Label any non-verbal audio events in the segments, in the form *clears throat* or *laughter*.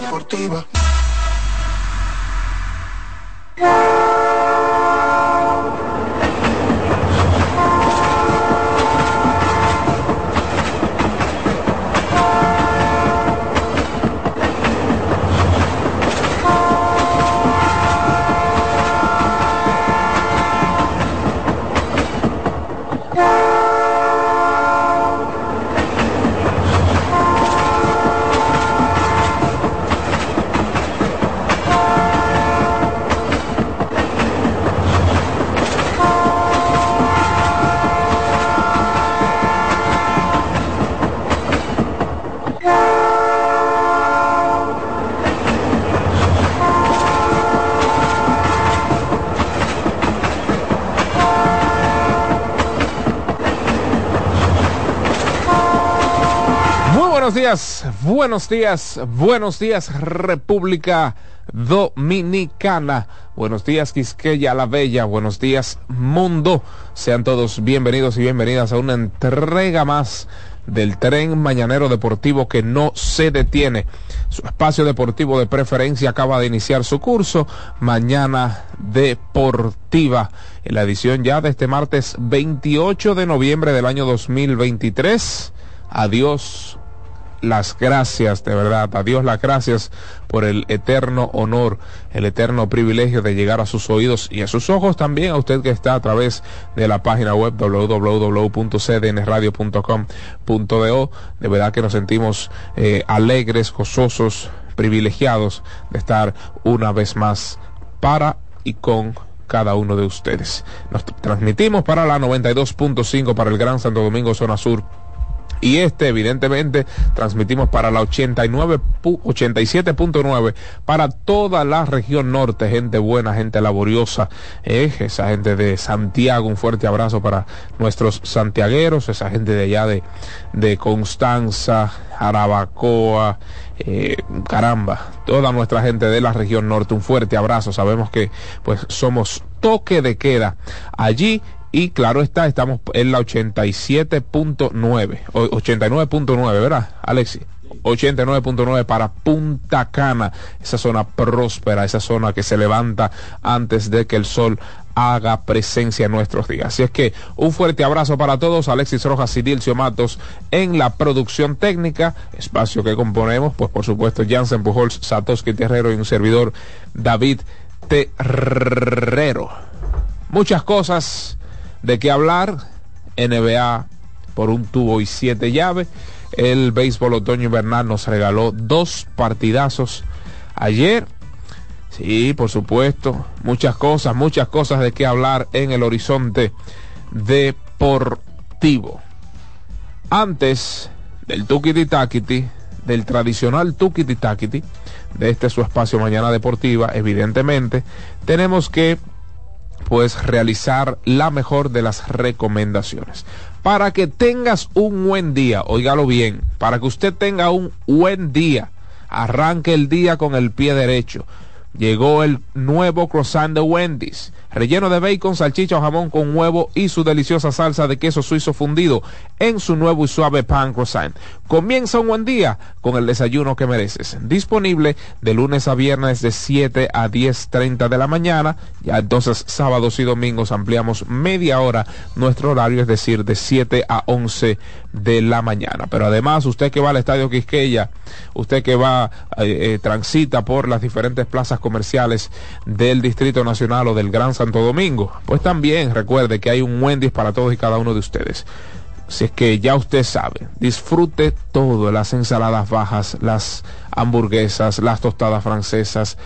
deportiva. buenos días, buenos días, buenos días República Dominicana. Buenos días Quisqueya la Bella, buenos días mundo. Sean todos bienvenidos y bienvenidas a una entrega más del tren mañanero deportivo que no se detiene. Su espacio deportivo de preferencia acaba de iniciar su curso. Mañana deportiva en la edición ya de este martes 28 de noviembre del año 2023. Adiós las gracias, de verdad, a Dios las gracias por el eterno honor, el eterno privilegio de llegar a sus oídos y a sus ojos también a usted que está a través de la página web www.cdnradio.com.do. De verdad que nos sentimos eh, alegres, gozosos, privilegiados de estar una vez más para y con cada uno de ustedes. Nos transmitimos para la 92.5 para el Gran Santo Domingo, zona sur y este evidentemente transmitimos para la 89 87.9 para toda la región norte, gente buena, gente laboriosa, eh, esa gente de Santiago, un fuerte abrazo para nuestros santiagueros, esa gente de allá de, de Constanza, Arabacoa, eh, caramba, toda nuestra gente de la región norte, un fuerte abrazo. Sabemos que pues somos toque de queda allí y claro está, estamos en la 87.9, 89.9, ¿verdad, Alexi? 89.9 para Punta Cana, esa zona próspera, esa zona que se levanta antes de que el sol haga presencia en nuestros días. Así es que un fuerte abrazo para todos, Alexis Rojas y Dilcio Matos en la producción técnica, espacio que componemos, pues por supuesto Jansen Pujols, Satoshi Terrero y un servidor David Terrero. Muchas cosas de qué hablar. NBA por un tubo y siete llaves. El béisbol otoño invernal nos regaló dos partidazos ayer. Sí, por supuesto, muchas cosas, muchas cosas de qué hablar en el horizonte deportivo. Antes del Tukiti Takiti, del tradicional Tukiti Takiti, de este su espacio Mañana Deportiva, evidentemente, tenemos que pues realizar la mejor de las recomendaciones. Para que tengas un buen día, óigalo bien, para que usted tenga un buen día, arranque el día con el pie derecho. Llegó el nuevo croissant de Wendy's relleno de bacon, salchicha o jamón con huevo y su deliciosa salsa de queso suizo fundido en su nuevo y suave pan croissant. Comienza un buen día con el desayuno que mereces. Disponible de lunes a viernes de 7 a 10.30 de la mañana. Ya entonces sábados y domingos ampliamos media hora nuestro horario, es decir, de 7 a 11 de la mañana. Pero además, usted que va al Estadio Quisqueya, usted que va, eh, eh, transita por las diferentes plazas comerciales del Distrito Nacional o del Gran San Santo Domingo. Pues también recuerde que hay un Wendy's para todos y cada uno de ustedes. Si es que ya usted sabe, disfrute todo, las ensaladas bajas, las hamburguesas, las tostadas francesas,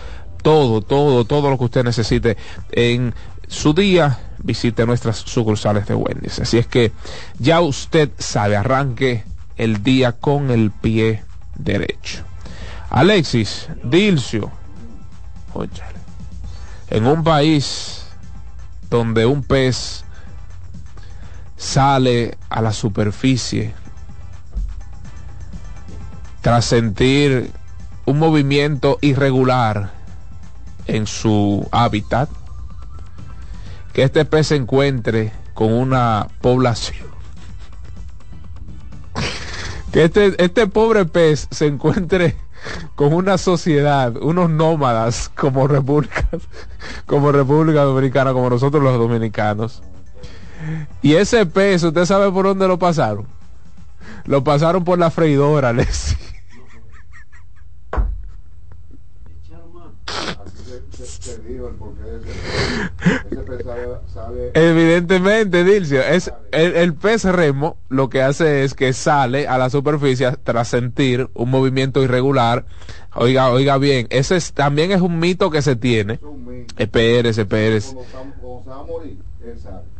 todo, todo, todo lo que usted necesite en su día, visite nuestras sucursales de Wendy's. Así es que ya usted sabe, arranque el día con el pie derecho. Alexis, Dilcio, en un país donde un pez sale a la superficie tras sentir un movimiento irregular en su hábitat, que este pez se encuentre con una población que este, este pobre pez se encuentre con una sociedad, unos nómadas como República, como República Dominicana, como nosotros los dominicanos. Y ese pez, ¿usted sabe por dónde lo pasaron? Lo pasaron por la freidora, Evidentemente, Dilcio, es el, pez remo lo que hace es que sale a la superficie tras sentir un movimiento irregular. Oiga, oiga bien, ese es, también es un mito que se tiene. Espérese, espérese.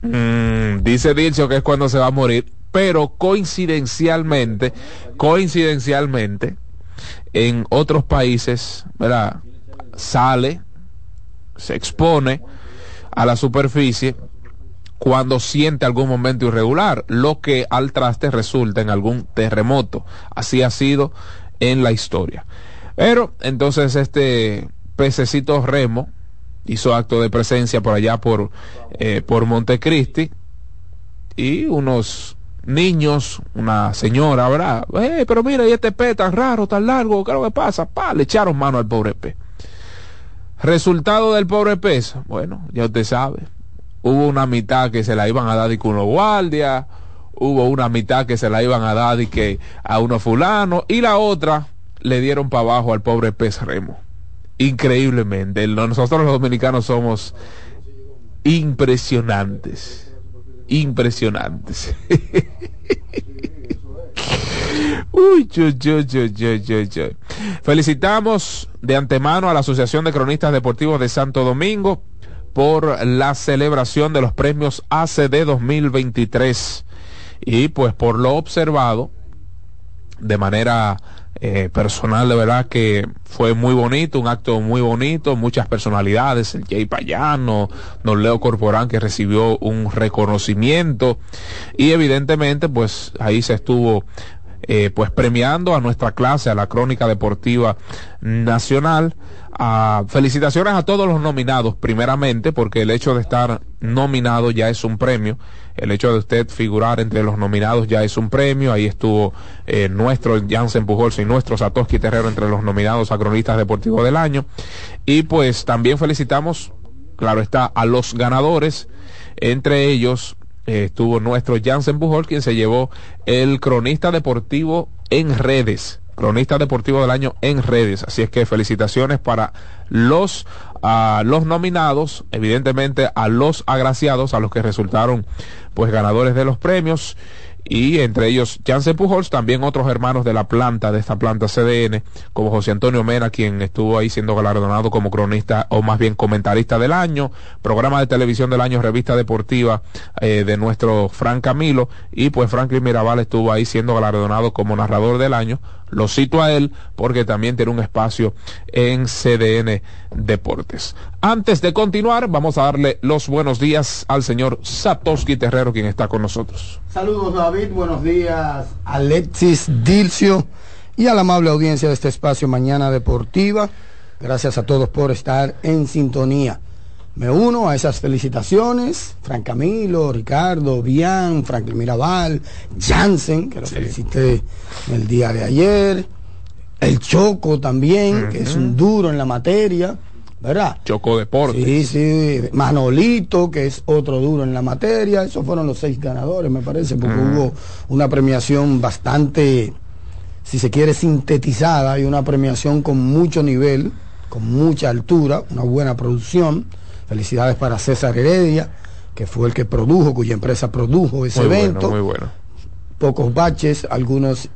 Mm, dice Dilcio que es cuando se va a morir, pero coincidencialmente, coincidencialmente, en otros países, ¿verdad? Sale se expone a la superficie cuando siente algún momento irregular, lo que al traste resulta en algún terremoto. Así ha sido en la historia. Pero entonces este pececito remo hizo acto de presencia por allá por, eh, por Montecristi y unos niños, una señora, ¿verdad? Eh, pero mira, y este pez tan raro, tan largo, ¿qué es lo que pasa? Pa, le echaron mano al pobre pez. Resultado del pobre pez, bueno, ya usted sabe. Hubo una mitad que se la iban a dar y con los guardias, hubo una mitad que se la iban a dar y que a uno fulano, y la otra le dieron para abajo al pobre pez remo. Increíblemente, nosotros los dominicanos somos impresionantes, impresionantes. *laughs* Uy, Felicitamos de antemano a la Asociación de Cronistas Deportivos de Santo Domingo por la celebración de los premios ACD 2023 y pues por lo observado de manera eh, personal, de verdad que fue muy bonito, un acto muy bonito, muchas personalidades, el Jay Payano, Don Leo Corporán que recibió un reconocimiento. Y evidentemente pues ahí se estuvo eh, pues premiando a nuestra clase, a la Crónica Deportiva Nacional. Ah, felicitaciones a todos los nominados, primeramente, porque el hecho de estar nominado ya es un premio. El hecho de usted figurar entre los nominados ya es un premio. Ahí estuvo eh, nuestro Jansen Pujols y nuestro Satoshi Terrero entre los nominados a cronistas deportivos del año. Y pues también felicitamos, claro está, a los ganadores, entre ellos estuvo nuestro Jansen Pujol, quien se llevó el cronista deportivo en redes. Cronista deportivo del año en redes. Así es que felicitaciones para los, los nominados, evidentemente a los agraciados, a los que resultaron pues ganadores de los premios y entre ellos Jansen Pujols, también otros hermanos de la planta, de esta planta CDN, como José Antonio Mena, quien estuvo ahí siendo galardonado como cronista o más bien comentarista del año, programa de televisión del año, revista deportiva eh, de nuestro Frank Camilo, y pues Franklin Mirabal estuvo ahí siendo galardonado como narrador del año. Lo cito a él porque también tiene un espacio en CDN Deportes. Antes de continuar, vamos a darle los buenos días al señor Satoshi Terrero, quien está con nosotros. Saludos David, buenos días Alexis Dilcio y a la amable audiencia de este espacio Mañana Deportiva. Gracias a todos por estar en sintonía. Me uno a esas felicitaciones, Fran Camilo, Ricardo, Bian, Franklin Mirabal, Jansen, que lo felicité el día de ayer, el Choco también, que es un duro en la materia, ¿verdad? Choco Deportes. Sí, sí, Manolito, que es otro duro en la materia, esos fueron los seis ganadores, me parece, porque hubo una premiación bastante, si se quiere, sintetizada y una premiación con mucho nivel, con mucha altura, una buena producción Felicidades para César Heredia, que fue el que produjo, cuya empresa produjo ese evento. muy bueno. Pocos baches, algunos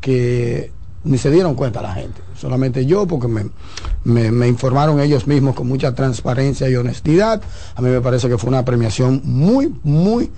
que ni se dieron cuenta la gente, solamente yo, porque me, me, informaron ellos mismos con mucha transparencia y honestidad. A mí me parece que fue una premiación muy, muy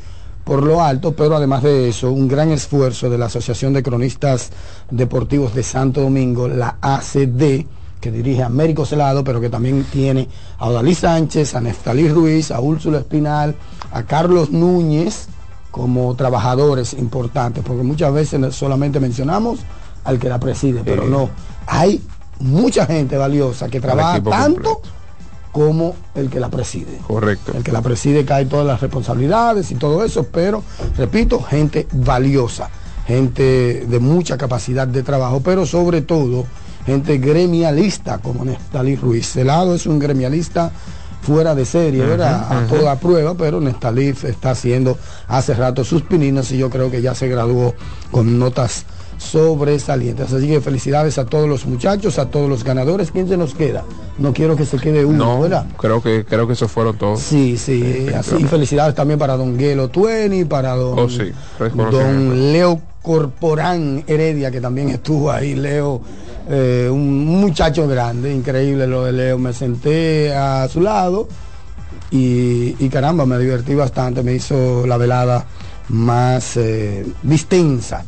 por lo alto, pero además de eso, un gran esfuerzo de la Asociación de Cronistas Deportivos de Santo Domingo, la ACD, que dirige a Américo Celado, pero que también tiene a Odalí Sánchez, a Neftalí Ruiz, a Úrsula Espinal, a Carlos Núñez como trabajadores importantes, porque muchas veces solamente mencionamos al que la preside, pero no, hay mucha gente valiosa que trabaja tanto como el que la preside. Correcto. El que la preside cae todas las responsabilidades y todo eso, pero repito, gente valiosa gente de mucha capacidad de trabajo, pero sobre todo gente gremialista como Nestalí Ruiz. lado es un gremialista fuera de serie, ¿verdad? A toda prueba, pero Nestalif está haciendo hace rato sus pininos y yo creo que ya se graduó con notas sobresalientes. Así que felicidades a todos los muchachos, a todos los ganadores. ¿Quién se nos queda? No quiero que se quede uno, ¿verdad? Creo que, creo que esos fueron todos. Sí, sí, así. Felicidades también para don Guelo Tueni, para don, oh, don Leo Corporán Heredia, que también estuvo ahí, Leo. Eh, un muchacho grande, increíble lo de Leo. Me senté a su lado y, caramba, me divertí bastante, me hizo la velada más eh, distensa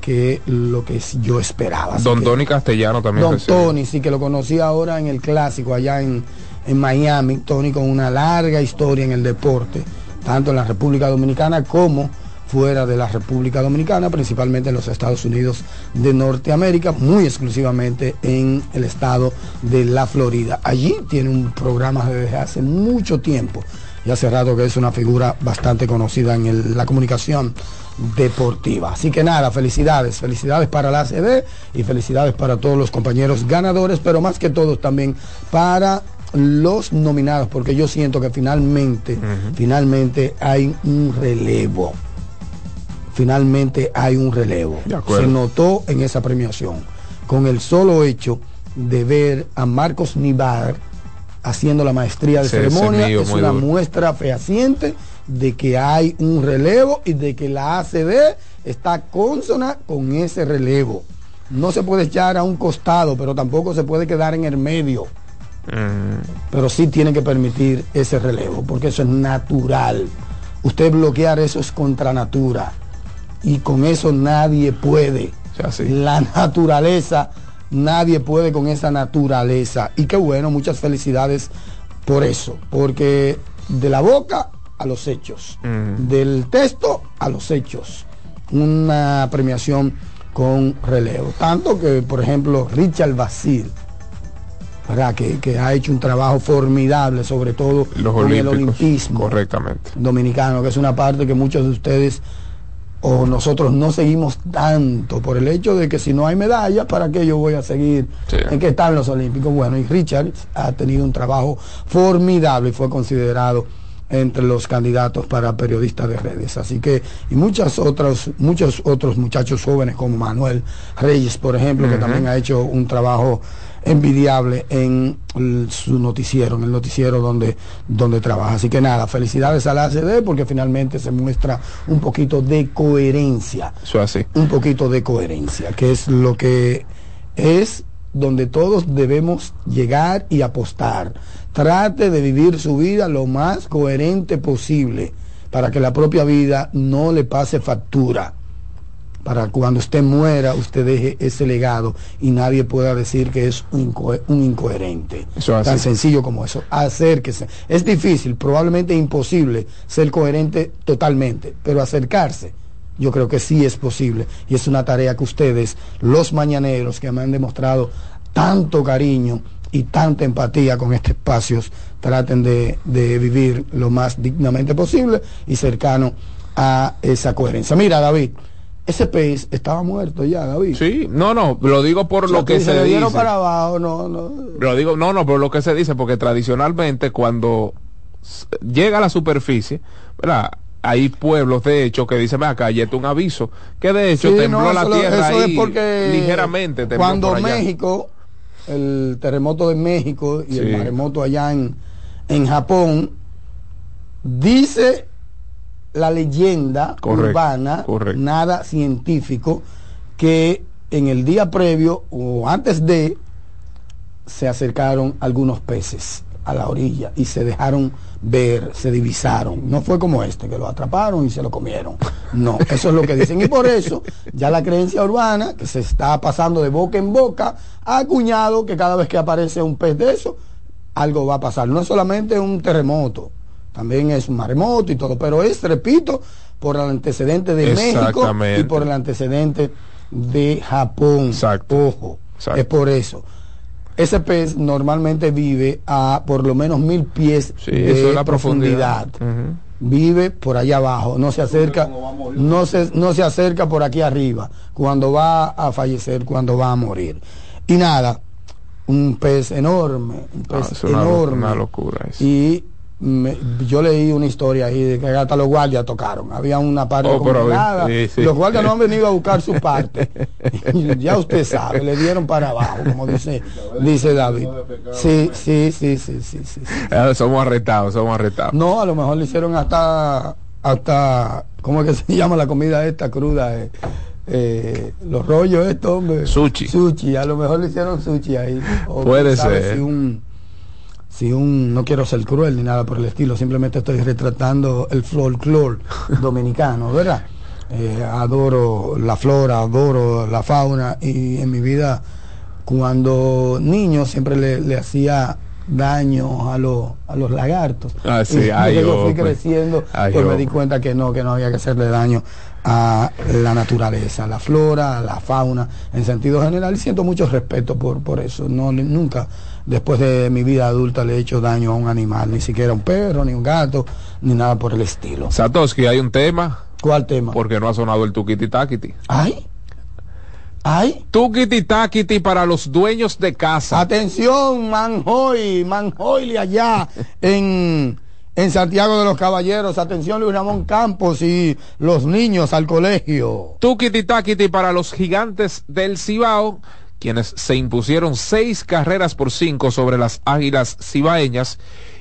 que lo que yo esperaba. Don Tony Castellano también. Don Tony, sí, que lo conocí ahora en el clásico allá en, en Miami. Tony con una larga historia en el deporte, tanto en la República Dominicana como fuera de la República Dominicana, principalmente en los Estados Unidos de Norteamérica, muy exclusivamente en el estado de la Florida. Allí tiene un programa desde hace mucho tiempo y hace rato que es una figura bastante conocida en la comunicación deportiva. Así que nada, felicidades, felicidades para la ACD y felicidades para todos los compañeros ganadores, pero más que todos también para los nominados, porque yo siento que finalmente, finalmente hay un relevo. Finalmente hay un relevo. Se notó en esa premiación, con el solo hecho de ver a Marcos Nibar haciendo la maestría de ceremonia, es una muestra fehaciente de que hay un relevo y de que la ACD está consona con ese relevo. No se puede echar a un costado, pero tampoco se puede quedar en el medio. Mm. Pero sí tiene que permitir ese relevo, porque eso es natural. Usted bloquear eso es contra natura. Y con eso nadie puede. La naturaleza, nadie puede con esa naturaleza. Y qué bueno, muchas felicidades por eso. Porque de la boca a los hechos, mm. del texto a los hechos. Una premiación con relevo. Tanto que, por ejemplo, Richard Basil, ¿verdad? Que, ha hecho un trabajo formidable, sobre todo con el olimpismo correctamente. dominicano, que es una parte que muchos de ustedes o nosotros no seguimos tanto por el hecho de que si no hay medallas, ¿para qué yo voy a seguir? ¿En qué están los olímpicos? Bueno, y Richard ha tenido un trabajo formidable y fue considerado entre los candidatos para periodistas de redes. Así que, y muchas otras, muchos otros muchachos jóvenes como Manuel Reyes, por ejemplo, que también ha hecho un trabajo envidiable en su noticiero, en el noticiero donde, donde trabaja. Así que nada, felicidades a la ACD porque finalmente se muestra un poquito de coherencia. Eso así. Un poquito de coherencia, que es lo que es donde todos debemos llegar y apostar. Trate de vivir su vida lo más coherente posible para que la propia vida no le pase factura. Para cuando usted muera, usted deje ese legado y nadie pueda decir que es un, incoherente. Tan sencillo como eso. Acérquese. Es difícil, probablemente imposible ser coherente totalmente, pero acercarse yo creo que sí es posible y es una tarea que ustedes, los mañaneros que me han demostrado tanto cariño y tanta empatía con estos espacios, traten de, vivir lo más dignamente posible y cercano a esa coherencia. Mira, David, ese pez estaba muerto ya, David. Sí, no, no, lo digo por lo que, se, dice. para abajo, no, no. Lo digo, no, no, por lo que se dice, porque tradicionalmente cuando llega a la superficie, ¿verdad? hay pueblos de hecho que dicen acá y esto un aviso que de hecho tembló la tierra ahí porque ligeramente cuando México el terremoto de México y el maremoto allá en, en Japón dice la leyenda urbana nada científico que en el día previo o antes de se acercaron algunos peces a la orilla y se dejaron ver, se divisaron. No fue como este, que lo atraparon y se lo comieron. No, eso es lo que dicen. Y por eso ya la creencia urbana, que se está pasando de boca en boca, ha acuñado que cada vez que aparece un pez de eso, algo va a pasar. No es solamente un terremoto, también es un maremoto y todo, pero es, repito, por el antecedente de México y por el antecedente de Japón. Exacto. Ojo, es por eso ese pez normalmente vive a por lo menos mil pies de profundidad. vive por allá abajo, no se acerca, no se, no se acerca por aquí arriba, cuando va a fallecer, cuando va a morir. Y nada, un pez enorme, un Ah, pez es una, enorme. una locura eso. Y me- yo leí una historia ahí de que hasta los guardias tocaron. Había una parte Oh, sí, sí. Los guardias no han venido a buscar su *laughs* parte. *laughs* ya usted sabe, le dieron para abajo, como dice, dice David. Sí, sí, sí, sí, sí, sí. sí. Eh, somos arrestados, somos arrestados. No, a lo mejor le hicieron hasta, hasta, ¿cómo es que se *laughs* llama la comida esta cruda? Eh, eh, los rollos estos, hombre. Sushi. Sushi, a lo mejor le hicieron sushi ahí. O Puede ser. Si un, si un, no quiero ser cruel ni nada por el estilo, simplemente estoy retratando el folclore *laughs* dominicano, ¿verdad? Eh, adoro la flora, adoro la fauna y en mi vida cuando niño siempre le, le hacía daño a, los a los lagartos. Ah, sí, y ay, yo fui creciendo, Ay, pues me di cuenta que no, que no había que hacerle daño a la naturaleza, a la flora, a la fauna, en sentido general, y siento mucho respeto por, por eso. No, nunca, después de mi vida adulta, le he hecho daño a un animal, ni siquiera a un perro, ni un gato, ni nada por el estilo. Satoshi, hay un tema ¿Cuál tema? porque no ha sonado el tukiti takiti. ¡Ay! ¡Ay! Tukiti takiti para los dueños de casa. Atención, Manjoy, Manjoy allá en, en Santiago de los Caballeros. Atención, Luis Ramón Campos y los niños al colegio. Tukiti takiti para los gigantes del Cibao, quienes se impusieron seis carreras por cinco sobre las águilas cibaeñas.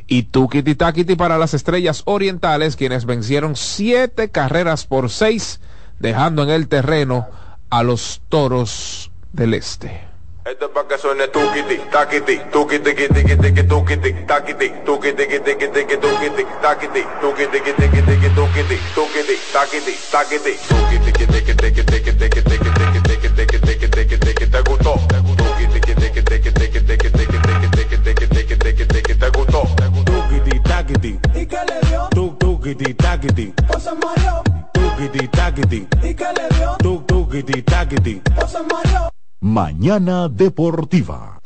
Y tukiti takiti para las estrellas orientales, quienes vencieron siete carreras por seis, dejando en el terreno a los toros del este. Esto es pa' que suene tukiti, takiti, tukiti, tukiti, takiti, tukiti, tukiti, takiti, tukiti, tukiti, tukiti, takiti, takiti, tukiti, tukiti takiti, ¿O se mareó? tukiti takiti, ¿Y qué le dio? tuk tukiti takiti. ¿O se mareó? Mañana Deportiva.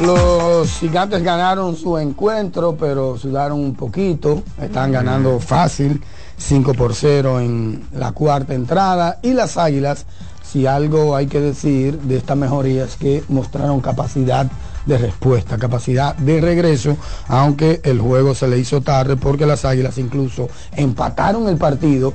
Los gigantes ganaron su encuentro, pero sudaron un poquito. Están ganando fácil, 5 por 0 en la cuarta entrada. Y las águilas, si algo hay que decir de esta mejoría es que mostraron capacidad de respuesta, capacidad de regreso, aunque el juego se le hizo tarde porque las águilas incluso empataron el partido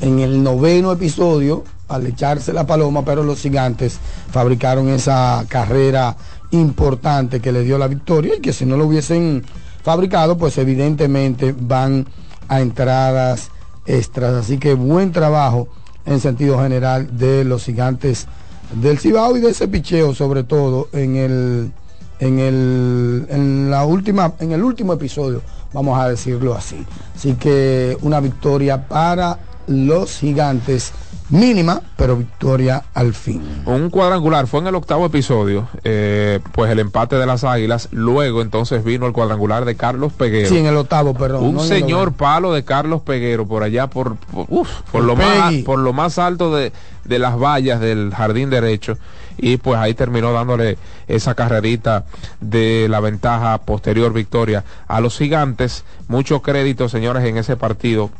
en el noveno episodio al echarse la paloma, pero los gigantes fabricaron esa carrera importante que le dio la victoria y que si no lo hubiesen fabricado, pues evidentemente van a entradas extras. Así que buen trabajo en sentido general de los gigantes del Cibao y de ese picheo sobre todo en el en el en la última en el último episodio vamos a decirlo así. Así que una victoria para los gigantes mínima pero victoria al fin Un cuadrangular fue en el octavo episodio, eh, pues el empate de las águilas. Luego entonces vino el cuadrangular de Carlos Peguero. sí en el octavo perdón un no señor palo de Carlos Peguero por allá por por, uf, por El lo más por lo más alto de, de las vallas del jardín derecho y pues ahí terminó dándole esa carrerita de la ventaja posterior victoria a los gigantes mucho crédito señores en ese partido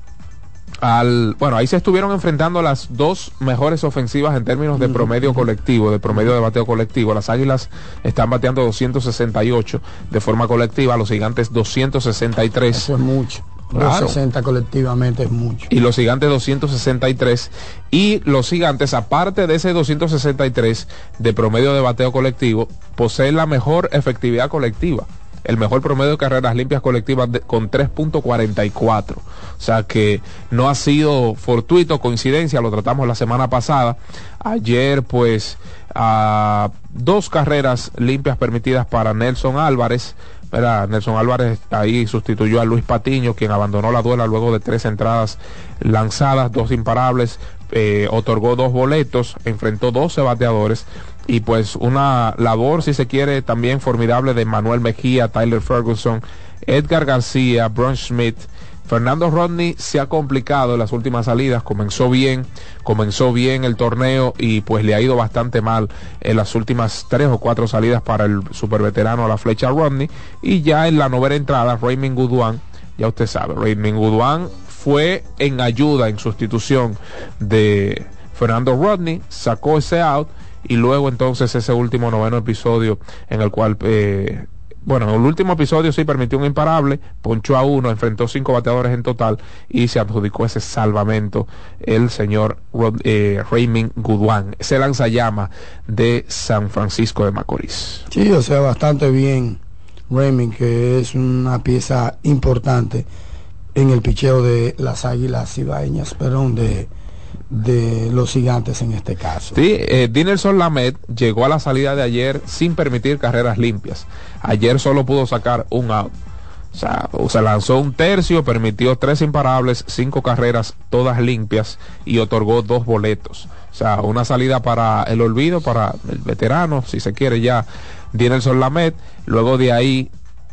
al bueno ahí se estuvieron enfrentando las dos mejores ofensivas en términos de promedio colectivo de promedio de bateo colectivo. Las águilas están bateando 268 de forma colectiva los gigantes 263 eso es mucho. Claro. 60 colectivamente es mucho. Y los gigantes 263 y los gigantes aparte de ese 263 de promedio de bateo colectivo poseen la mejor efectividad colectiva el mejor promedio de carreras limpias colectivas de- con 3.44 o sea que no ha sido fortuito coincidencia lo tratamos la semana pasada. Ayer pues a dos carreras limpias permitidas para Nelson Álvarez. Mira, Nelson Álvarez ahí sustituyó a Luis Patiño, quien abandonó la duela luego de tres entradas lanzadas, dos imparables, eh, otorgó dos boletos, enfrentó 12 bateadores y pues una labor, si se quiere, también formidable de Manuel Mejía, Tyler Ferguson, Edgar García, Bron Schmidt, Fernando Rodney se ha complicado en las últimas salidas, comenzó bien, comenzó bien el torneo y pues le ha ido bastante mal en las últimas tres o cuatro salidas para el superveterano a la flecha Rodney. Y ya en la novena entrada Raymond Goodwan, ya usted sabe, Raymond Goodwan fue en ayuda, en sustitución de Fernando Rodney, sacó ese out y luego entonces ese último noveno episodio en el cual eh, bueno, en el último episodio sí permitió un imparable, ponchó a uno, enfrentó cinco bateadores en total y se adjudicó ese salvamento el señor Rod, eh, Raymond Goodwan, ese lanzallama de San Francisco de Macorís. Sí, o sea, bastante bien Raymond, que es una pieza importante en el picheo de las águilas cibaeñas, perdón, de, de los gigantes en este caso. Sí, eh, Dinelson Lamed llegó a la salida de ayer sin permitir carreras limpias. Ayer solo pudo sacar un out. O sea, se lanzó un tercio, permitió tres imparables, cinco carreras, todas limpias, y otorgó dos boletos. O sea, una salida para el olvido, para el veterano, si se quiere ya, Dinelson Lamed. Luego de ahí,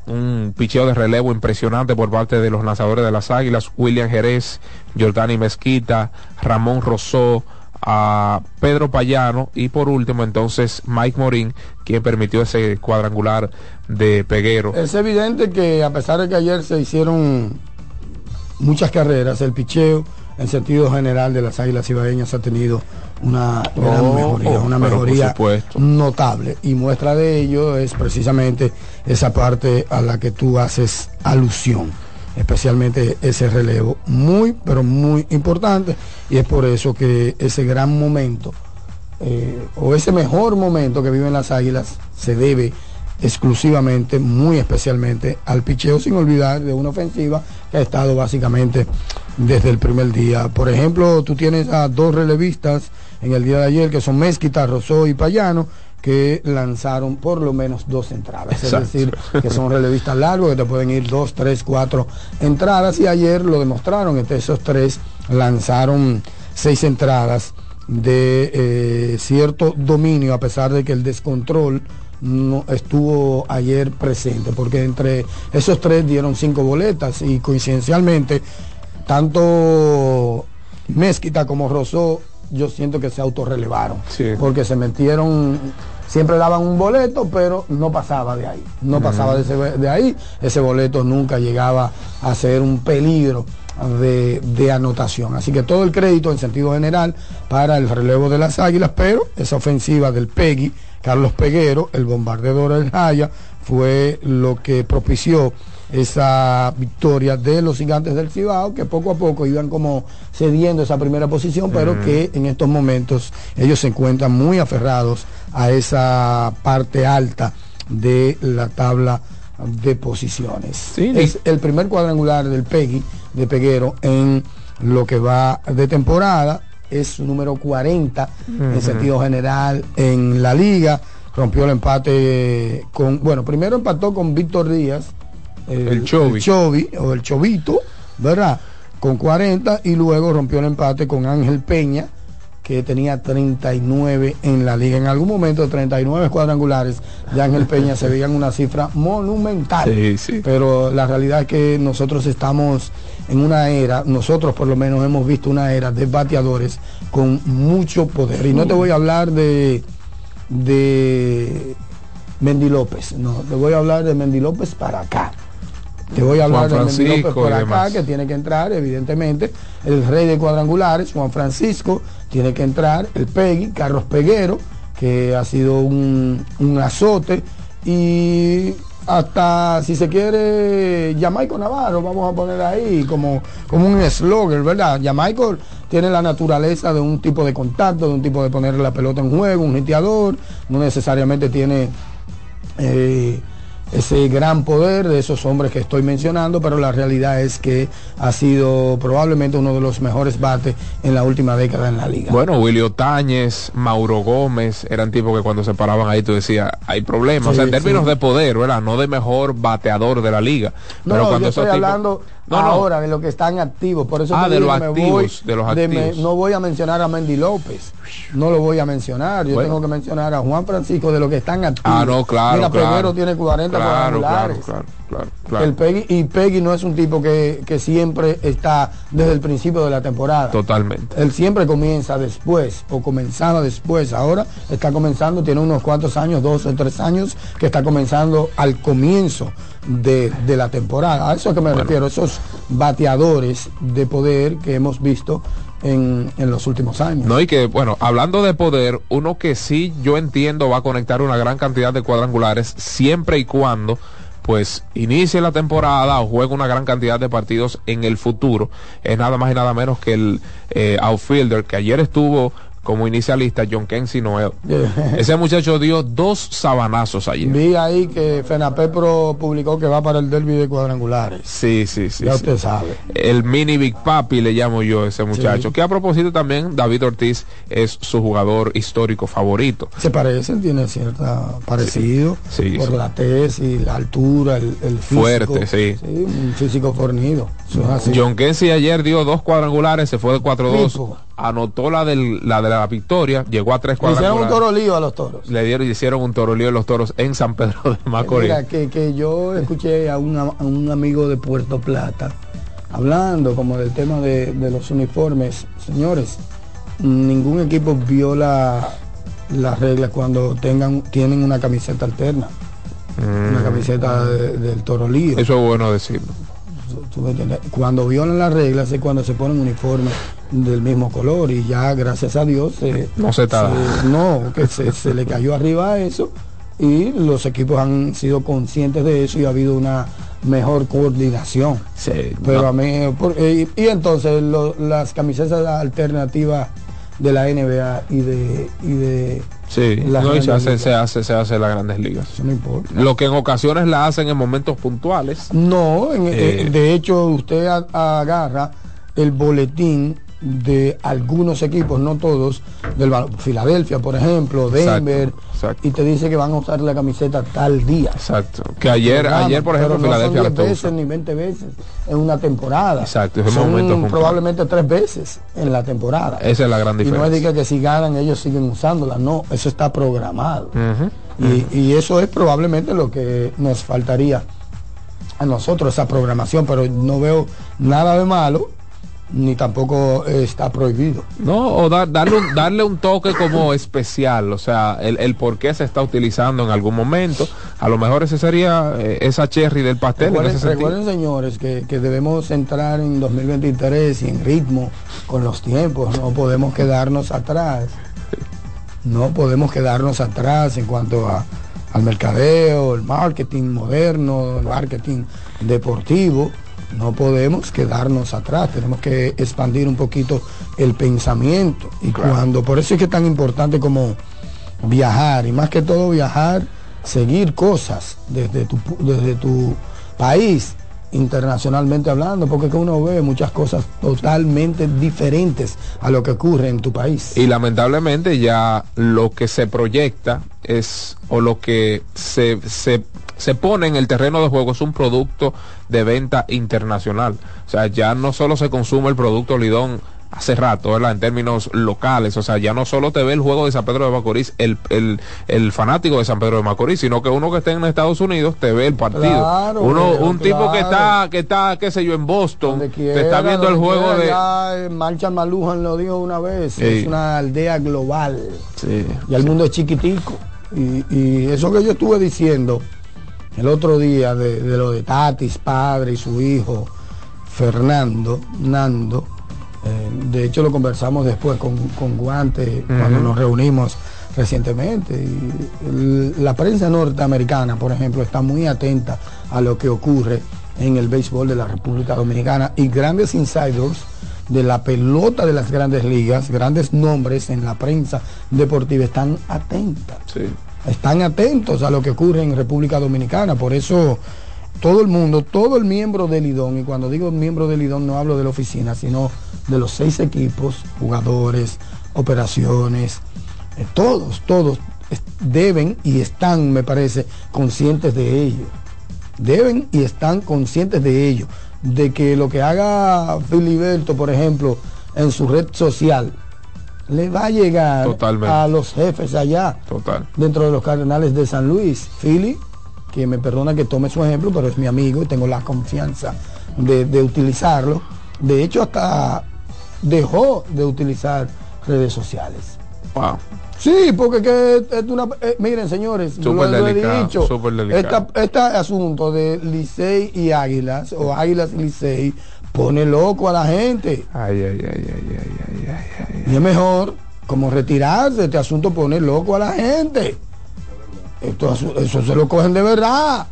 un picheo de relevo impresionante por parte de los lanzadores de las Águilas, William Jerez, Jordani Mezquita, Ramón Rosó, a Pedro Payano y por último entonces Mike Morín, quien permitió ese cuadrangular de Peguero. Es evidente que a pesar de que ayer se hicieron muchas carreras, el picheo en sentido general de las Águilas Ibaeñas ha tenido una gran Oh, mejoría, oh, una mejoría notable. Y muestra de ello es precisamente esa parte a la que tú haces alusión, especialmente ese relevo muy, pero muy importante. Y es por eso que ese gran momento, eh, o ese mejor momento que viven las Águilas, se debe exclusivamente, muy especialmente al picheo, sin olvidar de una ofensiva que ha estado básicamente desde el primer día. Por ejemplo, tú tienes a dos relevistas en el día de ayer, que son Mezquita, Rosó y Payano, que lanzaron por lo menos dos entradas. Exacto. Es decir, que son relevistas largos, que te pueden ir dos, tres, cuatro entradas. Y ayer lo demostraron, entre esos tres lanzaron seis entradas de eh, cierto dominio, a pesar de que el descontrol no estuvo ayer presente, porque entre esos tres dieron cinco boletas y coincidencialmente tanto Mezquita como Rosó yo siento que se autorrelevaron. Sí. porque se metieron siempre daban un boleto pero no pasaba de ahí. No pasaba de, ese- de ahí. Ese boleto nunca llegaba a ser un peligro de, de anotación. Así que todo el crédito en sentido general para el relevo de las águilas pero esa ofensiva del Peggy Carlos Peguero el bombardero del Jaya fue lo que propició esa victoria de los gigantes del Cibao, que poco a poco iban como cediendo esa primera posición, pero que en estos momentos ellos se encuentran muy aferrados a esa parte alta de la tabla de posiciones. Sí, es el primer cuadrangular del Peggy, de Peguero, en lo que va de temporada. Es su número 40 en sentido general en la liga. Rompió el empate con, bueno, primero empató con Víctor Díaz, El Chovi. el Chovi, o el Chovito, ¿verdad? Con 40 y luego rompió el empate con Ángel Peña, que tenía 39 en la liga. En algún momento 39 cuadrangulares de Ángel Peña se veían una cifra monumental. Sí, sí. Pero la realidad es que nosotros estamos en una era, nosotros por lo menos hemos visto una era de bateadores con mucho poder. Y no te voy a hablar de de Mendy López, no, te voy a hablar de Mendy López para acá. Te voy a hablar Juan de Mendy López por acá, demás. que tiene que entrar, evidentemente, el rey de cuadrangulares, Juan Francisco, tiene que entrar, el Peggy, Carlos Peguero, que ha sido un, un azote, y hasta, si se quiere, Jamaico Navarro, vamos a poner ahí como, como un eslogan, ¿verdad? Jamaico tiene la naturaleza de un tipo de contacto, de un tipo de poner la pelota en juego, un hiteador, no necesariamente tiene eh, ese gran poder de esos hombres que estoy mencionando, pero la realidad es que ha sido probablemente uno de los mejores bates en la última década en la liga. Bueno, Willy Otañez, Mauro Gómez, eran tipos que cuando se paraban ahí tú decías, hay problemas. o sea, en términos sí. de poder, ¿verdad? No de mejor bateador de la liga. No, Pero cuando yo estoy tipos- hablando No, no. ahora de los que están activos. Por eso Ah, te de digo los activos, voy de los activos. no voy a mencionar a Mendy López. No lo voy a mencionar. Yo Bueno. tengo que mencionar a Juan Francisco de los que están activos. Ah, no, claro, Mira, claro. Peguero tiene 40 Claro, cuadrangulares. claro, claro. Claro, claro. El Peggy, y Peggy no es un tipo que, que siempre está desde el principio de la temporada. Totalmente. Él siempre comienza después, o comenzaba después. Ahora está comenzando, tiene unos cuantos años, dos o tres años, que está comenzando al comienzo de, de la temporada. A eso es que me refiero, esos bateadores de poder que hemos visto en, en los últimos años. No, y que, bueno, hablando de poder, uno que sí yo entiendo va a conectar una gran cantidad de cuadrangulares siempre y cuando pues inicie la temporada o juegue una gran cantidad de partidos en el futuro. Es nada más y nada menos que el eh, outfielder que ayer estuvo como inicialista, John Kensi Noel. Ese muchacho dio dos sabanazos ayer. Vi ahí que Fenapepro publicó que va para el derby de cuadrangulares. Sí, sí, sí. ya sí. usted sabe. El mini Big Papi le llamo yo a ese muchacho. Sí. Que a propósito también, David Ortiz es su jugador histórico favorito. Se parecen, tiene cierta parecido Sí, por la y la altura, el, el físico. Fuerte, sí. un físico fornido. Eso es así. John Kensi ayer dio dos cuadrangulares, se fue de 4-2, Tipo. Anotó la, del, la de la victoria, llegó a tres Le hicieron un toro lío a los toros. Le dieron y hicieron un toro lío de los toros en San Pedro de Macorís. Mira, que, que yo escuché a, una- a un amigo de Puerto Plata hablando como del tema de, de los uniformes. Señores, ningún equipo viola las reglas cuando tengan tienen una camiseta alterna, una camiseta de- del Toro Lío. Mm. Eso es bueno decirlo. Cuando violan las reglas es cuando se ponen uniformes del mismo color y ya gracias a Dios se- No se se- no que se, se le cayó arriba a eso y los equipos han sido conscientes de eso y ha habido una mejor coordinación. Sí, pero no. a mí por- eh, y, y entonces lo- las camisetas alternativas de la NBA y de y de Sí, no, y se hace, se hace, se hace las grandes ligas. eso no importa Lo que en ocasiones la hacen en momentos puntuales. No, en- Eh. de hecho usted agarra el boletín de algunos equipos, no todos, del Filadelfia, por ejemplo, Denver, Exacto, exacto. y te dice que van a usar la camiseta tal día. Exacto. Que ayer, ayer por ejemplo, pero no Filadelfia la son está 10 veces ni 20 veces en una temporada. Exacto, son probablemente tres veces en la temporada. Esa es la gran y no es diferencia. que, que si ganan ellos siguen usándola, no, eso está programado. Y eso es probablemente lo que nos faltaría a nosotros, esa programación, pero no veo nada de malo, ni tampoco está prohibido. No, o dar- darle, un, darle un toque como especial, o sea, el, el por qué se está utilizando en algún momento. A lo mejor ese sería eh, esa cherry del pastel en Recuerden, recuerden, señores, que, que debemos entrar en 2023 y en ritmo con los tiempos, no podemos quedarnos atrás. No podemos quedarnos atrás en cuanto a, al mercadeo, el marketing moderno, el marketing deportivo. No podemos quedarnos atrás, tenemos que expandir un poquito el pensamiento. Y cuando, por eso es que es tan importante como viajar, y más que todo viajar, seguir cosas desde tu, desde tu país, internacionalmente hablando, porque que uno ve muchas cosas totalmente diferentes a lo que ocurre en tu país. Y lamentablemente ya lo que se proyecta es, o lo que se, se, se pone en el terreno de juego es un producto de venta internacional. O sea, ya no solo se consume el producto Lidón hace rato, ¿verdad? En términos locales. O sea, ya no solo te ve el juego de San Pedro de Macorís, el, el, el fanático de San Pedro de Macorís, sino que uno que esté en Estados Unidos te ve el partido. Claro, uno, un tipo que está, que está, qué sé yo, en Boston, Donde te está quiera, viendo el juego quiera, de... eh, Marcha Malujan lo dijo una vez, Sí. es una aldea global. Sí, y el mundo es chiquitico. Y, y eso que yo estuve diciendo el otro día de, de lo de Tatis, padre y su hijo, Fernando, Nando, eh, de hecho lo conversamos después con, con Guante cuando nos reunimos recientemente. Y la prensa norteamericana, por ejemplo, está muy atenta a lo que ocurre en el béisbol de la República Dominicana y grandes insiders de la pelota de las grandes ligas, grandes nombres en la prensa deportiva están atentas sí. están atentos a lo que ocurre en República Dominicana. Por eso todo el mundo, todo el miembro del IDON, y cuando digo miembro del IDON no hablo de la oficina, sino de los seis equipos, jugadores, operaciones, eh, todos, todos deben y están, me parece, conscientes de ello. Deben y están conscientes de ello. De que lo que haga Filiberto, por ejemplo, en su red social, le va a llegar Totalmente. a los jefes allá Total. dentro de los Cardenales de San Luis. Philly, que me perdona que tome su ejemplo, pero es mi amigo y tengo la confianza de, de utilizarlo. De hecho, hasta dejó de utilizar redes sociales. Wow. Sí, porque que es una... eh, miren, señores, yo Súper lo, lo he dicho. Esta- Este asunto de Licey y Águilas, o Águilas y Licey, pone loco a la gente. Ay, ay, ay, ay, ay, ay, ay, ay. Y es mejor como retirarse. Este asunto pone loco a la gente. Esto, eso se lo cogen de verdad.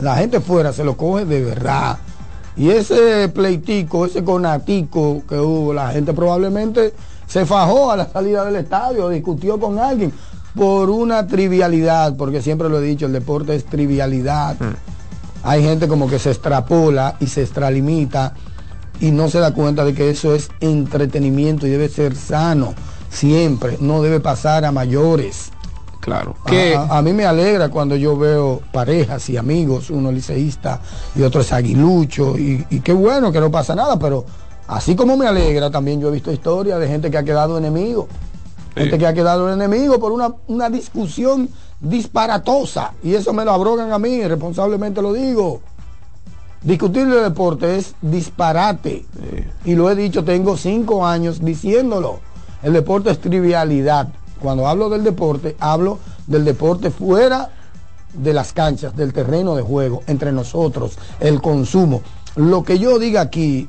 La gente fuera se lo coge de verdad. Y ese pleitico, ese conatico que hubo, la gente probablemente se fajó a la salida del estadio, discutió con alguien por una trivialidad, porque siempre lo he dicho, el deporte es trivialidad. Hay gente como que se extrapola y se extralimita y no se da cuenta de que eso es entretenimiento y debe ser sano siempre, no debe pasar a mayores. Claro. Que A, a mí me alegra cuando yo veo parejas y amigos, uno liceísta y otro es aguilucho, y, y qué bueno que no pasa nada, pero así como me alegra, también yo he visto historias de gente que ha quedado enemigo, Sí. gente que ha quedado enemigo por una, una discusión disparatosa, y eso me lo abrogan a mí, responsablemente lo digo. Discutir de deporte es disparate. Y lo he dicho, tengo cinco años diciéndolo. El deporte es trivialidad. Cuando hablo del deporte, hablo del deporte fuera de las canchas, del terreno de juego, entre nosotros, el consumo. Lo que yo diga aquí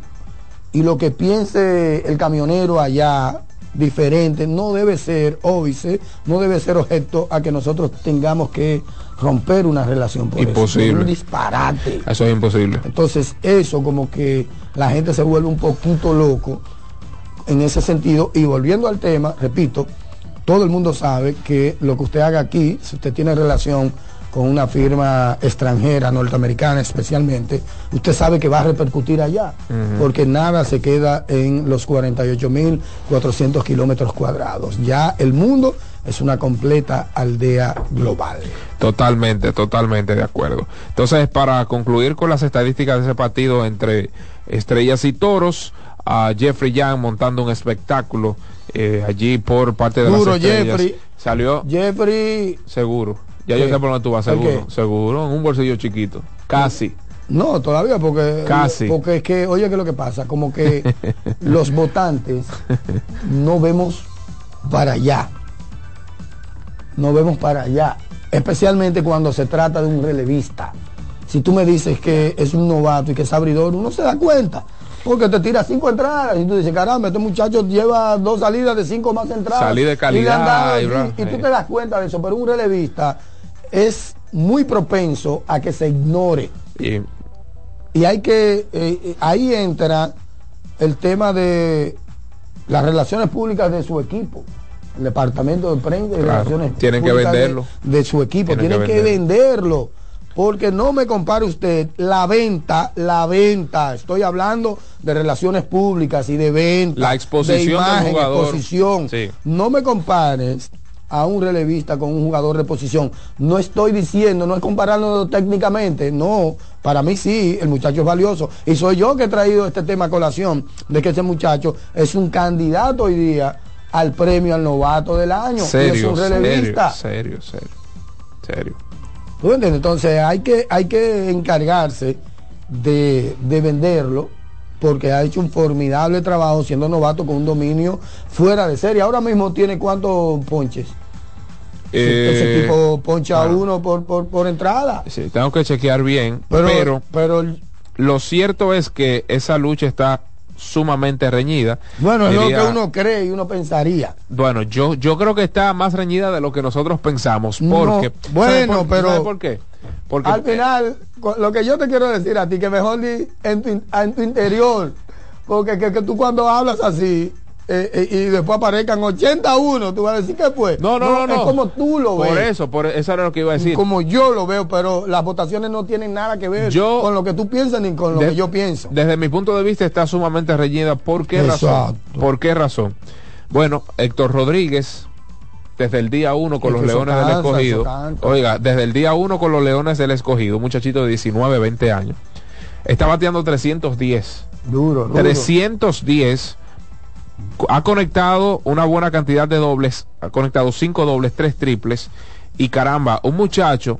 y lo que piense el camionero allá diferente no debe ser óbice, no debe ser objeto a que nosotros tengamos que romper una relación por eso. Imposible. Es un disparate. eso es imposible. Entonces eso como que la gente se vuelve un poquito loco en ese sentido. Y volviendo al tema, repito, todo el mundo sabe que lo que usted haga aquí, si usted tiene relación con una firma extranjera, norteamericana especialmente, usted sabe que va a repercutir allá, porque nada se queda en los 48.400 kilómetros cuadrados. Ya el mundo es una completa aldea global. Totalmente, totalmente de acuerdo. Entonces, para concluir con las estadísticas de ese partido entre Estrellas y Toros, a Jeffrey Young montando un espectáculo eh, allí por parte de Duro, las Estrellas. Jeffrey. Salió Jeffrey seguro. Ya yo ¿Qué? sé por dónde tú vas, ¿El seguro. qué? Seguro, en un bolsillo chiquito. Casi. No, todavía porque Casi. porque es que oye que lo que pasa, como que *laughs* los votantes no vemos para allá. No vemos para allá, especialmente cuando se trata de un relevista. Si tú me dices que es un novato y que es abridor, uno se da cuenta. Porque te tira cinco entradas y tú dices, caramba, este muchacho lleva dos salidas de cinco más entradas. Salí de calidad, y y, bla- y tú te das cuenta de eso, pero un relevista es muy propenso a que se ignore. Y Y hay que, eh, ahí entra el tema de las relaciones públicas de su equipo. El departamento de prensa y Claro, relaciones tienen que públicas venderlo. De, su equipo. Tienen Tienen, que que, venderlo. Porque no me compare usted la venta, la venta. Estoy hablando de relaciones públicas y de venta. La exposición de del imagen, jugador. exposición. Sí. No me compares a un relevista con un jugador de posición. No estoy diciendo, no es comparándolo técnicamente, no. Para mí sí, el muchacho es valioso. Y soy yo que he traído este tema a colación de que ese muchacho es un candidato hoy día al premio al novato del año. y es serio, un serio, relevista. serio, serio. Serio. ¿Tú entiendes? Entonces hay que, hay que encargarse de, de venderlo porque ha hecho un formidable trabajo siendo novato con un dominio fuera de serie. Ahora mismo tiene cuántos ponches. Eh, Ese tipo poncha claro. uno por, por, por entrada. Sí, tengo que chequear bien, Pero, pero, pero, lo cierto es que esa lucha está sumamente reñida. bueno, es Diría- lo que uno cree y uno pensaría. Bueno, yo, yo creo que está más reñida de lo que nosotros pensamos. No, Porque, bueno, ¿sabe por- pero- ¿sabe por qué? Porque Al final, co- lo que yo te quiero decir a ti, que mejor di en tu, en tu interior, porque que, que tú cuando hablas así eh, eh, y después aparezcan 81, tú vas a decir que fue. no, no, no, no. Es como tú lo Por ves. eso, por eso era lo que iba a decir. Como yo lo veo, pero las votaciones no tienen nada que ver Yo- con lo que tú piensas ni con lo De- que yo pienso. Desde mi punto de vista está sumamente reñida. ¿Por qué razón? Exacto. ¿Por qué razón? Bueno, Héctor Rodríguez, desde el día uno con Es los Leones del Escogido. Oiga, desde el día uno con los Leones del Escogido, un muchachito de 19, 20 años. Está bateando 310. Duro, duro. 310. Ha conectado una buena cantidad de dobles. Ha conectado cinco dobles, tres triples. Y caramba, un muchacho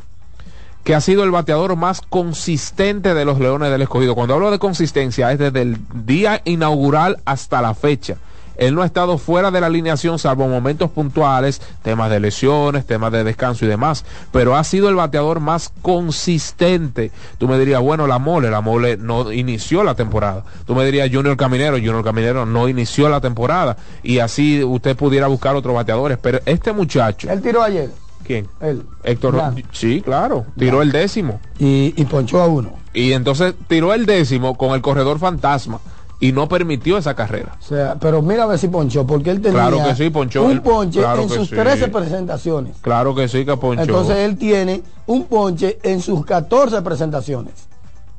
que ha sido el bateador más consistente de los Leones del Escogido. Cuando hablo de consistencia es desde el día inaugural hasta la fecha. Él no ha estado fuera de la alineación salvo momentos puntuales, temas de lesiones, temas de descanso y demás, pero ha sido el bateador más consistente. Tú me dirías, bueno, la mole, la mole no inició la temporada. Tú me dirías Junior Caminero, Junior Caminero no inició la temporada y así usted pudiera buscar otros bateadores, pero este muchacho, Él tiró ayer. ¿quién? Él. Héctor, Ya. sí, claro, tiró el décimo. Y, y ponchó a uno. Y entonces tiró el décimo con el corredor fantasma y no permitió esa carrera. O sea, pero mira a ver si ponchó, porque él tenía Claro que sí, ponchó. un Él- ponche claro en sus sí. 13 presentaciones. Claro que sí, que ponchó. Entonces él tiene un ponche en sus 14 presentaciones.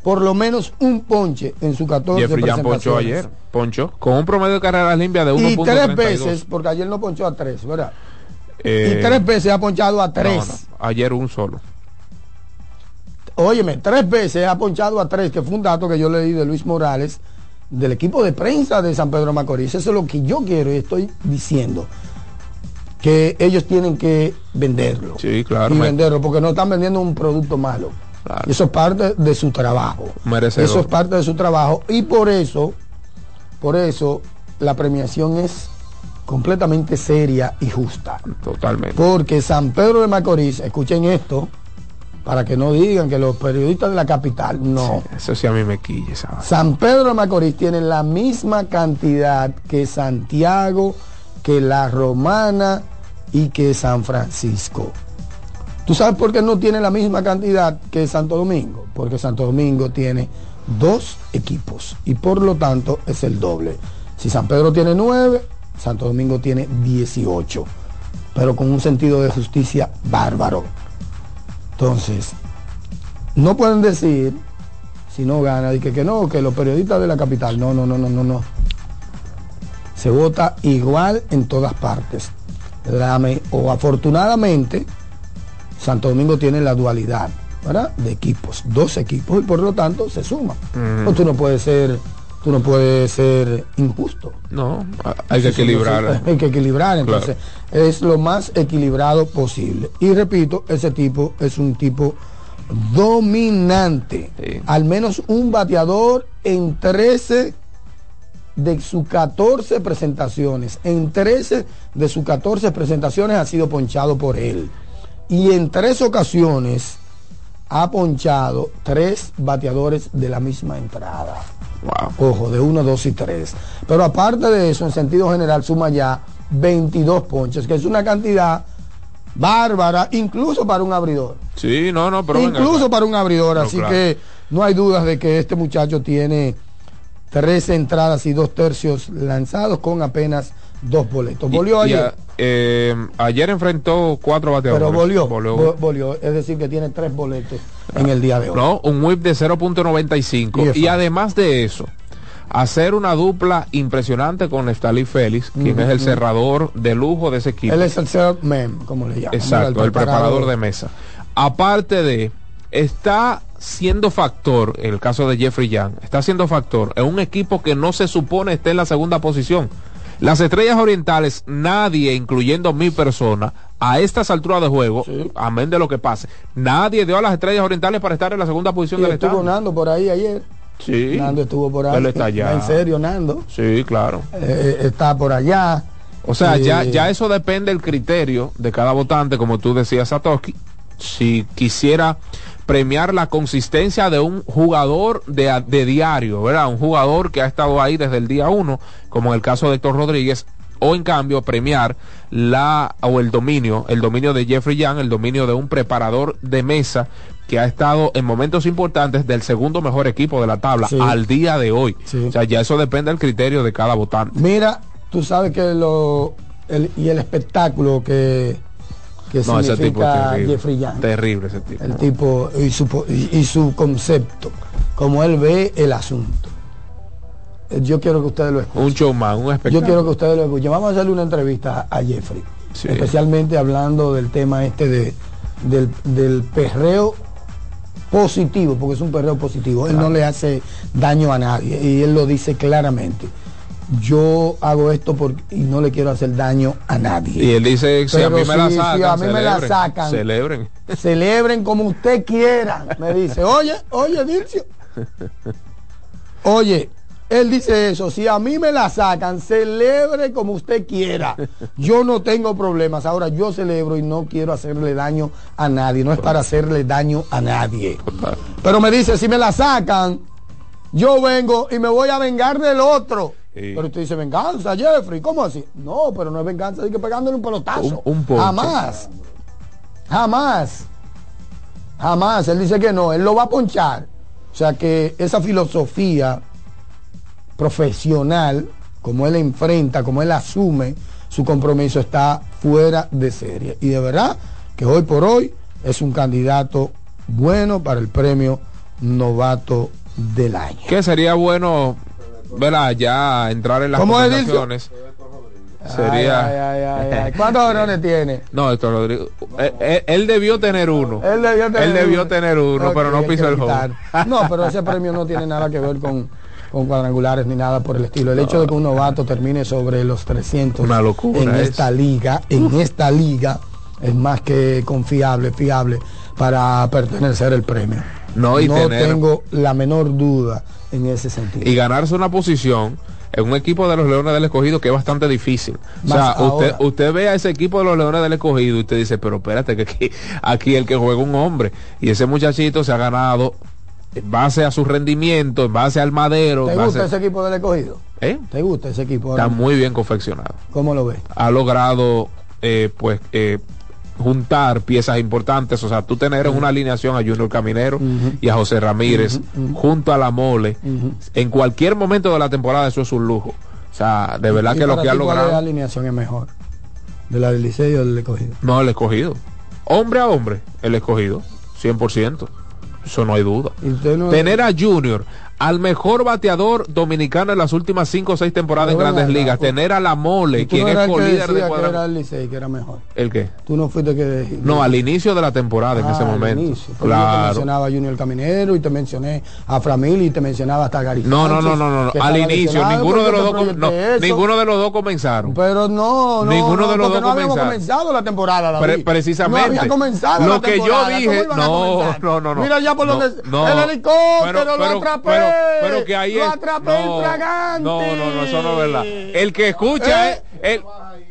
Por lo menos un ponche en sus 14 Jeffrey presentaciones. ponchó ayer. Ponchó con un promedio de carreras limpias de 1.32. Y tres veces, porque ayer no ponchó a tres, ¿verdad? Eh, y tres veces ha ponchado a no, tres. no, ayer un solo. Óyeme, tres veces ha ponchado a tres, que fue un dato que yo leí de Luis Morales, del equipo de prensa de San Pedro de Macorís. Eso es lo que yo quiero y estoy diciendo. Que ellos tienen que venderlo. Sí, claro, Y venderlo, porque no están vendiendo un producto malo. Claro. Eso es parte de su trabajo. Merecedor. Eso es parte de su trabajo. Y por eso, por eso, la premiación es completamente seria y justa. Totalmente. Porque San Pedro de Macorís, escuchen esto, para que no digan que los periodistas de la capital, no. Eso sí a mí me quilla. San Pedro de Macorís tiene la misma cantidad que Santiago, que La Romana y que San Francisco. ¿Tú sabes por qué no tiene la misma cantidad que Santo Domingo? Porque Santo Domingo tiene dos equipos y por lo tanto es el doble. Si San Pedro tiene nueve, Santo Domingo tiene 18, pero con un sentido de justicia bárbaro. Entonces, no pueden decir, si no gana, y que, que no, que los periodistas de la capital, no, no, no, no, no, no. Se vota igual en todas partes. O afortunadamente, Santo Domingo tiene la dualidad, ¿verdad? De equipos, dos equipos, y por lo tanto se suman. No, tú no puedes ser, tú no puedes ser injusto. No, a- hay que equilibrar. Hay que equilibrar, entonces es lo más equilibrado posible. Y repito, ese tipo es un tipo dominante. Sí. Al menos un bateador en 13 de sus 14 presentaciones. En 13 de sus 14 presentaciones ha sido ponchado por él. Y en tres ocasiones ha ponchado tres bateadores de la misma entrada. Wow. Ojo, de 1, 2 y 3. Pero aparte de eso, en sentido general, suma ya 22 ponches, que es una cantidad bárbara, incluso para un abridor. Sí, no, no, pero incluso para un abridor. No, así claro. que no hay dudas de que este muchacho tiene tres entradas y dos tercios lanzados con apenas dos boletos. Volvió ayer. a- eh, ayer enfrentó cuatro bateadores. Pero volvió, Volvió. vo- volvió, es decir, que tiene tres boletos en el día de hoy. No, un whip de 0.95. Y además de eso, hacer una dupla impresionante con Nestalí Félix, quien es el cerrador de lujo de ese equipo. Él es el third man, como le llaman. Exacto, el preparador de mesa. Aparte de, está siendo factor, en el caso de Jeffrey Young, está siendo factor en un equipo que no se supone esté en la segunda posición. Las estrellas orientales, nadie, incluyendo mi persona, a estas alturas de juego, amén de lo que pase, nadie dio a las estrellas orientales para estar en la segunda posición Y del estuvo estado. Nando por ahí ayer. Sí. Nando estuvo por ahí. Él está allá. En serio, Nando. Sí, claro. Eh, está por allá. O sea, ya, Eh, ya eso depende del criterio de cada votante, como tú decías, Satoshi. Si quisiera premiar la consistencia de un jugador de, de diario, ¿verdad? Un jugador que ha estado ahí desde el día uno, como en el caso de Héctor Rodríguez, o en cambio premiar la o el dominio, el dominio de Jeffrey Young, el dominio de un preparador de mesa que ha estado en momentos importantes del segundo mejor equipo de la tabla Sí. al día de hoy. Sí. O sea, ya eso depende del criterio de cada votante. Mira, tú sabes que lo. el- y el espectáculo que, que No, ese tipo es significa terrible. Jeffrey Young. Terrible ese tipo. El tipo y su, y, su concepto, como él ve el asunto. Yo quiero que ustedes lo escuchen. Un showman, un espectáculo. Yo quiero que ustedes lo escuchen. Vamos a hacerle una entrevista a Jeffrey. Sí. Especialmente hablando del tema este de, del, del perreo positivo, porque es un perreo positivo. Él no le hace daño a nadie y él lo dice claramente. Yo hago esto porque, y no le quiero hacer daño a nadie. Y él dice, si a Pero mí me la sí, sacan, a mí me la celebren, sacan. Celebren. Celebren como usted quiera. Me dice, oye, oye, Dircio. Oye, él dice eso, si a mí me la sacan, celebre como usted quiera. Yo no tengo problemas. Ahora yo celebro y no quiero hacerle daño a nadie. No es para hacerle daño a nadie. Pero me dice, si me la sacan, yo vengo y me voy a vengar del otro. Pero usted dice, venganza, Jeffrey, ¿cómo así? No, pero no es venganza, hay que pegándole un pelotazo. Un- un ponche. Jamás. Jamás. Jamás. Él dice que no, él lo va a ponchar. O sea que esa filosofía profesional, como él enfrenta, como él asume su compromiso, está fuera de serie. Y de verdad que hoy por hoy es un candidato bueno para el premio novato del año. Que sería bueno, ¿verdad? Ya entrar en las ¿Cómo es, conversaciones. Sería. Ay, ay, ay. ¿Cuántos varones tiene? *laughs* No, esto Rodrigo. Él, él- él debió tener uno. Él debió tener Él debió uno. tener uno, Ok, pero no pisó el quitar. *laughs* No, pero ese premio no tiene nada que ver con, con cuadrangulares ni nada por el estilo. El hecho de que un novato termine sobre los 300 Una locura en es. esta liga, en esta liga, es más que confiable, fiable para pertenecer el premio. No, y tener- tengo la menor duda en ese sentido. y ganarse una posición en un equipo de los Leones del Escogido que es bastante difícil. O sea, usted, usted ve a ese equipo de los Leones del Escogido y usted dice, pero espérate que aquí, aquí el que juega un hombre. Y ese muchachito se ha ganado en base a su rendimiento, en base al madero. ¿Te gusta ese equipo del escogido? ¿Eh? ¿Te gusta ese equipo? Está muy bien confeccionado. ¿Cómo lo ves? Ha logrado, eh, pues, eh, juntar piezas importantes. O sea, tú tener en una alineación a Junior Caminero y a José Ramírez junto a la mole. En cualquier momento de la temporada eso es un lujo. O sea, de verdad ¿Y que lo que ha ti cuál logrado. alineación es mejor? ¿De la del Licey o del escogido? No, el escogido. Hombre a hombre, el escogido. 100%. Eso no hay duda. ¿Y usted no- Tener a Junior, al mejor bateador dominicano en las últimas 5 o 6 temporadas en Pero grandes ligas. pues. Tener a la mole, ¿Y tú quien no es colíder de decía que era el Licey que era mejor? ¿El qué? Tú no fuiste que... No, al inicio de la temporada en Ah, ese momento. inicio. Porque Yo te Claro. mencionaba a Junior Caminero y te mencioné a Framil y te mencionaba hasta Gary No, no, no, no, no, Al inicio, ninguno de los dos no, ninguno de los dos comenzaron. Pero no, no, Ninguno no, de los dos no habíamos comenzaron. comenzado la temporada. Pre- precisamente. No había comenzado Lo la que yo temporada. ¿Cómo dije- no, no, no, no. Mira ya por donde el helicóptero lo. Pero- que ahí lo es- atrapé no. No, no, no, eso no es verdad. El que escucha Eh, es el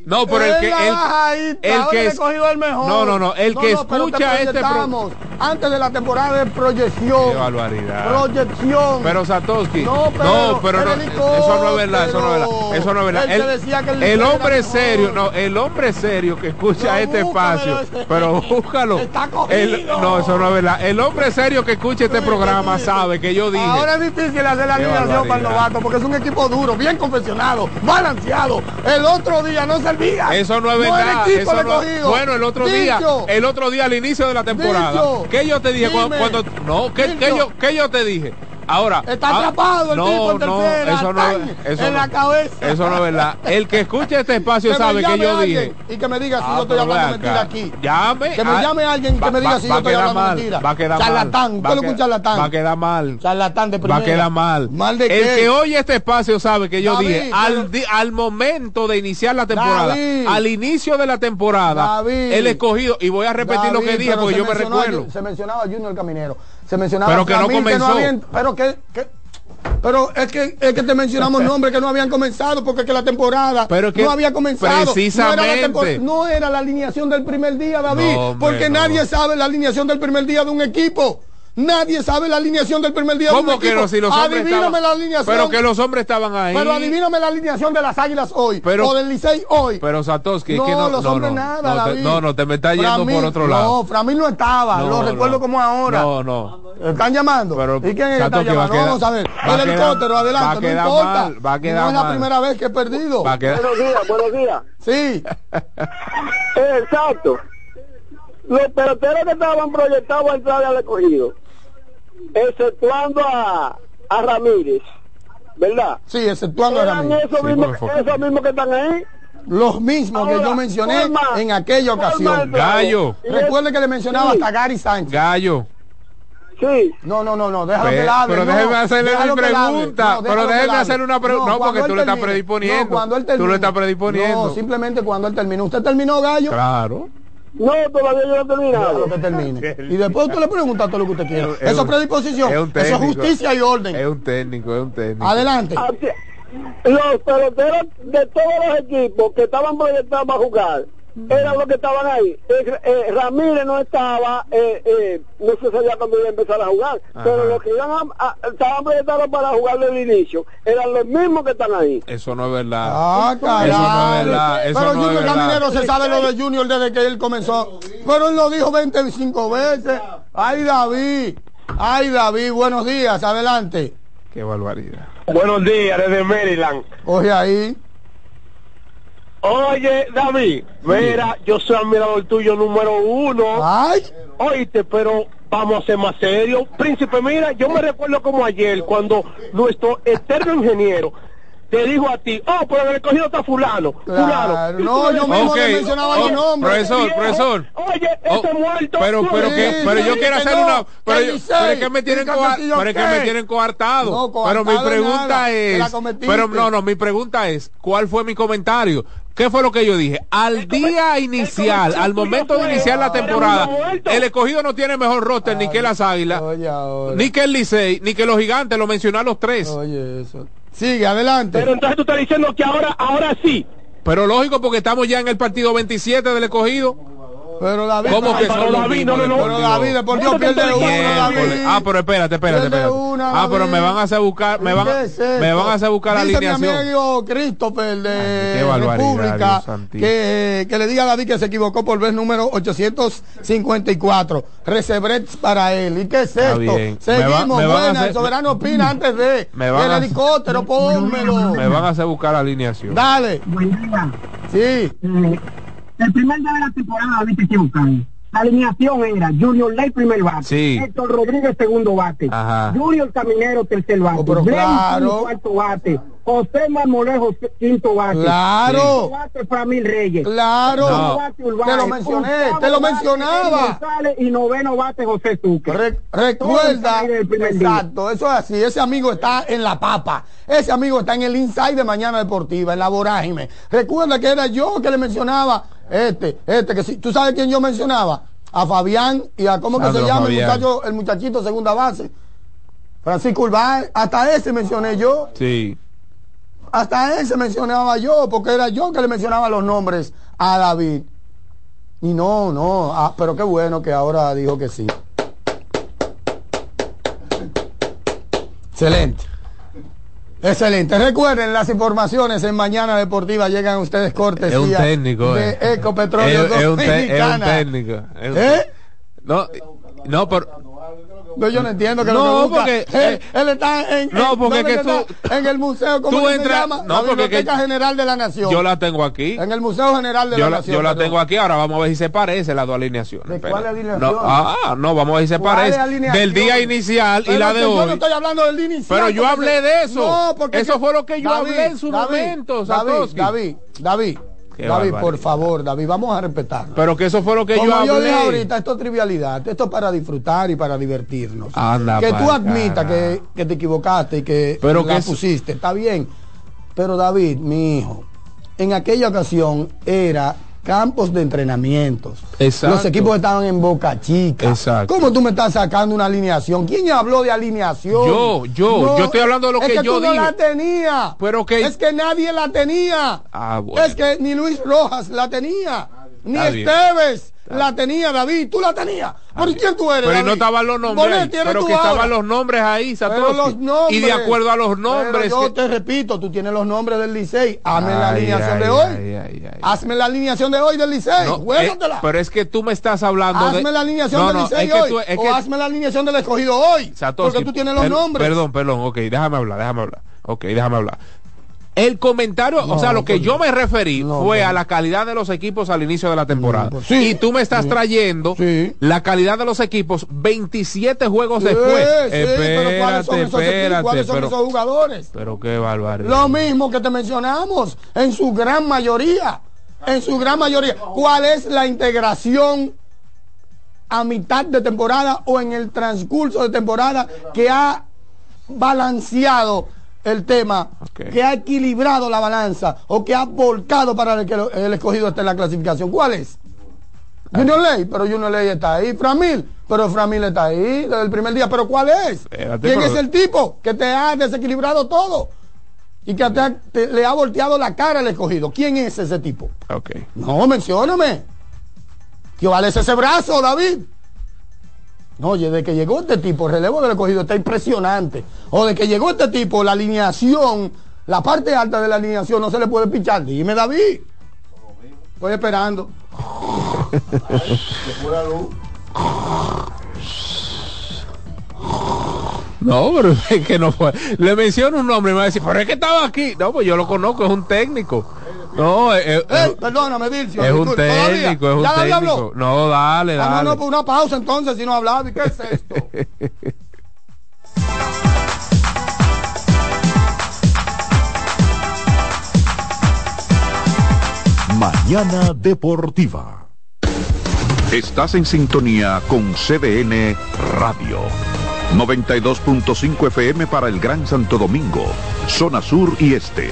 no, pero el que la el, que es- el mejor. No, no, no, el No, que no, escucha este pro- antes de la temporada de proyección. Qué barbaridad. Proyección. Pero Satoshi, No, pero, no, pero no, eso no es verdad, eso no es verdad, eso no es verdad. Él decía que el hombre serio, no, el hombre serio que escucha Pero este espacio, ese. pero búscalo. Está cogido. El- no, eso no es verdad. El hombre serio que escucha este programa sabe que yo dije. Ahora es difícil hacer la alineación para el novato porque es un equipo duro, bien confeccionado, balanceado. El otro día no servía. Eso no es No verdad. equipo eso no- bueno, el otro día, Dicho. el otro día al inicio de la temporada, Dicho. ¿qué yo te dije Dime. cuando, no, ¿qué, qué yo, qué yo te dije? Ahora Está ah, atrapado el no, tipo en no, tercera, eso no, eso en la cabeza. Eso no es verdad. El que escuche este espacio Que sabe que yo dije. Y que me diga si Ah, yo estoy hablando mentira aquí. Llame. Que me llame alguien que va- me diga va- si va yo estoy hablando mal, mentira. Va a quedar Charlatán, mal. Va charlatán. Va a quedar mal. Charlatán de Va primera. a quedar mal. ¿Mal de el qué? que oye este espacio sabe que yo David, dije, al, momento de iniciar la temporada, David. al inicio de la temporada, David. el escogido, y voy a repetir lo que dije porque yo me recuerdo. Se mencionaba Junior Caminero. Se mencionaba Pero que no comenzó. habían- pero que, que- pero es que es que te mencionamos *laughs* nombres que no habían comenzado porque que la temporada Pero que no había comenzado. precisamente. No era, la tempor- no era la alineación del primer día, David, No, hombre, porque no. nadie sabe la alineación del primer día de un equipo. Nadie sabe la alineación del primer día de un ¿Cómo equipo. que no? Si los hombres Adivíname estaban- la alineación. Pero que los hombres estaban ahí. Pero adivíname la alineación de las Águilas hoy Pero- o del Licey hoy. Pero Satoshi, no, es que no, los no, hombres no, nada, no, te, no, no, te me está yendo Framil- por otro lado. No, Framil no estaba, No, lo recuerdo no. como ahora. No, no. ¿Están llamando? Pero, ¿Y quién es que está llamando? quedar- Vamos a ver. va El helicóptero, va a adelante, no importa. mal, va a quedar no es la mal. primera vez que he perdido. Va a quedar- Buenos días, buenos días. Sí. Exacto. Los peloteros que estaban proyectados a entrar al escogido, exceptuando a, a Ramírez, ¿verdad? Sí, exceptuando a Ramírez. esos, Sí, mismos, esos mismos que están ahí. Los mismos que Ahora, yo mencioné forma- en aquella ocasión. Gallo. Recuerde que le mencionaba Sí. hasta Gary Sánchez. Gallo. Sí. No, no, no, no, déjalo Pe- que la hable. pero no, déjeme hacerle que hable. pregunta, No, pero que déjeme hacerle una pregunta. No, cuando porque él tú le estás termine. predisponiendo. No, cuando él Tú le termine. estás predisponiendo. No, simplemente cuando él terminó. ¿Usted terminó, Gallo? Claro. No, todavía yo no he terminado. Que termine. *laughs* Y después usted le pregunta todo lo que usted quiera. Es Eso es predisposición. es un Eso es justicia y orden. Es un técnico, es un técnico. Adelante. Así- los peloteros de todos los equipos que estaban proyectados a jugar eran los que estaban ahí. Eh, eh, Ramírez no estaba, eh, eh, no se sabía cuándo iba a empezar a jugar, pero los que iban a- a- estaban proyectados para jugar desde el inicio eran los mismos que están ahí. Eso no es verdad. Ah, caray. Eso no es verdad, eso Pero no Junior verdad. Caminero se sabe lo de Junior desde que él comenzó. Pero él lo dijo 25 veces. Ay, David. Ay, David, buenos días. Adelante. Qué barbaridad. Buenos días, desde Maryland. Oye ahí. Oye, David, mira, yo soy admirador tuyo número uno. Ay. Oíste, pero vamos a ser más serios. Príncipe, mira, yo me recuerdo como ayer cuando nuestro eterno ingeniero te dijo a ti, oh, pero en el recogido está fulano, fulano. No, yo mismo Ok, le mencionaba oh, los nombres. profesor, profesor. Oye, Oh, ese muerto. pero, pero, Sí, que, pero sí, yo quiero hacer no, una. Pero, yo- pero es que me tienen, coa- pero es que me tienen coartado. No, pero mi pregunta nada, es. Pero no, no, mi pregunta es: ¿cuál fue mi comentario? ¿Qué fue lo que yo dije? Al día inicial, al momento de iniciar la temporada, el escogido no tiene mejor roster ni que las águilas, ni que el Licey, ni que los gigantes, lo mencioné a los tres. Oye, eso. Sigue, adelante. Pero entonces tú estás diciendo que ahora, ahora sí. Pero lógico, porque estamos ya en el partido 27 del escogido. Pero David. ¿Cómo que pero David, no, no, no. Pero por Dios? David, por Dios, ¿Cómo te pierde? David. Miércoles. Ah, pero espérate, espérate, espérate. una, ah, pero me van a hacer buscar, me van, me van a hacer buscar la Dice mi alineación. amigo Christopher de República Dios santísimo. que, que le diga a David que se equivocó por vez número 854. Recebrets para él. ¿Y qué es esto? Seguimos, buena. hacer- El soberano opina antes de. *laughs* Me van el a- helicóptero, pónmelo. Me van a hacer buscar la alineación. Dale. Buen día. Sí. El primer día de la temporada, viste equivocado. La alineación era Junior Ley primer bate, Sí. Héctor Rodríguez segundo bate, Ajá. Junior Caminero tercer bate, Oh, claro. Cuarto bate, José Marmolejo quinto bate, Claro. quinto bate Framil Reyes, Claro. sexto bate Urbáez, Te lo mencioné, te lo mencionaba. Y noveno bate José. Re- Todo recuerda, día. exacto, eso es así, ese amigo está en la papa, ese amigo está en el inside de Mañana Deportiva, en la vorágine. Recuerda que era yo que le mencionaba, este, este, que si, tú sabes quién yo mencionaba, a Fabián y a cómo que se llama el muchacho, el muchachito segunda base, Francisco Urbán, hasta ese mencioné yo, Sí. hasta ese mencionaba yo, porque era yo que le mencionaba los nombres a David. Y no, no, ah, pero qué bueno que ahora dijo que sí. Excelente. Excelente. Recuerden las informaciones en Mañana Deportiva llegan a ustedes cortesía Es un técnico. de eh. Ecopetróleo es, es un te- es un técnico. es un- ¿Eh? No, no, pero. No, yo no entiendo que No, lo que porque, él, eh, él está en, no, porque ¿dónde que tú- en el museo ¿cómo tú que se llama? no, la porque que- Biblioteca General de la Nación. Yo la tengo aquí. En el Museo General de Yo la la, Nación. yo la tengo aquí, ahora vamos a ver si se parece las dos alineaciones. ¿De cuál alineación? No, ah, no, vamos a ver si se ¿Cuáles parece. Del día inicial y Pero la de que Yo no hoy. estoy hablando del día inicial. Pero yo hablé de eso. No, porque Eso fue lo que yo hablé en su momento, David. David, David, Qué David, barbaridad. por favor, David, vamos a respetarlo. Pero que eso fue lo que Como yo yo, hablé. dije ahorita, esto es trivialidad, esto es para disfrutar y para divertirnos. Anda que tú admitas que, que te equivocaste y que Pero la que eso- pusiste, está bien. Pero David, mi hijo, en aquella ocasión era campos de entrenamientos. Exacto. Los equipos estaban en Boca Chica. Exacto. ¿Cómo tú me estás sacando una alineación? ¿Quién habló de alineación? Yo, yo, yo estoy hablando de lo es que que yo tú no dije. la tenía. Pero que- Es que nadie la tenía. Ah, bueno. Es que ni Luis Rojas la tenía. Ni. Esteves la tenía, David. Tú la tenías. ¿Por quién tú eres? Pero David? no estaban los nombres. Pero tú que ahora. estaban los nombres ahí, Satoshi. nombres. Y de acuerdo a los Pero nombres. yo que- te repito, tú tienes los nombres del Licey. Hazme la alineación ay, de hoy. ay. Hazme la alineación de hoy del Licey. No, Juégatela. eh, pero es que tú me estás hablando de. hazme la alineación No, del Licey hoy. tú- o que- hazme la alineación del escogido hoy. Satoshi, porque tú tienes los per- nombres. Perdón, perdón, ok, déjame hablar, déjame hablar. Ok, déjame hablar. El comentario, No, o sea, lo que yo me referí no, fue a la calidad de los equipos al inicio de la temporada. por- sí, y tú me estás sí, trayendo sí. la calidad de los equipos 27 juegos después. sí, pero ¿cuáles son espérate, esos espérate, ¿Cuáles son pero, esos jugadores? pero qué barbaridad. Lo mismo que te mencionamos, en su gran mayoría, en su gran mayoría. ¿Cuál es la integración a mitad de temporada o en el transcurso de temporada que ha balanceado el tema, que ha equilibrado la balanza o que ha volcado para que lo- el escogido esté en la clasificación. ¿Cuál es? Junior Ley, pero Junior Ley está ahí. Framil, pero Framil está ahí desde el primer día. ¿Pero cuál es? Espérate, ¿Quién pero- es el tipo que te ha desequilibrado todo? Y que te ha- te- le ha volteado la cara al escogido. ¿Quién es ese tipo? Ok. No, mencióname. ¿Qué vale ese brazo, David? No, oye, de que llegó este tipo, el relevo del escogido está impresionante. O de que llegó este tipo, la alineación, la parte alta de la alineación no se le puede pichar. Dime, David. Estoy esperando. No, pero es que no fue. Le menciono un nombre y me va a decir, pero es que estaba aquí. No, pues yo lo conozco, es un técnico. No, es, es- Ey, perdóname, Dilcio. es un técnico, es un ¿Ya técnico. No, dale, Ah, no, dale. no, pues una pausa entonces si no hablaba. ¿Y qué es esto? Mañana Deportiva. Estás en sintonía con CDN Radio. 92.5 FM para el Gran Santo Domingo, zona sur y este.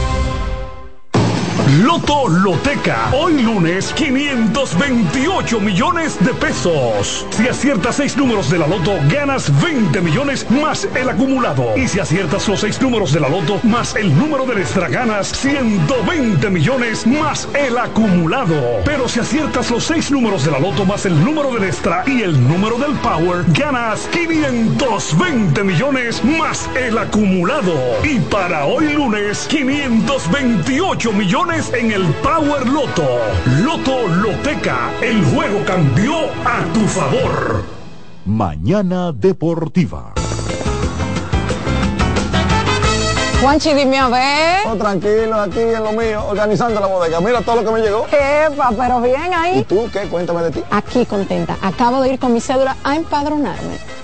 Loto Loteca. Hoy lunes, 528 millones de pesos. Si aciertas seis números de la Loto, ganas 20 millones más el acumulado. Y si aciertas los seis números de la Loto más el número del extra, ganas 120 millones más el acumulado. Pero si aciertas los seis números de la Loto más el número del extra y el número del Power, ganas 520 millones más el acumulado. Y para hoy lunes, 528 millones en el Power Loto. Loto Loteca, el juego cambió a tu favor. Mañana Deportiva. Juanchi, dime a ver. Oh, tranquilo, aquí en lo mío, organizando la bodega. Mira todo lo que me llegó. Epa, pero bien ¿Y ahí. tú qué? Cuéntame de ti. Aquí contenta. Acabo de ir con mi cédula a empadronarme.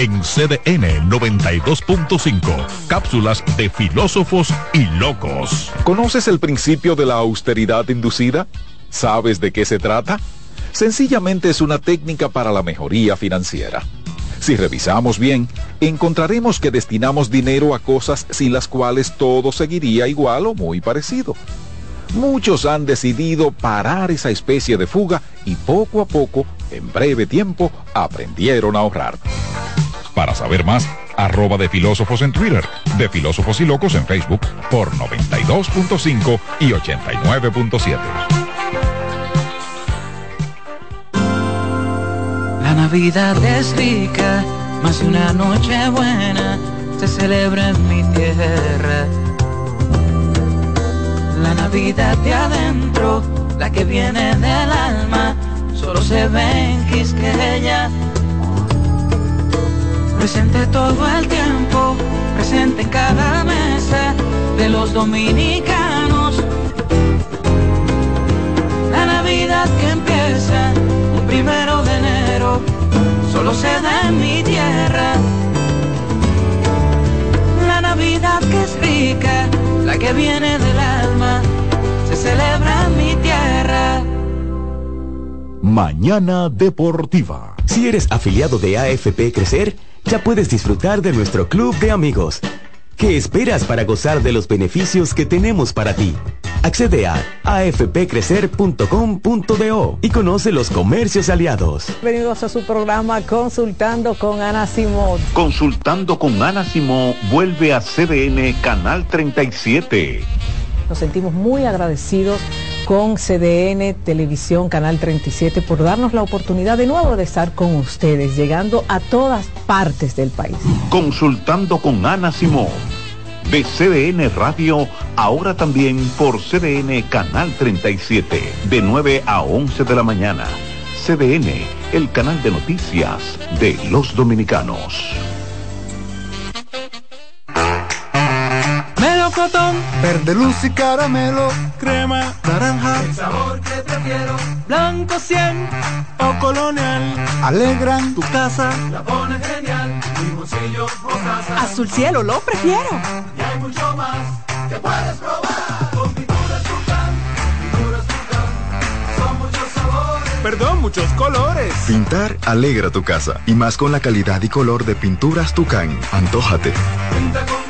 En CDN 92.5, cápsulas de filósofos y locos. ¿Conoces el principio de la austeridad inducida? ¿Sabes de qué se trata? Sencillamente es una técnica para la mejoría financiera. Si revisamos bien, encontraremos que destinamos dinero a cosas sin las cuales todo seguiría igual o muy parecido. Muchos han decidido parar esa especie de fuga y poco a poco, en breve tiempo, aprendieron a ahorrar. Para saber más, arroba de filósofos en Twitter, de filósofos y locos en Facebook por 92.5 y 89.7. La Navidad es rica, más de una noche buena se celebra en mi tierra. La Navidad de adentro, la que viene del alma, solo se ve en Quisqueya. Presente todo el tiempo, presente en cada mesa de los dominicanos. La Navidad que empieza un primero de enero, solo se da en mi tierra. La Navidad que es rica, la que viene del alma, se celebra en mi tierra. Mañana Deportiva. Si eres afiliado de AFP Crecer, ya puedes disfrutar de nuestro club de amigos. ¿Qué esperas para gozar de los beneficios que tenemos para ti? Accede a afpcrecer.com.do y conoce los comercios aliados. Bienvenidos a su programa Consultando con Ana Simón. Consultando con Ana Simón vuelve a CDN Canal 37. Nos sentimos muy agradecidos con CDN Televisión Canal 37 por darnos la oportunidad de nuevo de estar con ustedes, llegando a todas partes del país. Consultando con Ana Simón. De CDN Radio, ahora también por CDN Canal 37, de 9 a 11 de la mañana. CDN, el canal de noticias de los dominicanos. Verde luz y caramelo, crema, naranja, El sabor que prefiero, blanco 100 o colonial, alegran tu casa. la pone genial, limoncillo o. Azul cielo lo prefiero. Y hay mucho más que puedes probar. Con pinturas Tucán, pinturas Tucán, son muchos sabores. Perdón, muchos colores. Pintar alegra tu casa y más con la calidad y color de pinturas Tucán. Antójate. Pinta con.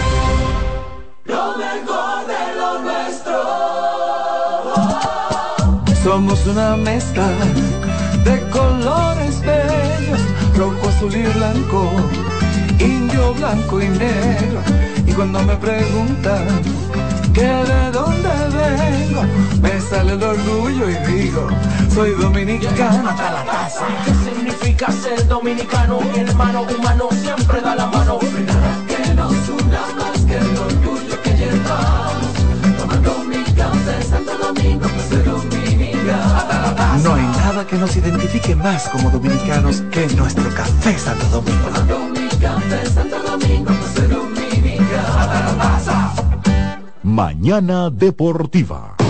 Somos una mezcla de colores bellos, rojo, azul y blanco, indio, blanco y negro. Y cuando me preguntan que de dónde vengo, me sale el orgullo y digo, soy dominicano hasta la casa. ¿Qué significa ser dominicano? Mi hermano humano siempre da la mano. Nada que nos una más que el que nos identifique más como dominicanos que nuestro café Santo Domingo. Mañana Deportiva.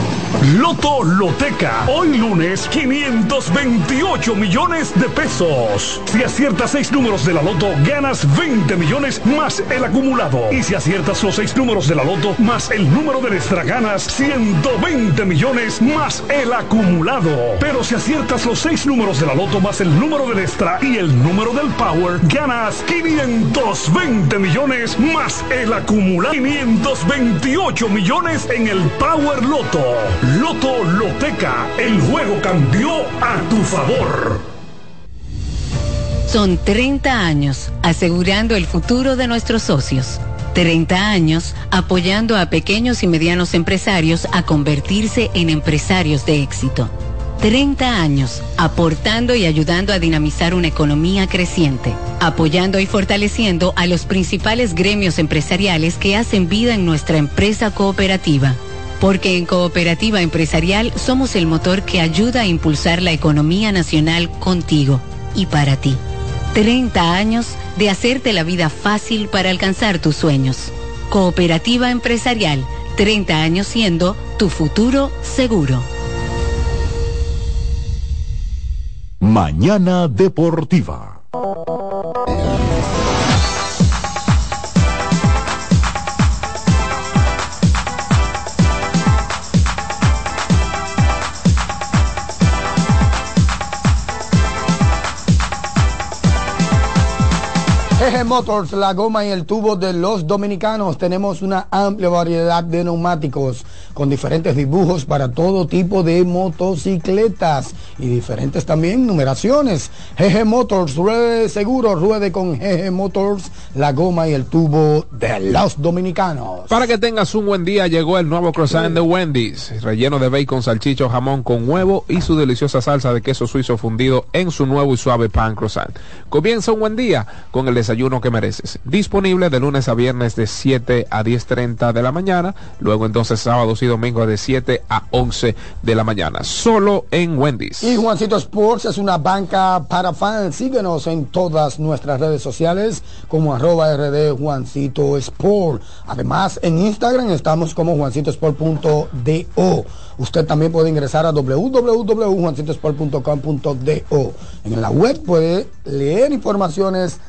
Loto Loteca. Hoy lunes, 528 millones de pesos. Si aciertas seis números de la Loto, ganas 20 millones más el acumulado. Y si aciertas los seis números de la Loto más el número de extra, ganas 120 millones más el acumulado. Pero si aciertas los seis números de la Loto más el número del extra y el número del Power, ganas 520 millones más el acumulado. 528 millones en el Power Loto. Loto Loteca, el juego cambió a tu favor. Son 30 años asegurando el futuro de nuestros socios. 30 años apoyando a pequeños y medianos empresarios a convertirse en empresarios de éxito. 30 años aportando y ayudando a dinamizar una economía creciente, apoyando y fortaleciendo a los principales gremios empresariales que hacen vida en nuestra empresa cooperativa. Porque en Cooperativa Empresarial somos el motor que ayuda a impulsar la economía nacional contigo y para ti. 30 años de hacerte la vida fácil para alcanzar tus sueños. Cooperativa Empresarial, 30 años siendo tu futuro seguro. Mañana Deportiva. Motors, la goma y el tubo de los dominicanos. Tenemos una amplia variedad de neumáticos con diferentes dibujos para todo tipo de motocicletas y diferentes también numeraciones. Eje Motors, ruede seguro, ruede con Eje Motors, la goma y el tubo de los dominicanos. Para que tengas un buen día, llegó el nuevo croissant de Wendy's, relleno de bacon, salchicho, jamón con huevo y su deliciosa salsa de queso suizo fundido en su nuevo y suave pan croissant. Comienza un buen día con el desayuno que mereces. Disponible de lunes a viernes de 7 a 10.30 de la mañana, luego entonces sábados y domingos de 7 a 11 de la mañana, solo en Wendy's. Y Juancito Sports es una banca para fans. Síguenos en todas nuestras redes sociales como arroba rd Juancito Sport. Además, en Instagram estamos como juancitosport.do. Usted también puede ingresar a www.juancitosport.com.do. En la web puede leer informaciones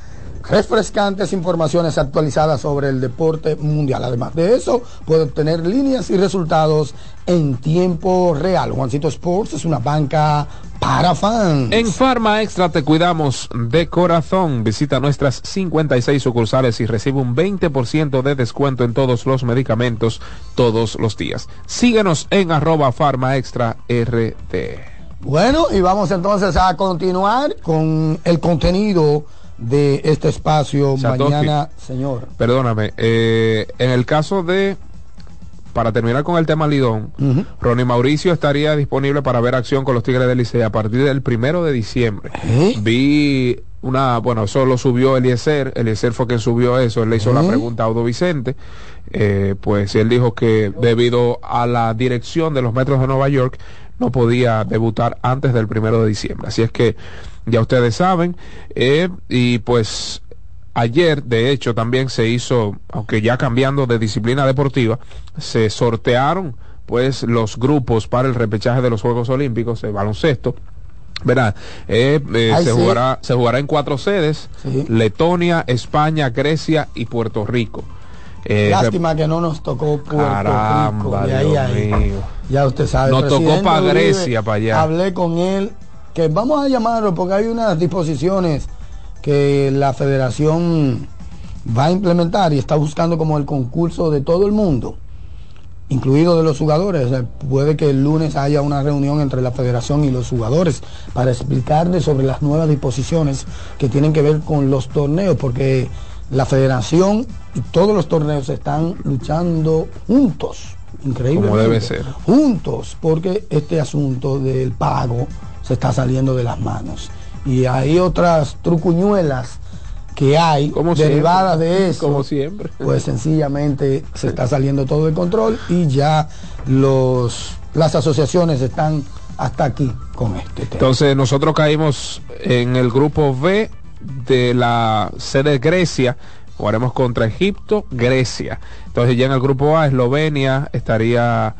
refrescantes informaciones actualizadas sobre el deporte mundial. Además de eso, puede obtener líneas y resultados en tiempo real. Juancito Sports es una banca para fans. En Farma Extra te cuidamos de corazón. Visita nuestras 56 sucursales y recibe un 20% de descuento en todos los medicamentos todos los días. Síguenos en arroba Farma Extra RT. Bueno, y vamos entonces a continuar con el contenido de este espacio Satoshi. mañana, señor. Perdóname, eh, en el caso de, para terminar con el tema Lidón, Ronnie Mauricio estaría disponible para ver acción con los Tigres del Licey a partir del primero de diciembre. Vi una, bueno, eso lo subió Eliezer, Eliezer fue quien subió eso, él le hizo la ¿Eh? pregunta a Audo Vicente, eh, pues él dijo que debido a la dirección de los Metros de Nueva York, no podía debutar antes del primero de diciembre. Así es que ya ustedes saben, eh, y pues ayer de hecho también se hizo, aunque ya cambiando de disciplina deportiva, se sortearon pues los grupos para el repechaje de los Juegos Olímpicos de baloncesto. Verá, eh, eh, se, sí. jugará, se jugará en cuatro sedes, Letonia, España, Grecia y Puerto Rico. Eh, Lástima que no nos tocó Puerto Caramba, Rico. De ahí, Dios ahí. mío. Ya usted sabe. Nos tocó presidente pa' Uribe, Grecia, pa' allá. Hablé con él, que vamos a llamarlo porque hay unas disposiciones que la federación va a implementar y está buscando como el concurso de todo el mundo, incluido de los jugadores. O sea, puede que el lunes haya una reunión entre la federación y los jugadores para explicarles sobre las nuevas disposiciones que tienen que ver con los torneos, porque la federación y todos los torneos están luchando juntos. Increíble. Como debe ser. Juntos, porque este asunto del pago se está saliendo de las manos. Y hay otras trucuñuelas que hay derivadas siempre, de eso. como siempre. Pues sencillamente se está saliendo todo de control y ya los las asociaciones están hasta aquí con este tema. Entonces nosotros caímos en el grupo B de la sede Grecia, jugaremos contra Egipto, Grecia. Entonces ya en el grupo A, Eslovenia, estaría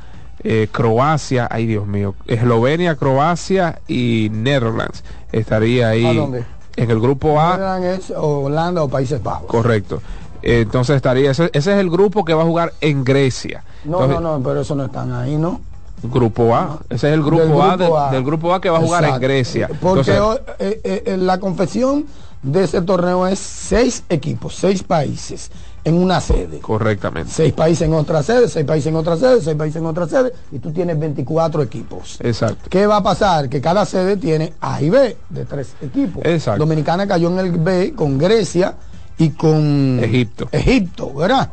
eh, Croacia, ay Dios mío, Eslovenia, Croacia y Netherlands. Estaría ahí ¿A dónde? en el grupo A. Netherlands es Holanda o Países Bajos. Correcto. Eh, Entonces estaría, ese, ese es el grupo que va a jugar en Grecia. No, Entonces, no, no, pero eso no están ahí, ¿no? Grupo A. Ese es el grupo, Del a, de- grupo A. del grupo A que va a jugar en. Grecia. Porque Entonces, eh, la confesión de ese torneo es seis equipos, seis países en una sede. correctamente. Seis países en otra sede, seis países en otra sede, seis países en otra sede, y tú tienes 24 equipos. Exacto. ¿Qué va a pasar? Que cada sede tiene A y B de tres equipos. Exacto. Dominicana cayó en el B con Grecia y con Egipto. Egipto, ¿verdad?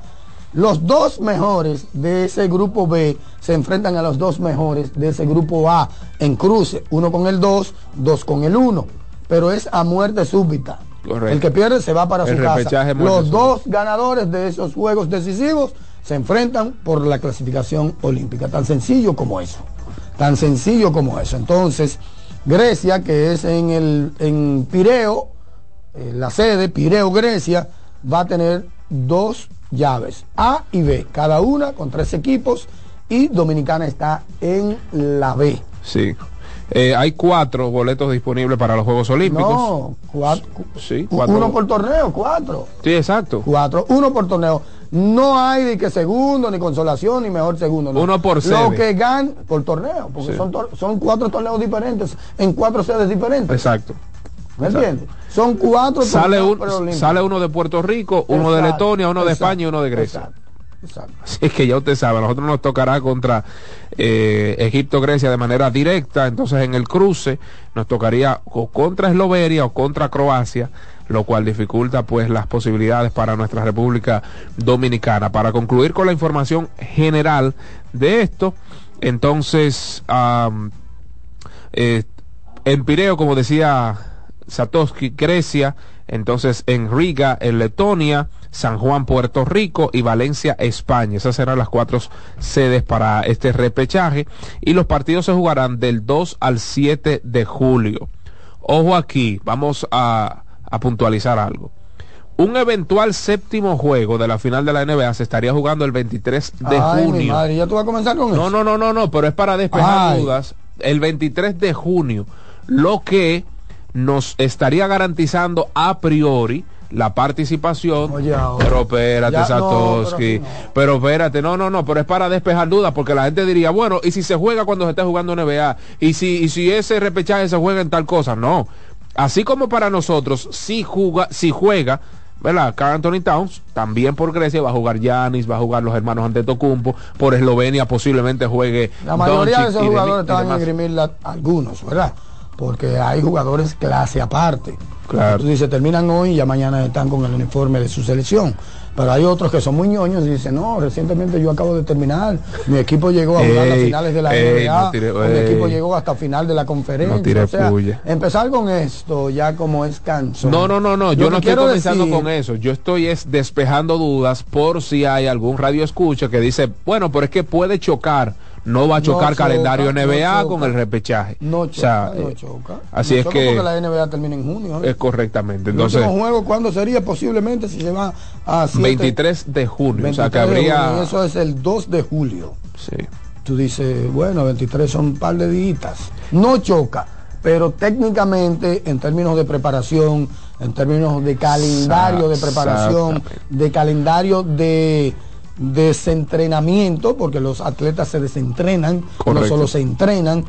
Los dos mejores de ese grupo B se enfrentan a los dos mejores de ese grupo A en cruce, uno con el 2, dos con el 1, pero es a muerte súbita. Correcto. El que pierde se va para El su casa. Los dos ganadores de esos juegos decisivos se enfrentan por la clasificación olímpica, tan sencillo como eso. Tan sencillo como eso. Entonces, Grecia, que es en el en Pireo, eh, la sede, Pireo, Grecia, va a tener dos llaves, A y B, cada una con tres equipos, y Dominicana está en la B. Sí. Eh, hay cuatro boletos disponibles para los Juegos Olímpicos. No, cuatro, Sí, cuatro. uno por torneo, cuatro. Sí, exacto. Cuatro, uno por torneo. No hay de que segundo, ni consolación, ni mejor segundo. no. Uno por Lo sede. que gan por torneo, porque Sí. son, tor- son cuatro torneos diferentes, en cuatro sedes diferentes. Exacto. ¿Me entiendes? Son cuatro Sale, un- sale uno de Puerto Rico, uno de Letonia, uno de España y uno de Grecia. exacto. Así que ya usted sabe, nosotros nos tocará contra eh, Egipto-Grecia de manera directa, entonces en el cruce nos tocaría o contra Eslovenia o contra Croacia, lo cual dificulta pues las posibilidades para nuestra República Dominicana. Para concluir con la información general de esto, entonces eh, en Pireo, como decía Satoshi, Grecia, entonces en Riga, en Letonia, San Juan, Puerto Rico y Valencia, España. Esas serán las cuatro sedes para este repechaje y los partidos se jugarán del 2 al 7 de julio. Ojo aquí, vamos a, a puntualizar algo. Un eventual séptimo juego de la final de la NBA se estaría jugando el 23 de Ay, mi junio. madre, ya tú vas a comenzar con No, eso. no, no, no, no, pero es para despejar Ay. dudas. El 23 de junio, lo que nos estaría garantizando a priori la participación. Oye, pero espérate, Ya, no, Satoshi. pero, espérate, no, no, no, pero es para despejar dudas, porque la gente diría, bueno, ¿y si se juega cuando se esté jugando NBA? ¿Y si, y si ese repechaje se juega en tal cosa? No. Así como para nosotros, si, juega, si juega, ¿verdad? Carl Anthony Towns, también por Grecia va a jugar Yanis, va a jugar los hermanos Antetokounmpo, por Eslovenia posiblemente juegue La mayoría de esos jugadores y te van a demás. esgrimir la- algunos, ¿verdad? Porque hay jugadores clase aparte. Claro. Tú dices, terminan hoy y ya mañana están con el uniforme de su selección. Pero hay otros que son muy ñoños y dicen, no, recientemente yo acabo de terminar. Mi equipo llegó a jugar las finales de la ey, NBA. no tire- o mi equipo llegó hasta final de la conferencia. No tire o sea, empezar con esto ya como es cansón. No, no, no, no, yo no estoy quiero comenzando decir- con eso. Yo estoy es despejando dudas por si hay algún radio escucha que dice, bueno, pero es que puede chocar. No va a chocar choca, calendario NBA con el repechaje. No O choca, sea, no eh, choca. Así es que porque la NBA termina en junio. ¿eh? es correctamente. El Entonces, juego, ¿cuándo sería? Posiblemente si se va a 7 23 de junio. o sea, que 23 de habría... junio, eso es el 2 de julio. Sí. Tú dices, bueno, 23 son un par de días. No choca, pero técnicamente, en términos de preparación, en términos de calendario de preparación, de calendario de desentrenamiento, porque los atletas se desentrenan, no Correcto. solo se entrenan,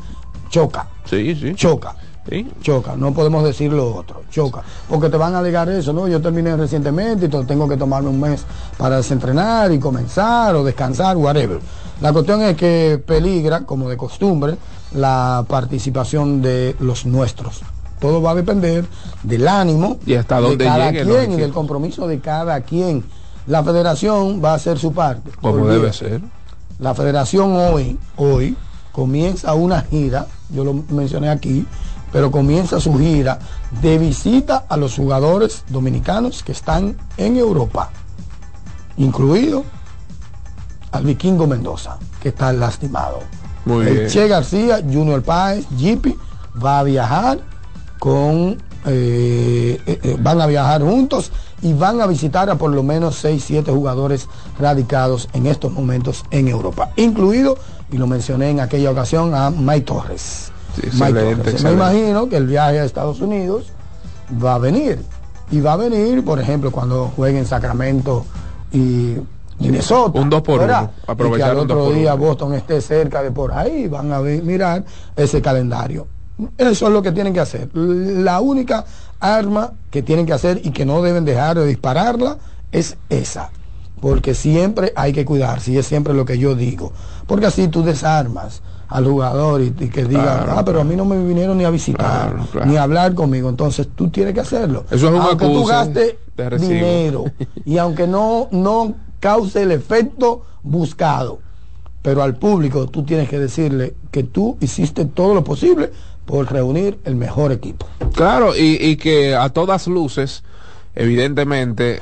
choca. Sí, sí. Choca. Sí. Choca, no podemos decir lo otro, choca. Porque te van a alegar eso, ¿no? Yo terminé recientemente y tengo que tomarme un mes para desentrenar y comenzar o descansar, whatever. La cuestión es que peligra, como de costumbre, la participación de los nuestros. Todo va a depender del ánimo Y hasta de cada quien y del compromiso de cada quien. La federación va a hacer su parte. Como debe ser. La federación hoy, hoy, comienza una gira, yo lo mencioné aquí, pero comienza su gira de visita a los jugadores dominicanos que están en Europa, incluido al vikingo Mendoza, que está lastimado. Muy El bien. Che García, Junior Páez, Jippy, va a viajar con, eh, eh, van a viajar juntos y van a visitar a por lo menos 6, 7 jugadores radicados en estos momentos en Europa, incluido, y lo mencioné en aquella ocasión, a Mike Torres. Sí, Mike excelente, Torres. excelente. Me imagino que el viaje a Estados Unidos va a venir. Y va a venir, por ejemplo, cuando jueguen Sacramento y Minnesota. Un dos por ¿verdad? uno, Y que aprovechar al un dos otro por día uno. Boston esté cerca de por ahí, van a ver- mirar ese calendario. Eso es lo que tienen que hacer. La única arma que tienen que hacer y que no deben dejar de dispararla es esa. Porque siempre hay que cuidarse y es siempre lo que yo digo. Porque así tú desarmas al jugador y, y que diga, Claro, ah, pero a mí no me vinieron ni a visitar, Claro, ni a hablar conmigo. Entonces tú tienes que hacerlo. Eso es un aunque tú gastes dinero *laughs* y aunque no, no cause el efecto buscado, pero al público tú tienes que decirle que tú hiciste todo lo posible por reunir el mejor equipo. Claro, y, y que a todas luces, evidentemente,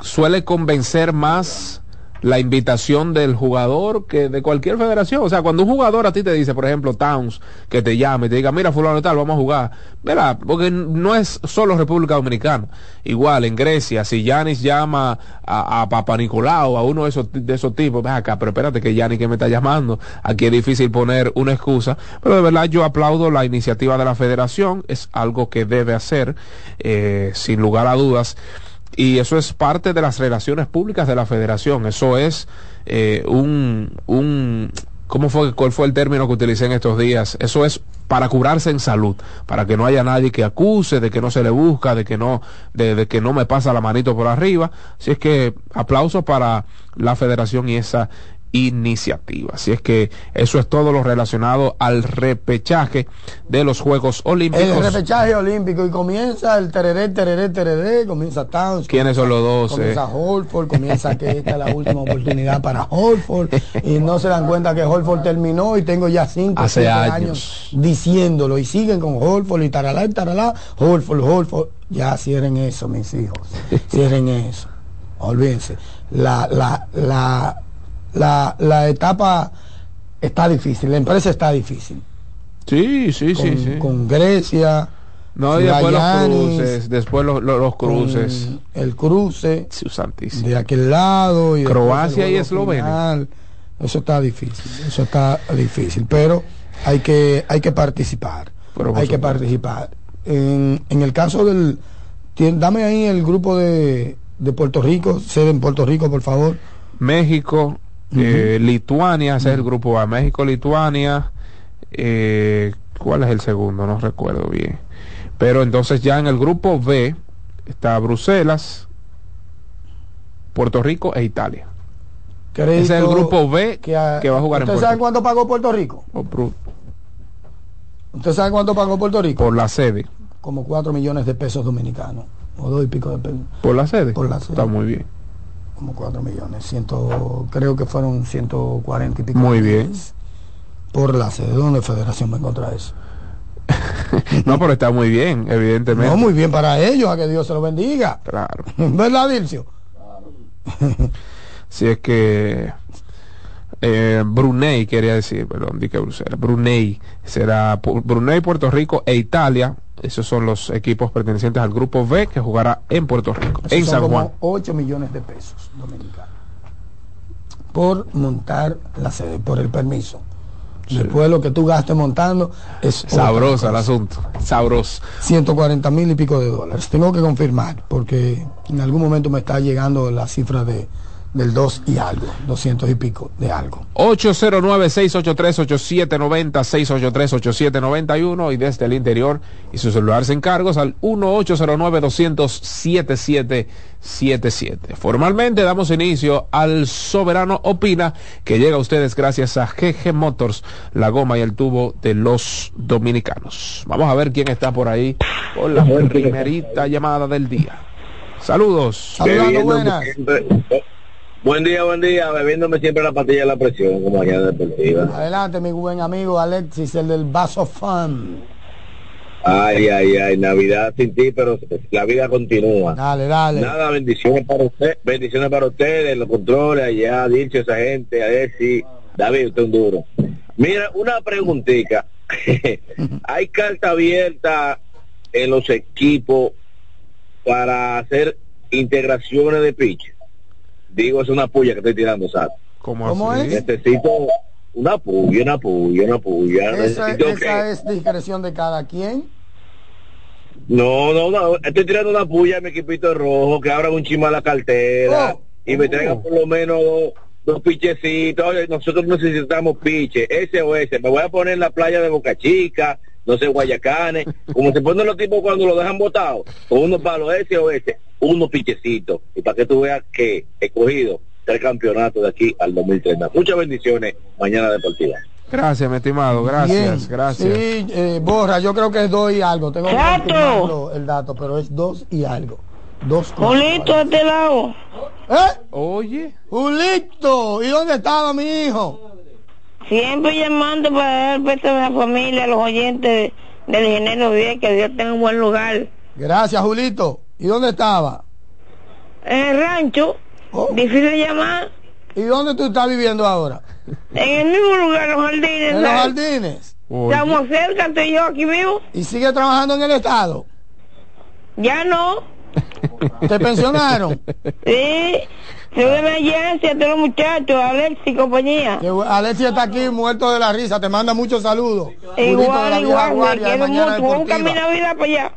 suele convencer más la invitación del jugador que de cualquier federación. O sea, cuando un jugador a ti te dice, por ejemplo, Towns, que te llame y te diga, mira, fulano tal, vamos a jugar. Mira, porque no es solo República Dominicana. Igual, en Grecia, si Yanis llama a, a Papa Nicolau, a uno de esos, de esos tipos, ven acá, pero espérate que Yanis que me está llamando. Aquí es difícil poner una excusa. Pero de verdad yo aplaudo la iniciativa de la federación. Es algo que debe hacer, eh, sin lugar a dudas y eso es parte de las relaciones públicas de la federación. Eso es eh, un un cómo fue cuál fue el término que utilicé en estos días eso es para curarse en salud para que no haya nadie que acuse de que no se le busca de que no de, de que no me pasa la manito por arriba. Así es que aplausos para la federación y esa iniciativa. Así es que eso es todo lo relacionado al repechaje de los Juegos Olímpicos. El repechaje olímpico y comienza el tereré, tereré, tereré, comienza Towns. ¿Quiénes son los dos? Comienza eh? Holford, comienza que esta es la última oportunidad para Holford y no se dan cuenta que Holford terminó y tengo ya cinco Hace años. años. diciéndolo y siguen con Holford y taralá y taralá, Holford, Holford, ya cierren eso mis hijos, cierren eso, olvídense, la, la, la, la, la etapa está difícil, la empresa está difícil. Sí, sí, con, sí, sí. con Grecia, No, y después los cruces, después los, los, los cruces. el cruce Su santísimo. de aquel lado y Croacia y Eslovenia. Eso está difícil, eso está difícil, pero hay que hay que participar. Pero hay que participar. En, en el caso del Tien- dame ahí el grupo de, de Puerto Rico, sede en Puerto Rico, por favor. México, eh, Lituania, ese es el grupo A. México, Lituania. eh, ¿Cuál es el segundo? No recuerdo bien. Pero entonces ya en el grupo B está Bruselas, Puerto Rico e Italia. Ese es el grupo B que, a- va a jugar en ¿Usted Puerto sabe Rico. cuánto pagó Puerto Rico? Oh, ¿Usted sabe cuánto pagó Puerto Rico? Por la sede. Como 4 millones de pesos dominicanos. O dos y pico de pesos. Por la sede. Por la sede. Está muy bien. Como 4 millones. Ciento, creo que fueron 140 y pico. Muy millones Por la sede. ¿Dónde Federación va a encontrar eso? *laughs* No, pero está muy bien, evidentemente. No, muy bien para ellos, a que Dios se lo bendiga. Claro. *laughs* ¿Verdad, Dilcio? Si es que eh, Brunei quería decir, perdón, di que Bruselas. Brunei será Brunei, Puerto Rico e Italia. Esos son los equipos pertenecientes al grupo B que jugará en Puerto Rico, Esos en son San como Juan. 8 millones de pesos dominicanos. Por montar la sede, por el permiso. Después lo que tú gastes montando es Sabroso el asunto, sabroso. 140 mil y pico de dólares. Tengo que confirmar porque en algún momento me está llegando la cifra de del 2 y algo, 200 y pico de algo. 809-683-8790, 683-8791 y desde el interior y su celular sin cargos al 1809-200-7777. Formalmente damos inicio al Soberano Opina que llega a ustedes gracias a GG Motors, la goma y el tubo de los dominicanos. Vamos a ver quién está por ahí con la primerita llamada del día. Saludos. Bebiéndome siempre- Buen día, buen día, bebiéndome siempre la pastilla de la presión como mañana deportiva. Adelante, mi buen amigo Alexis, el del Vaso Fan. Ay, ay, ay, Navidad sin ti, pero la vida continúa. Dale, dale. Nada, bendiciones para usted, bendiciones para ustedes, los controles allá, dicho esa gente, a ver si David, usted es un duro. Mira, una preguntita. *laughs* Hay carta abierta en los equipos para hacer integraciones de pitch. Digo, es una puya que estoy tirando, ¿sabes? ¿Cómo, ¿Cómo así? es? Necesito una puya, una puya, una puya. Esa, Necesito esa que- es discreción de cada quien. No, no, no. Estoy tirando una puya a mi equipito rojo, que abran un chima la cartera Oh. y me traigan por lo menos dos, dos pichecitos. Oye, nosotros necesitamos piche, ese o ese. Me voy a poner en la playa de Boca Chica, no sé, Guayacanes, como se ponen los tipos cuando lo dejan botado, con unos palos ese o ese, unos pichecitos. Y para que tú veas que he cogido el campeonato de aquí al 2030. Muchas bendiciones, mañana deportiva. Gracias, mi estimado. Gracias, Bien. gracias. Sí, eh, borra, yo creo que es dos y algo. Tengo confirmarlo el dato, pero es dos y algo. Dos Julito, a este lado. ¿Eh? Oye. Julito, ¿y dónde estaba mi hijo? Siempre llamando para dar besos a la familia, a los oyentes del ingeniero bien, que Dios tenga un buen lugar. Gracias, Julito. ¿Y dónde estaba? En el rancho, difícil de llamar. ¿Y dónde tú estás viviendo ahora? En el mismo lugar, los jardines. En los jardines. Estamos cerca, estoy yo aquí vivo. ¿Y sigue trabajando en el Estado? Ya no. ¿Te pensionaron? Sí. Soy de emergencia, todos los muchachos, Alex y compañía. Alexia está aquí muerto de la risa, te manda muchos saludos. Igual, la igual, me quiero mucho. Busca mi. Navidad para allá.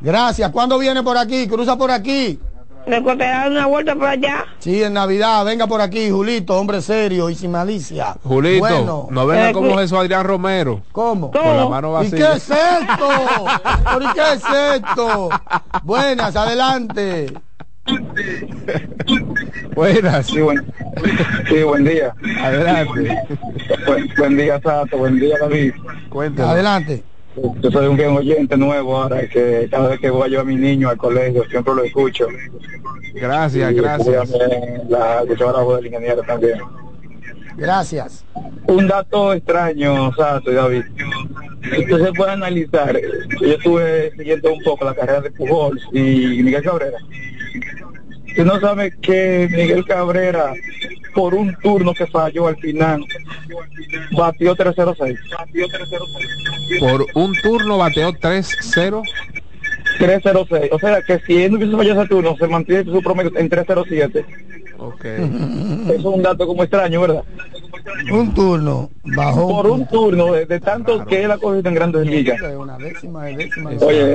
Gracias. ¿Cuándo viene por aquí? Cruza por aquí. Le conté dar una vuelta para allá. Sí, en Navidad, venga por aquí, Julito, hombre serio y sin malicia. Julito, Bueno. no venga Eh, como Jesús Adrián Romero. ¿Cómo? Con la mano ¿Y vacía. qué es esto? ¿Pero y qué es esto? Buenas, adelante. Buenas. Sí, buen, sí, buen día. Adelante. Buen, buen día, Sato. Buen día, David. Cuéntame. Adelante. Yo soy un oyente nuevo ahora que cada vez que voy llevar a mi niño al colegio siempre lo escucho. Gracias, Y gracias. La escuchaba la voz del ingeniero también. Gracias. Un dato extraño, Sato y David. Usted se puede analizar. Yo estuve siguiendo un poco la carrera de Pujol y Miguel Cabrera. Usted no sabe que Miguel Cabrera, por un turno que falló al final, batió 306. Por un turno bateó 3-0. 306. O sea que si él no hubiese fallado ese turno, se mantiene su promedio en 307. Ok. Eso es un dato como extraño, ¿verdad? Un turno bajó. Por un turno, de, de tanto que él ha cogido en grandes ligas. Una décima, de décima. Oye,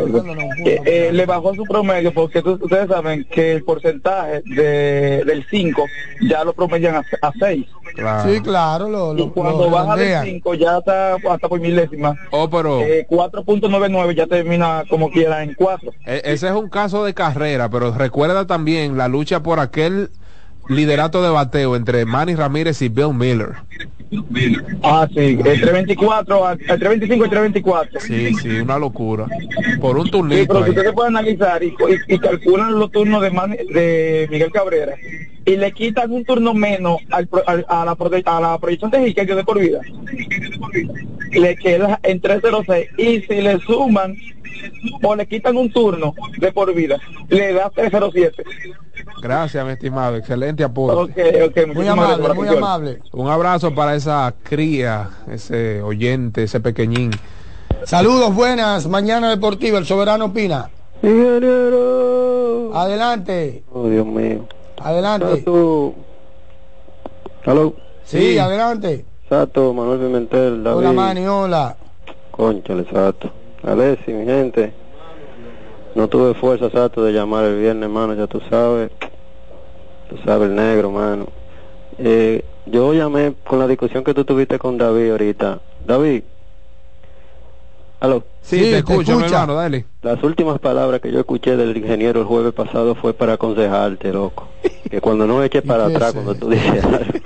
eh, eh, le bajó su promedio porque tú- ustedes saben que el porcentaje de, del 5 ya lo promedian a, a 6. Sí, claro, lo, Y cuando lo baja del redondean. 5 ya está hasta por milésima. Oh, pero Eh, 4.99 ya termina como quiera en 4. e- ese es un caso de carrera, pero recuerda también la lucha por aquel liderato de bateo entre Manny Ramírez y Bill Miller. Ah, sí, entre 24, a- entre 25 y 24. Sí, sí, una locura. Por un Sí, turnito pero si ahí. ustedes pueden analizar y, y- y calculan los turnos de, Man- de Miguel Cabrera y le quitan un turno menos al a, la, prote- a la proyección de Jiquelio de por vida, le queda en 306 y si le suman o le quitan un turno de por vida, le da 307. Gracias, mi estimado. Excelente aporte. Ok, ok, Muy amable, gracias, muy amable. Un abrazo para esa cría, ese oyente, ese pequeñín. Saludos, buenas. Mañana Deportiva, el soberano opina. Adelante, Oh, Dios mío. Adelante. Sato. Hello. Sí, adelante. Sato, Manuel Pimentel, David. Hola, Manny, hola. Conchale, Sato. Alessi, mi gente. No tuve fuerza, Sato, de llamar el viernes, mano, ya tú sabes. Tú sabes, el negro, mano. Eh, yo llamé con la discusión que tú tuviste con David ahorita. David. Aló. Sí, te escucho, hermano, dale. Las últimas palabras que yo escuché del ingeniero el jueves pasado fue para aconsejarte, loco. Que cuando no eches *laughs* para atrás cuando tú dices algo.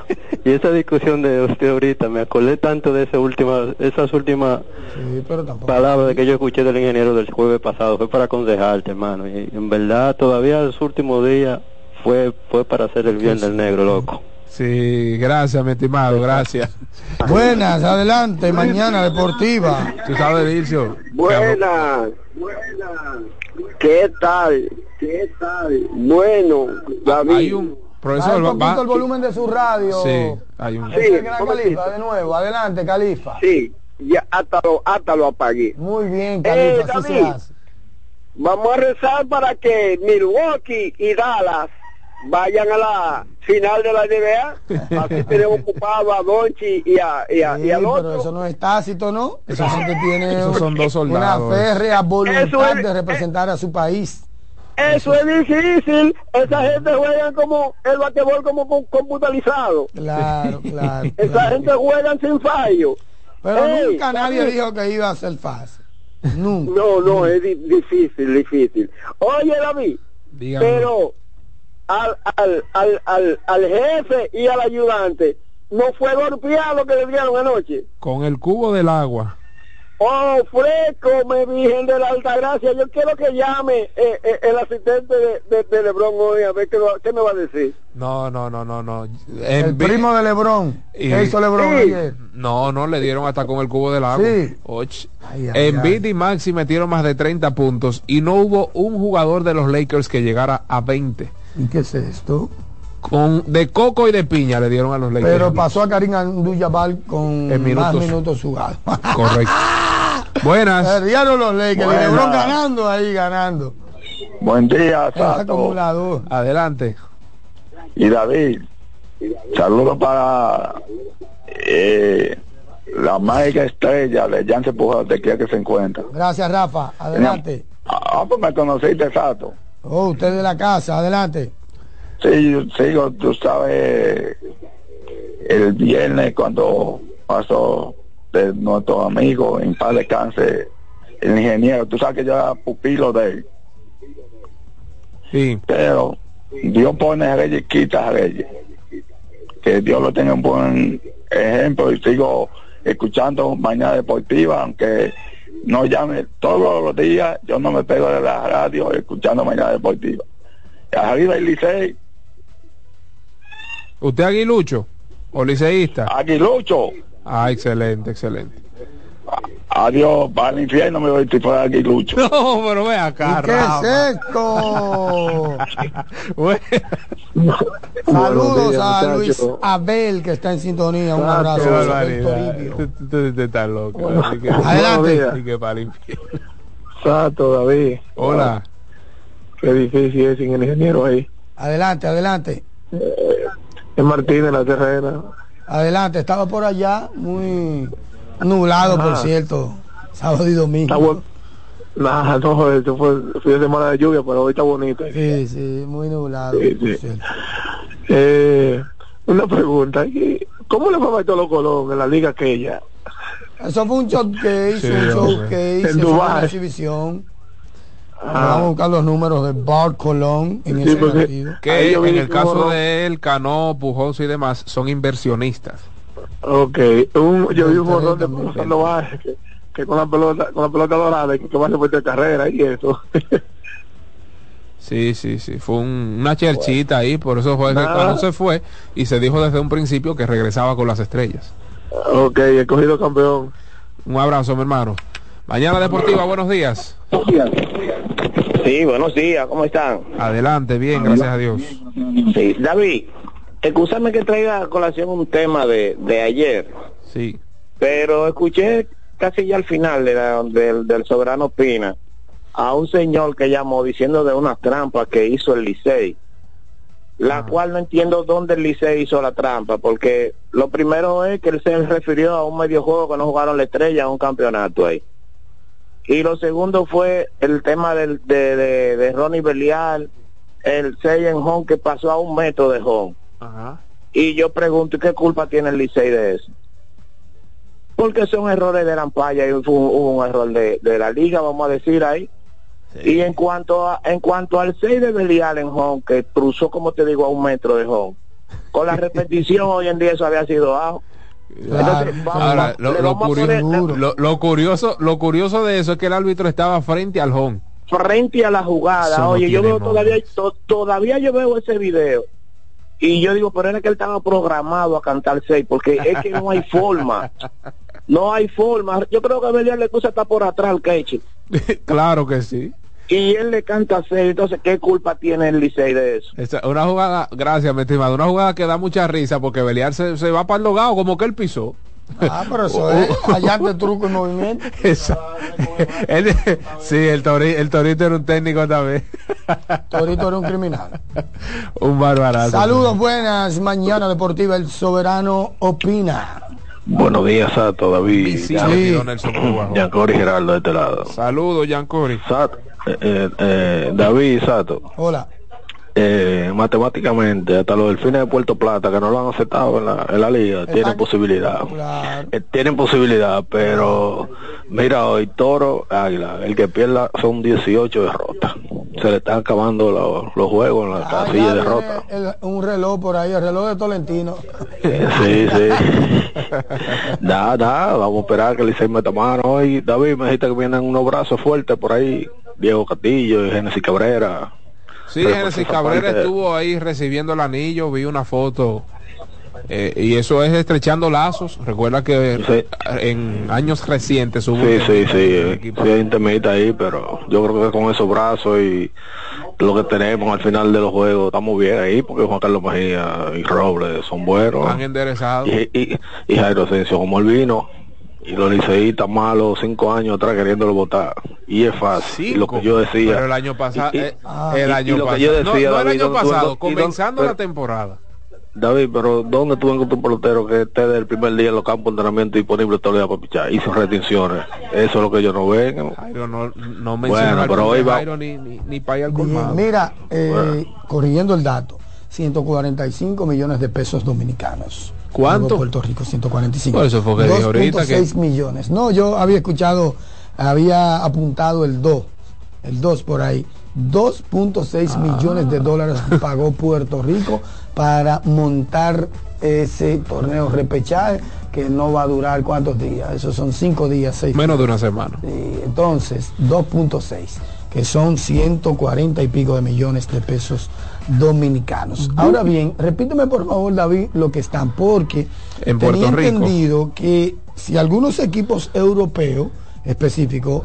Y esa discusión de usted ahorita, me acordé tanto de esa última, esas últimas Sí, palabras que yo escuché del ingeniero del jueves pasado. Fue para aconsejarte, hermano. Y en verdad, todavía los últimos días fue, fue para hacer el bien del negro, loco. Sí, gracias, mi estimado, gracias. *laughs* Buenas, adelante. Mañana Deportiva. Tú sabes, Dilcio. Buenas. ¿Qué tal? ¿Qué tal? Bueno, David. Hay un profesor, un va- poquito el volumen de su radio. Sí, hay un. El gran Califa, de nuevo. Adelante, Califa. Sí, ya hasta lo, hasta lo apagué. Muy bien, Eh, Califa, David. hace. Vamos a rezar para que Milwaukee y Dallas vayan a la final de la NBA. Así *laughs* tenemos ocupado a Donchi y, a, y, a, Sí, y al pero otro. eso no es tácito, ¿no? Esa gente tiene esos son dos una soldados. férrea voluntad es- de representar a su país. Eso es difícil. Esa gente juega como el basquetbol como com- computarizado. Claro, *laughs* claro. Esa claro. gente juega sin fallo. Pero Ey, nunca nadie dijo que iba a ser fácil. *laughs* Nunca. No, no, es di- difícil, difícil. Oye, David, Dígame. pero al, al, al, al, al jefe y al ayudante no fue golpeado que le dieron anoche. Con el cubo del agua. Oh, fresco, me virgen de la alta gracia. Yo quiero que llame eh, eh, el asistente de, de, de Lebron hoy a ver qué, lo- qué me va a decir. No, no, no, no, no. El En primo de Lebrón. Y- ¿Qué hizo Lebrón Sí. ayer? No, no, le dieron hasta con el cubo del agua. Sí. Och. Ay, ay, En ay. y Maxi metieron más de 30 puntos y no hubo un jugador de los Lakers que llegara a 20. ¿Y qué es esto? Con, de coco y de piña le dieron a los Lakers. Pero pasó a Karim Abdul-Jabbar con En más minutos. minutos jugados. *laughs* Correcto. *laughs* Buenas. Perdieron los Lakers. Buena. Lebron ganando ahí, ganando. Buen día, Sato. Adelante. Y David, saludos para eh, la mágica estrella de Jansen Pujol, de que que se encuentra. Gracias, Rafa. Adelante. Ah, pues me conociste, Sato. Oh, usted de la casa. Adelante. Sí, yo sigo, tú sabes, el viernes cuando pasó de nuestro amigo en paz descanse, el ingeniero, tú sabes que yo era pupilo de él, Sí. pero Dios pone a Reyes, quita a Reyes. Que Dios lo tenga un buen ejemplo y sigo escuchando Mañana Deportiva, aunque no llame todos los días, yo no me pego de la radio escuchando Mañana Deportiva. Arriba el Licey, ¿Usted aguilucho o liceísta? Aguilucho. Ah, excelente, excelente. Adiós, para el infierno me voy si fuera Aguilucho. No, pero ve acá, ¿Y ¿Qué es esto? *laughs* Bueno, Saludos días, a Luis. Abel que está en sintonía. Un abrazo. estás loco. Adelante. Así que para el infierno. Sato, David. Hola. Qué difícil es sin el ingeniero ahí. Adelante, adelante. Es Martínez, la terrena. Adelante, estaba por allá, muy nublado, por Ah. cierto, sábado y domingo. Está bueno. Nah, no, esto fue fin de semana de lluvia, pero hoy está bonito. Sí, sí, muy nublado. Sí, por sí. cierto. Eh, una pregunta, ¿y ¿cómo le fue a Bartolo Colón en la liga aquella? Eso fue un showcase, Sí, un showcase, En fue una Dubái. exhibición. Ah. Vamos a buscar los números de Bart Colón en Sí, ese partido. Que en el caso de él, Cano, Pujols y demás, son inversionistas. Ok, un, yo vi un borrón de. Gonzalo Vázquez que, que con la pelota con la pelota dorada que, que va a hacer de carrera y eso. Sí, sí, sí. Fue un- una cherchita ahí, por eso fue que se fue y se dijo desde un principio que regresaba con las estrellas. ok, he cogido campeón. Un abrazo, mi hermano. Mañana Deportiva, buenos días. Sí, buenos días, ¿cómo están? Adelante, bien, gracias a Dios. Sí, David, excúsame que traiga a colación un tema de, de ayer, Sí. pero escuché casi ya al final de la- del, del Soberano Pina a un señor que llamó diciendo de unas trampas que hizo el Licey, la cual no entiendo dónde el Licey hizo la trampa, porque lo primero es que él se refirió a un medio juego que no jugaron la estrella a un campeonato ahí. Y lo segundo fue el tema del, de, de, de Ronnie Belial, el 6 en home que pasó a un metro de home. Y yo pregunto, ¿y qué culpa tiene el Licey de eso? Porque son errores de Lampaya y hubo un error de, de la liga, vamos a decir ahí. Y en cuanto a, en cuanto al 6 de Belial en home, que cruzó, como te digo, a un metro de home, con la *laughs* repetición hoy en día eso había sido abajo. Entonces, vamos, Ahora, lo, poner- curioso, lo curioso de eso es que el árbitro estaba frente al home. frente a la jugada. Eso no Oye, yo veo todavía, to- todavía yo veo ese video. Y yo digo, pero era que él estaba programado a cantar seis, porque es que no hay *laughs* forma. No hay forma. Yo creo que Belial le puso hasta por atrás al Kechi. *laughs* claro que sí. Y él le canta seis. Entonces, ¿qué culpa tiene el Licey de eso? Esa- una jugada, gracias, mi estimado, una jugada que da mucha risa porque Belial se, se va para el logado como que él pisó. Ah, pero eso es *laughs* hallarte truco y movimiento. *laughs* Eso. Él- sí, el, tori- el Torito era un técnico también. *laughs* Torito era un criminal. un barbarazo. Saludos, buenas, mañana deportiva, el soberano opina. Buenos días, Sato, David. Sí. Giancory Geraldo de este lado. Saludos, Giancory. Sato, eh, eh, eh, David Sato, Hola. Eh, matemáticamente, hasta los delfines de Puerto Plata, que no lo han aceptado en la, en la liga, tienen posibilidad. Eh, tienen posibilidad, pero mira, hoy Toro, Águila, el que pierda son 18 derrotas. Se le están acabando los, los juegos en la casilla de derrota. El- un reloj por ahí, el reloj de Tolentino. *laughs* Sí, sí. *laughs* Nada, nada, vamos a esperar que el Licey meta mano hoy. David, me dijiste que vienen unos brazos fuertes por ahí. Diego Castillo y Genesis Cabrera. Sí, esa Cabrera parte- estuvo ahí recibiendo el anillo, vi una foto. eh, y eso es estrechando lazos. Recuerda que en años recientes hubo Sí, sí, sí, eh, sí hay un temita ahí, pero yo creo que con esos brazos y lo que tenemos al final de los juegos, estamos bien ahí, porque Juan Carlos Mejía y Robles son buenos. Han enderezado. Y, y, y Jairo Asensio como el vino. Y los liceístas malos, cinco años atrás queriéndolo votar. Y es fácil. Y lo que yo decía. Pero el año pasado, eh, el año pasado, no, el año ¿dónde tú- pasado, comenzando pero- la temporada. David, pero ¿dónde tú encuentras un pelotero que esté desde el primer día en los campos de entrenamiento disponible todo el día para pichar y sin retenciones? Eso es lo que ellos no ven. Jairo no, no Bueno, pero hoy va- Jairo ni, ni, ni para ir al colmado. mira, eh, corrigiendo el dato, 145 millones de pesos dominicanos. ¿Cuánto? Puerto Rico, 145. Por eso fue que dije ahorita que- 2.6 millones. No, yo había escuchado, había apuntado el 2, el 2 por ahí. 2.6 Ah. millones de dólares pagó Puerto Rico para montar ese torneo repechaje que no va a durar cuántos días, esos son 5 días, 6 Menos de una semana. Entonces, 2.6, que son 140 y pico de millones de pesos dominicanos. Ahora bien, repíteme por favor, David, lo que están, porque En Puerto tenía Rico. entendido que si algunos equipos europeos específicos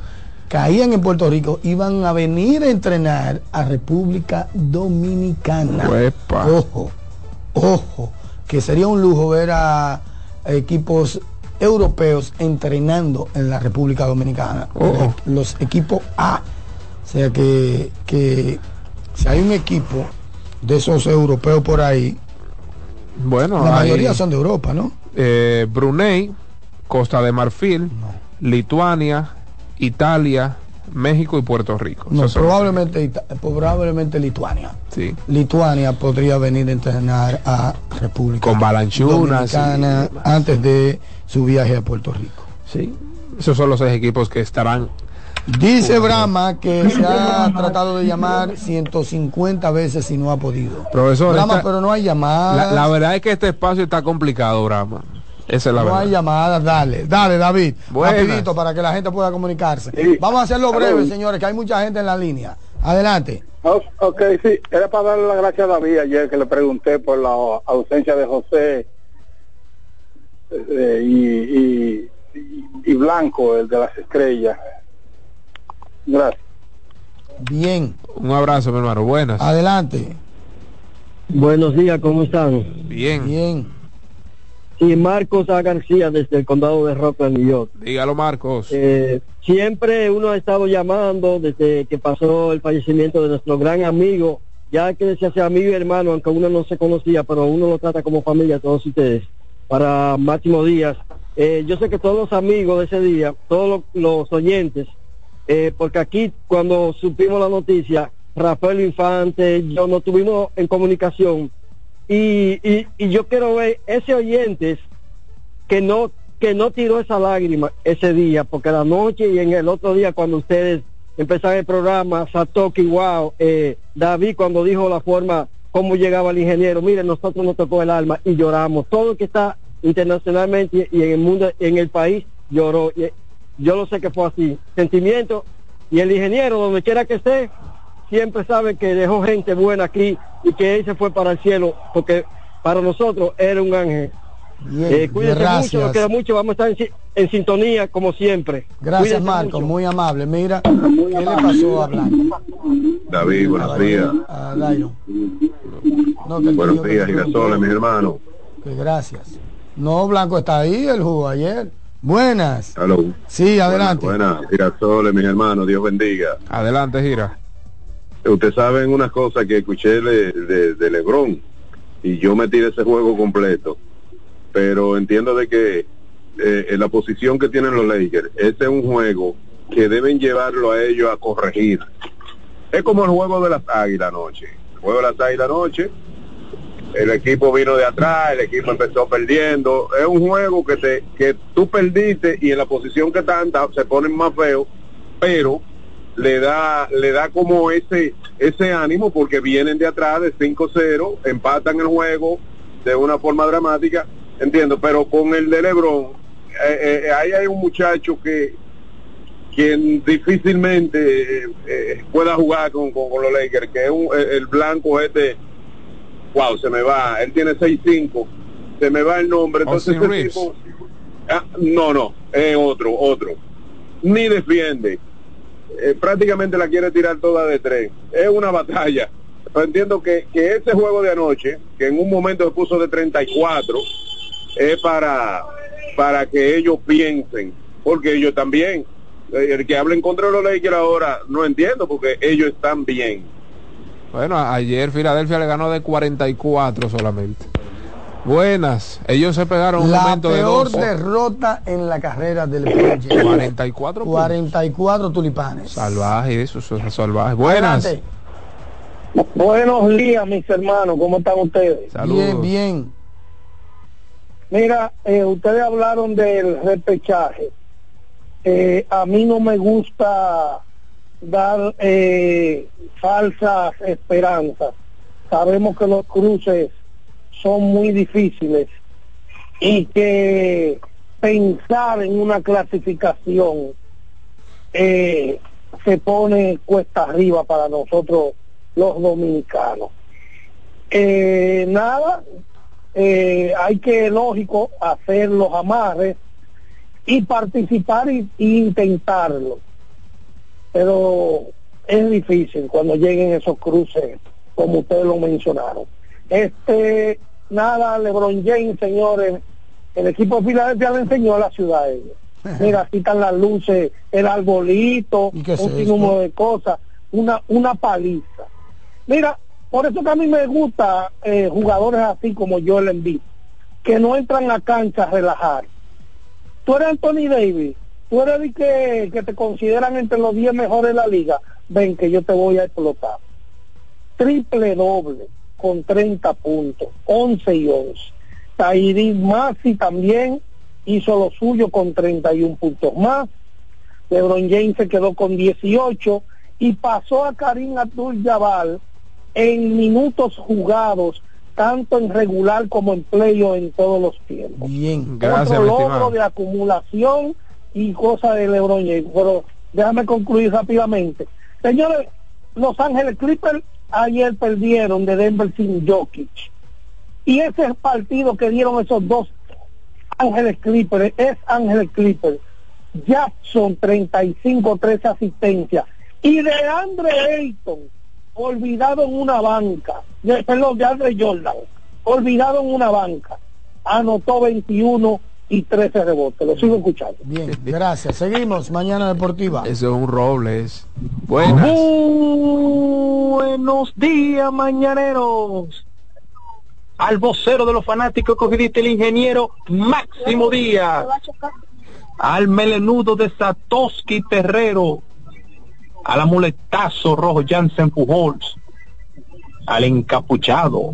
caían en Puerto Rico, iban a venir a entrenar a República Dominicana. Uepa. Ojo, ojo, que sería un lujo ver a equipos europeos entrenando en la República Dominicana. Oh. Los equipos A. O sea que, que si hay un equipo de esos europeos por ahí, Bueno, La hay, mayoría son de Europa, ¿no? eh, Brunei, Costa de Marfil, Lituania, Italia, México y Puerto Rico. No, probablemente, Ita- probablemente Lituania. Sí. Lituania podría venir a entrenar a República Con Balanchunas Dominicana antes de su viaje a Puerto Rico. Sí. Esos son los seis equipos que estarán. Dice Brahma que se ha tratado de llamar 150 veces y no ha podido. Profesor, Brahma, esta- pero no hay llamadas. La, la verdad es que este espacio está complicado, Brahma. Esa es la no verdad. hay llamadas, dale, dale David, Buenas. rapidito para que la gente pueda comunicarse. Vamos a hacerlo breve, señores, que hay mucha gente en la línea. Adelante. O- Ok, sí, era para darle las gracias a David ayer que le pregunté por la ausencia de José eh, y, y, y Blanco, el de las estrellas. Gracias. Bien. Un abrazo, mi hermano. Buenas. Adelante. Buenos días, ¿cómo están? Bien. Bien. Sí, Marcos A. García desde el condado de Rockland, New York. Dígalo, Marcos. Eh, siempre uno ha estado llamando desde que pasó el fallecimiento de nuestro gran amigo, ya que se hace amigo y hermano, aunque uno no se conocía, pero uno lo trata como familia, todos ustedes, para Máximo Díaz. Eh, yo sé que todos los amigos de ese día, todos los, los oyentes, eh, porque aquí cuando supimos la noticia, Rafael Infante, yo no tuvimos en comunicación y, y, yo quiero ver ese oyentes que no que no tiró esa lágrima ese día, porque la noche y en el otro día cuando ustedes empezaron el programa, Satoki, wow, eh, David cuando dijo la forma cómo llegaba el ingeniero, miren, nosotros nos tocó el alma y lloramos. Todo el que está internacionalmente y en el mundo, en el país, lloró. Yo lo sé que fue así. Sentimiento. Y el ingeniero, donde quiera que esté, siempre sabe que dejó gente buena aquí y que él se fue para el cielo, porque para nosotros era un ángel. Bien, Eh, cuídense gracias. mucho, lo quiero mucho, vamos a estar en, si- en sintonía como siempre. Gracias, Cuídense Marco, mucho. muy amable. Mira, ¿qué le pasó a Blanco? David, buenos días. A Dairo. No, Buenos días, girasoles, mis hermanos. Que gracias. No, Blanco está ahí, él jugó ayer. Buenas. Aló. Sí, adelante. Buenas, girasoles, mis hermanos, Dios bendiga. Adelante, gira. Ustedes saben una cosa que escuché de, de, de Lebron y yo me tiré ese juego completo, pero entiendo de que eh, en la posición que tienen los Lakers, este es un juego que deben llevarlo a ellos a corregir. Es como el juego de las águilas anoche. El juego de las águilas anoche, el equipo vino de atrás, el equipo empezó perdiendo. Es un juego que te que tú perdiste y en la posición que están se ponen más feos, pero le da le da como ese ese ánimo porque vienen de atrás de 5-0, empatan el juego de una forma dramática, entiendo, pero con el de LeBron eh, eh, ahí hay un muchacho que quien difícilmente eh, eh, pueda jugar con, con, los Lakers, que es un- el blanco este, wow, se me va, él tiene 6-5, se me va el nombre, entonces ese tipo- Ah, no, no, es otro, otro, ni defiende, Eh, prácticamente la quiere tirar toda de tres, es una batalla, pero entiendo que, que ese juego de anoche, que en un momento se puso de 34, es para, para que ellos piensen, porque ellos también, eh, el que hablen contra los Lakers ahora, no entiendo, porque ellos están bien. Bueno, ayer Filadelfia le ganó de 44 solamente. Buenas. Ellos se pegaron un La momento de peor derrota en la carrera del James. 44 puntos. 44 tulipanes. Salvaje, eso, eso es salvaje. Buenas. Adelante. Buenos días, mis hermanos, ¿cómo están ustedes? Bien, bien. Mira, eh, ustedes hablaron del repechaje. Eh, a mí no me gusta dar eh, falsas esperanzas. Sabemos que los cruces son muy difíciles y que pensar en una clasificación eh, se pone cuesta arriba para nosotros los dominicanos. Eh, nada, eh, hay que, lógico, hacer los amarres y participar y intentarlo. Pero es difícil cuando lleguen esos cruces, como ustedes lo mencionaron. Este, nada, LeBron James, señores, el equipo de Filadelfia le enseñó a la ciudad a ellos. *laughs* Mira, aquí están las luces, el arbolito, un sinnúmero de cosas, una, una paliza. Mira, Por eso que a mí me gusta eh, jugadores así como Joel Embiid, que no entran a cancha a relajar. Tú eres Anthony Davis, tú eres el que, que te consideran entre los 10 mejores de la liga, ven que yo te voy a explotar. Triple doble con 30 puntos, 11 y 11. Tairi Masi también hizo lo suyo con 31 puntos más. LeBron James se quedó con 18 y pasó a Karim Abdul-Jabbar en minutos jugados, tanto en regular como en playo en todos los tiempos. Bien, Gracias, Otro logro de acumulación y cosa de LeBron James. Pero déjame concluir rápidamente. Señores, Los Ángeles Clippers ayer perdieron de Denver sin Jokic. Y ese partido que dieron esos dos Ángeles Clippers es Ángeles Clippers. Jackson 35, 3 asistencias. Y de Andre Ayton, olvidado en una banca. De, perdón, de Andre Jordan, olvidado en una banca. Anotó 21 y 13 rebotes. Lo sigo escuchando. Bien, gracias. Seguimos, Mañana Deportiva. Eso es un Robles. Buenas. Buenos días, mañaneros. Al vocero de los fanáticos cogidiste el ingeniero Máximo Díaz. Al melenudo de Satoshi Terrero. Al amuletazo rojo Jansen Pujols. Al encapuchado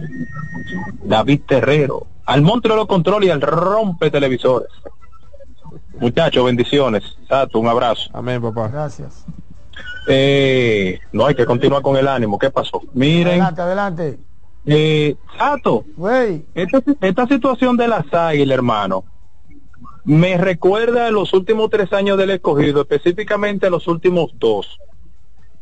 David Terrero. Al monte de los controles y al rompe televisores. Muchachos, bendiciones. Sato, un abrazo. Amén, papá. Gracias. Eh, no hay que continuar con el ánimo. ¿Qué pasó? Miren, Adelante, adelante. eh, Sato, esta, esta situación de las águilas, hermano, me recuerda a los últimos tres años del escogido, específicamente a los últimos dos.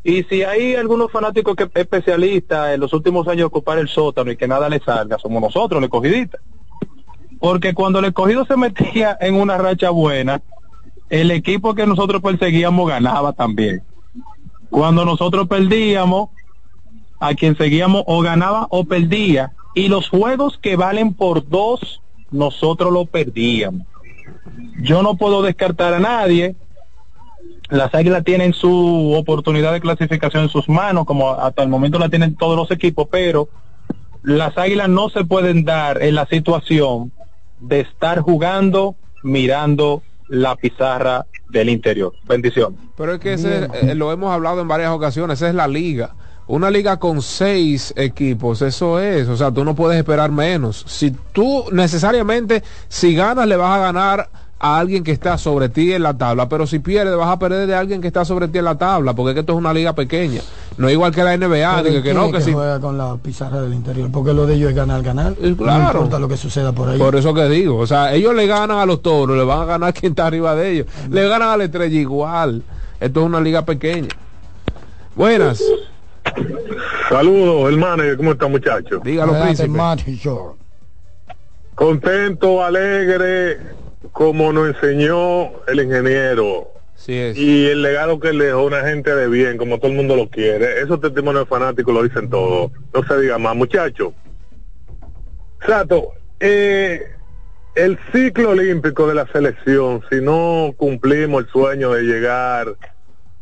Y si hay algunos fanáticos especialistas en los últimos años ocupar el sótano y que nada le salga, somos nosotros, los escogidistas. Porque cuando el escogido se metía en una racha buena, el equipo que nosotros perseguíamos ganaba también. Cuando nosotros perdíamos, a quien seguíamos o ganaba o perdía. Y los juegos que valen por dos, nosotros lo perdíamos. Yo no puedo descartar a nadie. Las águilas tienen su oportunidad de clasificación en sus manos, como hasta el momento la tienen todos los equipos, pero las águilas no se pueden dar en la situación de estar jugando mirando la pizarra del interior. Bendición. Pero es que ese, eh, lo hemos hablado en varias ocasiones, esa es la liga. Una liga con seis equipos, eso es, o sea, tú no puedes esperar menos. Si tú necesariamente, si ganas, le vas a ganar a alguien que está sobre ti en la tabla, pero si pierdes, vas a perder de alguien que está sobre ti en la tabla, porque es que esto es una liga pequeña. No es igual que la NBA, que, que ¿quién no, que que si... juega con la pizarra del interior, porque lo de ellos es ganar, ganar. No claro. importa lo que suceda por ahí. Por eso que digo, o sea, ellos le ganan a los toros, le van a ganar quien está arriba de ellos, le ganan a la estrella igual. Esto es una liga pequeña. Buenas. Saludos, hermano. ¿Cómo está, muchacho? Dígalo, príncipe. Contento, alegre, como nos enseñó el ingeniero. Y el legado que le dejó una gente de bien, como todo el mundo lo quiere. Esos testimonios fanáticos lo dicen todo. No se diga más, muchachos. Sato, eh, el ciclo olímpico de la selección, si no cumplimos el sueño de llegar,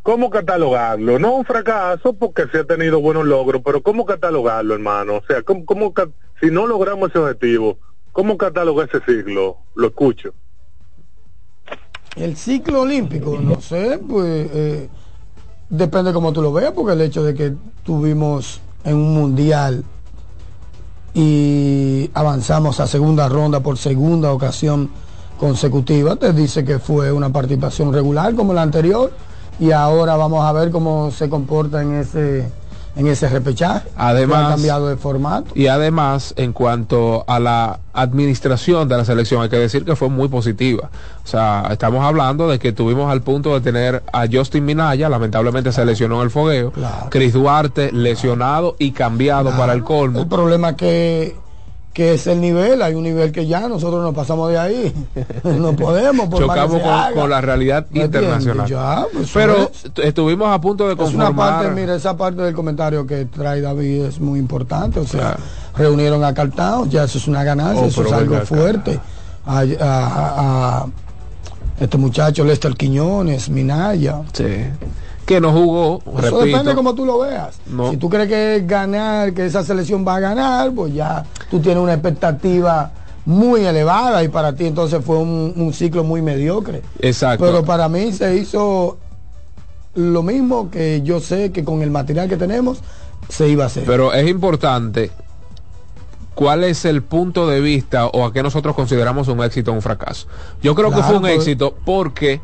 ¿cómo catalogarlo? No un fracaso porque se ha tenido buenos logros, pero ¿cómo catalogarlo, hermano? O sea, ¿cómo, cómo si no logramos ese objetivo, ¿cómo catalogar ese ciclo? Lo escucho. El ciclo olímpico, no sé, pues eh, depende como tú lo veas, porque el hecho de que tuvimos en un mundial y avanzamos a segunda ronda por segunda ocasión consecutiva, te dice que fue una participación regular como la anterior y ahora vamos a ver cómo se comporta en ese en ese repechaje. Además- cambiado de formato. Y además, en cuanto a la administración de la selección, hay que decir que fue muy positiva. O sea, estamos hablando de que tuvimos al punto de tener a Justin Minaya, lamentablemente se lesionó en el fogueo, Chris Duarte lesionado y cambiado para el colmo. El problema que que es el nivel, hay un nivel que ya nosotros nos pasamos de ahí. no *laughs* podemos, por Chocamos con, la realidad internacional. Ya, pues, Pero estuvimos a punto de Es una conformar. parte, mira, esa parte del comentario que trae David es muy importante. O sea, reunieron a Cartao, ya eso es una ganancia, Oh, eso es algo fuerte. A, a- a- a este muchacho Lester Quiñones, Minaya. Sí. Que no jugó, Eso repito. depende como tú lo veas. No. Si tú crees que ganar, que esa selección va a ganar, pues ya tú tienes una expectativa muy elevada y para ti entonces fue un, un ciclo muy mediocre. Exacto. Pero para mí se hizo lo mismo que yo sé que con el material que tenemos se iba a hacer. Pero es importante cuál es el punto de vista o a qué nosotros consideramos un éxito o un fracaso. Yo creo que fue un pues- éxito porque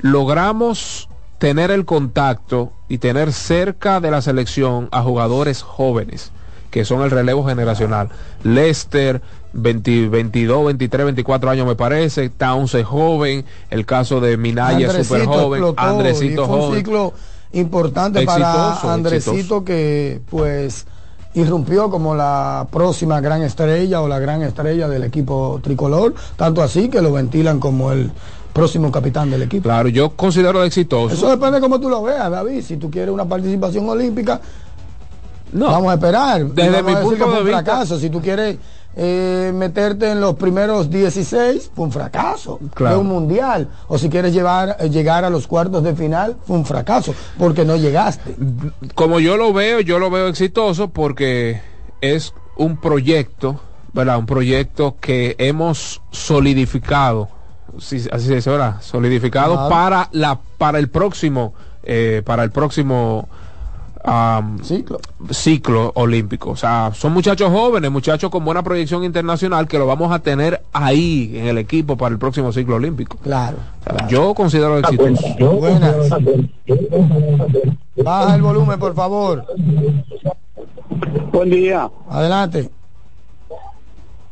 logramos tener el contacto y tener cerca de la selección a jugadores jóvenes que son el relevo generacional. Lester, 20 22, 23, 24 años me parece, Towns es joven, el caso de Minaya súper joven, explotó, Andresito fue un joven. ciclo importante Exitoso, para Andresito exitoso. que pues irrumpió como la próxima gran estrella o la gran estrella del equipo tricolor, tanto así que lo ventilan como el próximo capitán del equipo. Claro, yo considero exitoso. Eso depende de cómo tú lo veas, David. Si tú quieres una participación olímpica, No. vamos a esperar. Desde mi punto que de un vista- fracaso. Si tú quieres eh, meterte en los primeros 16, fue un fracaso. Claro. Fue un mundial. O si quieres llevar, eh, llegar a los cuartos de final, fue un fracaso, porque no llegaste. como yo lo veo, yo lo veo exitoso porque es un proyecto, ¿verdad? Un proyecto que hemos solidificado, sí, así se dice, ¿verdad? Solidificado Claro. para la para el próximo eh, para el próximo ciclo. ciclo olímpico. O sea, son muchachos jóvenes, muchachos con buena proyección internacional que lo vamos a tener ahí en el equipo para el próximo ciclo olímpico. Claro. O sea, Yo considero exitoso. Buenas. Baja el volumen, por favor. Buen día. Adelante.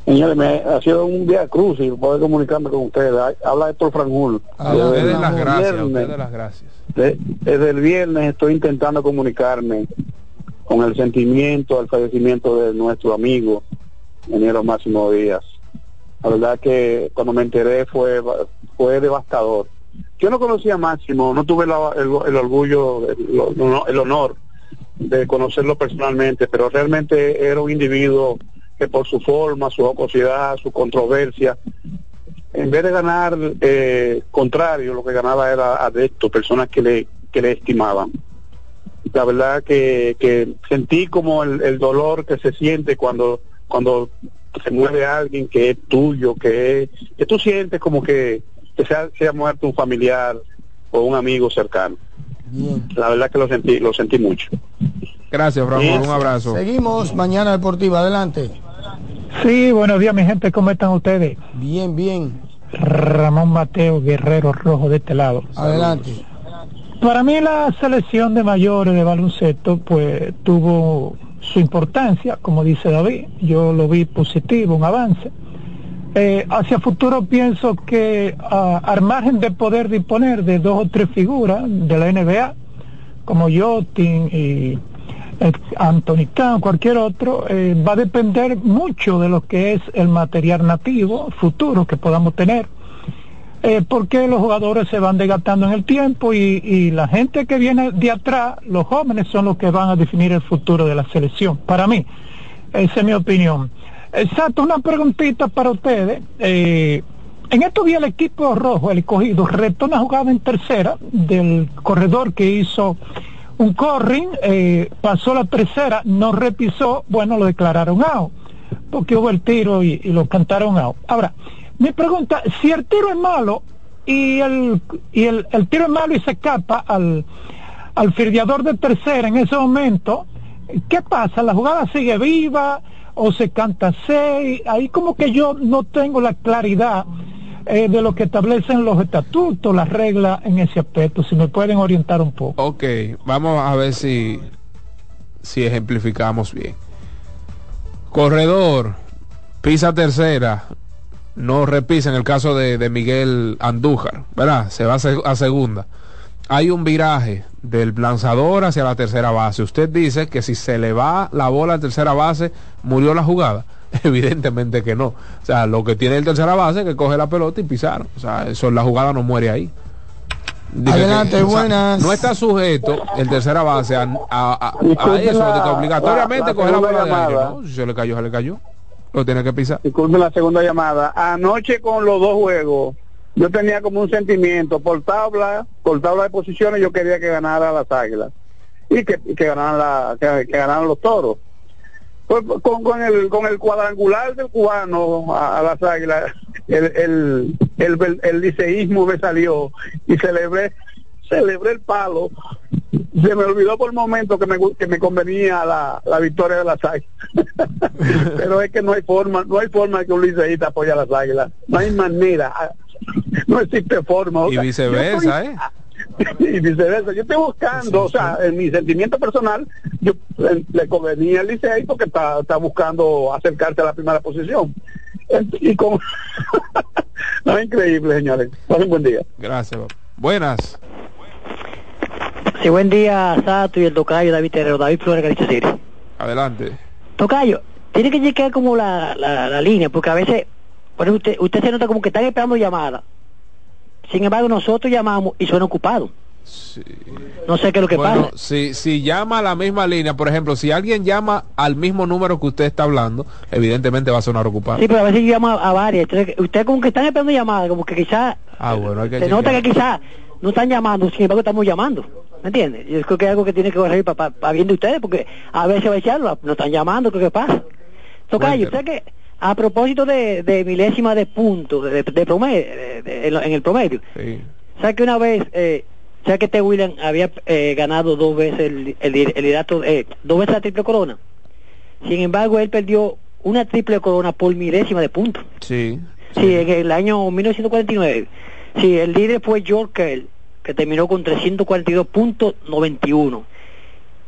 Señores, me ha sido un día cruz y poder comunicarme con ustedes. Habla Héctor Franjul. A ustedes Desde las gracias, viernes- ustedes las gracias. de- desde el viernes estoy intentando comunicarme con el sentimiento al fallecimiento de nuestro amigo, ingeniero Máximo Díaz. La verdad que cuando me enteré fue, fue devastador. Yo no conocía a Máximo, no tuve la- el, el orgullo, el honor de conocerlo personalmente, pero realmente era un individuo que por su forma, su jocosidad, su controversia, en vez de ganar eh, contrario, lo que ganaba era adepto, personas que le, que le estimaban. La verdad que, que sentí como el, el dolor que se siente cuando, cuando se muere alguien que es tuyo, que es, que tú sientes como que, que se ha, se ha muerto un familiar o un amigo cercano. La verdad que lo sentí, lo sentí mucho. Gracias, Franco. Un abrazo. Seguimos mañana deportiva. Adelante. Sí, buenos días, mi gente. ¿Cómo están ustedes? Bien, bien. Ramón Mateo, Guerrero Rojo de este lado. Adelante. Para mí la selección de mayores de baloncesto pues tuvo su importancia, como dice David. Yo lo vi positivo, un avance. Eh, hacia futuro pienso que ah, al margen de poder disponer de dos o tres figuras de la NBA, como Jotin y Anthony Town, cualquier otro, eh, va a depender mucho de lo que es el material nativo futuro que podamos tener. Eh, porque los jugadores se van desgastando en el tiempo y, y la gente que viene de atrás, los jóvenes son los que van a definir el futuro de la selección. Para mí, esa es mi opinión. Exacto, una preguntita para ustedes. Eh, en estos días el equipo rojo, el escogido, retó una jugada en tercera del corredor que hizo un corring, eh, pasó la tercera, no repisó, bueno, lo declararon out, porque hubo el tiro y, lo cantaron out. Ahora, mi pregunta, si el tiro es malo y el, y el, tiro es malo y se escapa al, al fildeador de tercera en ese momento, ¿qué pasa? ¿La jugada sigue viva o se canta seis? Ahí como que yo no tengo la claridad eh, de lo que establecen los estatutos, las reglas en ese aspecto, si me pueden orientar un poco. Ok, vamos a ver si, si ejemplificamos bien. Corredor, pisa tercera, no repisa en el caso de, de Miguel Andújar, ¿verdad? Se va a, a segunda. Hay un viraje del lanzador hacia la tercera base. Usted dice que si se le va la bola a tercera base, murió la jugada. *laughs* Evidentemente que no. O sea, lo que tiene el tercera base es que coge la pelota y pisaron. O sea, eso, la jugada no muere ahí. Dice Adelante, o sea, buenas. no está sujeto el tercera base a, a- a- a Disculpe eso, de que obligatoriamente la- la coge la segunda bola de aire. llamada. ¿no? Si se le cayó, se le cayó. Lo tiene que pisar. Disculpen la segunda llamada. Anoche con los dos juegos, yo tenía como un sentimiento, por tabla, por tabla de posiciones yo quería que ganara las águilas y que, que ganaran la, que, que ganaran los toros. Pues, con, con el con el cuadrangular del cubano a, a las águilas, el, el, el, el liceísmo me salió y celebré, celebré el palo. Se me olvidó por el momento que me, que me convenía la, la victoria de las águilas. *laughs* Pero es que no hay forma, no hay forma de que un liceísta apoye a las águilas. No hay manera. No existe forma. O Y viceversa, ¿eh? *laughs* y viceversa. Yo estoy buscando, o sea, en mi sentimiento personal, yo le convenía al Licey porque está, está buscando acercarse a la primera posición. Y con... *laughs* no, es increíble, señores. Pasen buen día. Gracias. Buenas. Sí, buen día, Sato y el tocayo David Terrero, David Flores, Galicia City. Adelante. Tocayo, tiene que chequear como la, la, la línea, porque a veces, ejemplo, usted, usted se nota como que están esperando llamadas. Sin embargo, nosotros llamamos y suena ocupado. No sé qué es lo que Bueno, pasa. si, si llama a la misma línea, por ejemplo, si alguien llama al mismo número que usted está hablando, evidentemente va a sonar ocupado. Sí, pero a veces yo llamo a, a varias. Entonces, usted como que están esperando llamadas, como que quizás Ah, bueno, hay que se nota que quizás no están llamando, sin embargo estamos llamando. ¿Me entiendes? Yo creo que es algo que tiene que corregir para bien de ustedes, porque a veces va a echarlo, no están llamando, ¿qué, qué pasa? Tocayo, usted que a propósito de, de milésima de punto, de, de promedio, de- en, el promedio, Sí. ¿sabe que una vez, eh, ¿sabe que este William había eh, ganado dos veces el, el, el liderato, eh, dos veces la triple corona? Sin embargo, él perdió una triple corona por milésima de punto. Sí. Sí, en el año 1949. Sí, el líder fue George Kell, que terminó con 342.91.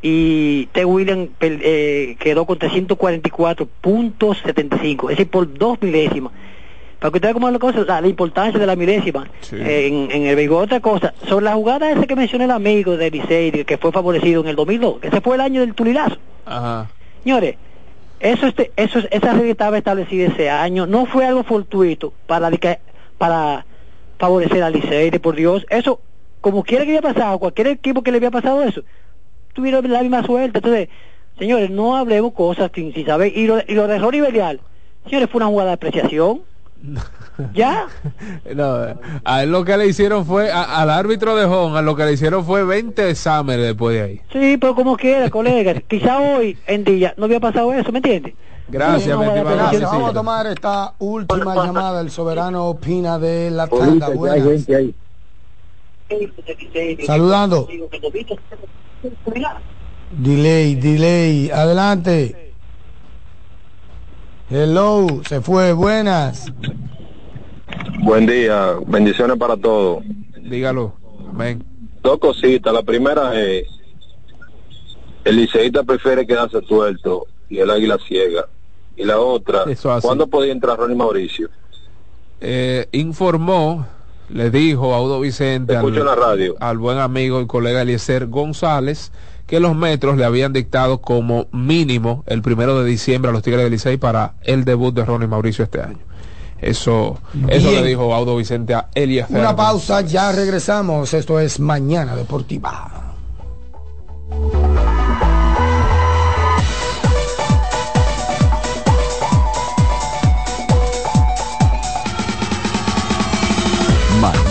Y T. William pel- eh, quedó con 344.75, es decir, por dos milésimas. Para que usted vea cómo es la cosa, la, la importancia de la milésima eh, en, en el béisbol. Otra cosa, sobre la jugada esa que mencioné el amigo de Licey, que fue favorecido en el 2002, que ese fue el año del tulilazo. Ajá. Señores, eso, este, eso, esa regla estaba establecida ese año, no fue algo fortuito para, para favorecer al Licey, por Dios, eso, como quiera que hubiera pasado, cualquier equipo que le había pasado eso, tuvieron la misma suerte. Entonces, señores, no hablemos cosas sin, sin saber. Y lo, y lo de Rory Belial, señores, fue una jugada de apreciación. *laughs* ¿Ya? No, a él lo que le hicieron fue, a- al árbitro de Hong, a lo que le hicieron fue 20 exámenes después de ahí. Sí, pero como quiera, colegas. *laughs* Quizá hoy en día no había pasado eso, ¿me entiendes? Gracias, apreciación. Gracias. Vamos a tomar esta última llamada del soberano Pina de la Tanda. Buenas. Saludando. Delay, delay. Adelante. Hello, se fue. Buenas. Buen día, bendiciones para todos. Dígalo. Amén. Dos cositas. La primera es, el liceísta prefiere quedarse tuerto y el águila ciega. Y la otra. ¿cuándo podía entrar Ronnie Mauricio? Eh, informó, le dijo a Audo Vicente, la radio. al buen amigo y colega Eliezer González, que los metros le habían dictado como mínimo el primero de diciembre a los Tigres del Licey para el debut de Ronnie Mauricio este año. Eso, eso le dijo Audo Vicente a Eliezer. Una pausa, ya regresamos. Esto es Mañana Deportiva.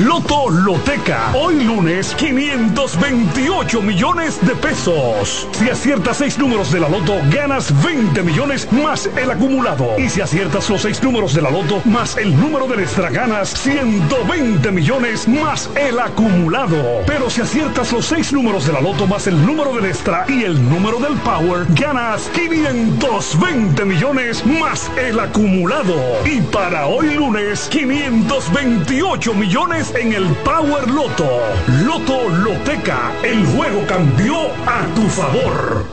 Loto Loteca. Hoy lunes, 528 millones de pesos. Si aciertas seis números de la Loto, ganas 20 millones más el acumulado. Y si aciertas los seis números de la Loto más el número del extra, ganas 120 millones más el acumulado. Pero si aciertas los seis números de la Loto más el número del extra y el número del Power, ganas 520 millones más el acumulado. Y para hoy lunes, 528 millones en el Power Loto. Loto Loteca, el juego cambió a tu favor.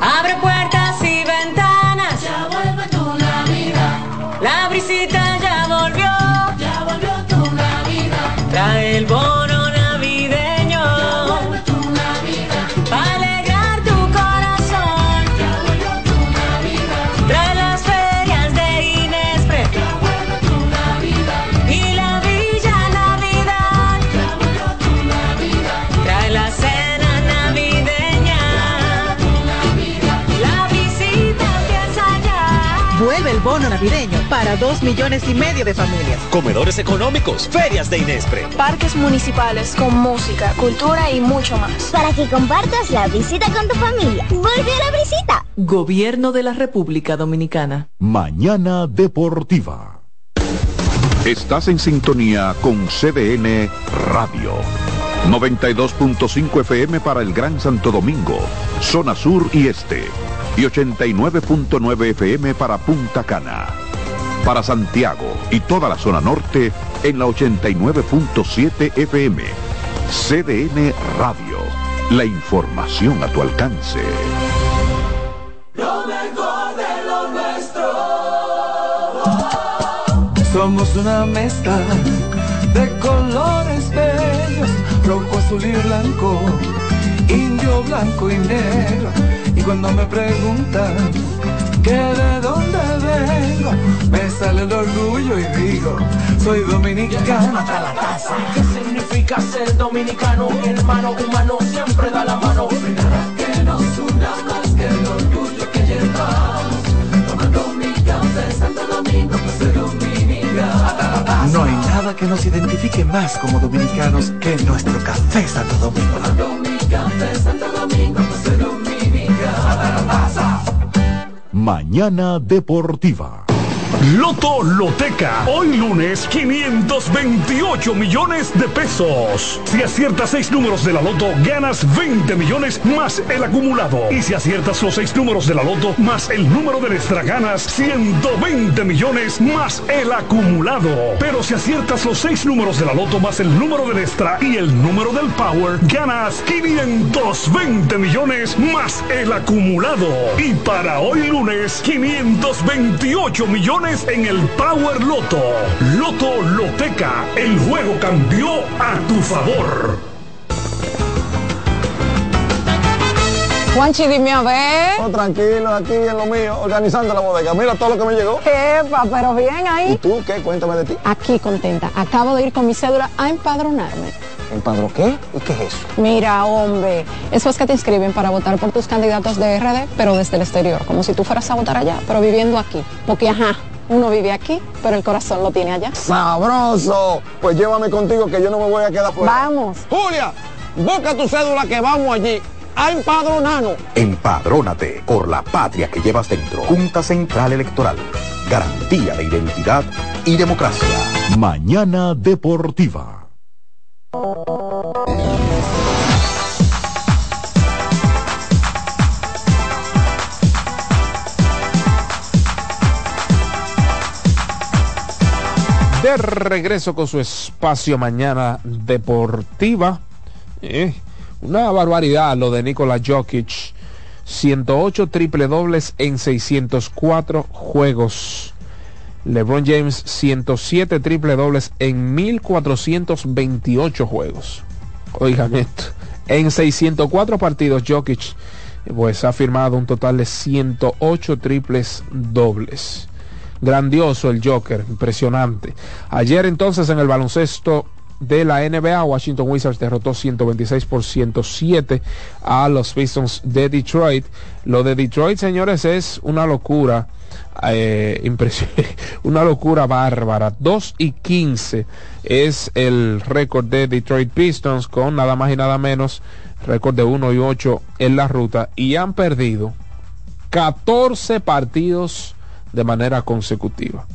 Abre puertas y ventanas. Ya vuelve tu Navidad. La brisita ya volvió. Ya volvió tu Navidad. Trae el navideño para dos millones y medio de familias. Comedores económicos, ferias de Inespre. Parques municipales con música, cultura y mucho más. Para que compartas la visita con tu familia. Vuelve a la visita. Gobierno de la República Dominicana. Mañana Deportiva. Estás en sintonía con CDN Radio. 92.5 FM para el Gran Santo Domingo, zona sur y este. Y 89.9 FM para Punta Cana. Para Santiago y toda la zona norte en la 89.7 FM. CDN Radio. La información a tu alcance. Lo mejor de lo nuestro. Somos una mezcla de colores bellos, rojo, azul y blanco, indio, blanco y negro. Y cuando me preguntan que de dónde vengo, me sale el orgullo y digo, soy dominicano hasta la casa. ¿Qué significa ser dominicano? Mi hermano humano siempre da la mano. Nada que nos una más que el orgullo que llevamos. Tomando mi café Santo Domingo, pues soy dominicano. No hay nada que nos identifique más como dominicanos que nuestro café Santo Domingo. Tomando mi café Santo Domingo, pues soy dominicano. Mañana Deportiva. Loto Loteca. Hoy lunes, 528 millones de pesos. Si aciertas seis números de la Loto, ganas 20 millones más el acumulado. Y si aciertas los seis números de la Loto más el número del extra, ganas 120 millones más el acumulado. Pero si aciertas los seis números de la Loto más el número del extra y el número del Power, ganas 520 millones más el acumulado. Y para hoy lunes, 528 millones en el Power Loto. Loto Loteca, el juego cambió a tu favor. Juanchi, dime a ver. Oh, tranquilo, aquí en lo mío, organizando la bodega. Mira todo lo que me llegó. Epa, pero bien ahí. ¿Y tú qué? Cuéntame de ti. Aquí contenta. Acabo de ir con mi cédula a empadronarme. ¿Empadro qué? ¿Y qué es eso? Mira, hombre, eso es que te inscriben para votar por tus candidatos de RD, pero desde el exterior, como si tú fueras a votar allá, pero viviendo aquí. Porque, ajá, uno vive aquí, pero el corazón lo tiene allá. ¡Sabroso! Pues llévame contigo que yo no me voy a quedar fuera. Vamos. Julia, busca tu cédula que vamos allí a empadronarnos. Empadrónate por la patria que llevas dentro. Junta Central Electoral. Garantía de identidad y democracia. Mañana Deportiva. De regreso con su espacio mañana deportiva. Eh, una barbaridad lo de Nikola Jokic. 108 triple dobles en 604 juegos. LeBron James 107 triple dobles en 1428 juegos. Oigan esto. En 604 partidos Jokic pues ha firmado un total de 108 triples dobles. Grandioso el Joker, impresionante. Ayer entonces en el baloncesto de la NBA, Washington Wizards derrotó 126 por 107 a los Pistons de Detroit. Lo de Detroit, señores, es una locura. Eh, *laughs* una locura bárbara 2 y 15 es el récord de Detroit Pistons con nada más y nada menos récord de 1 y 8 en la ruta y han perdido 14 partidos de manera consecutiva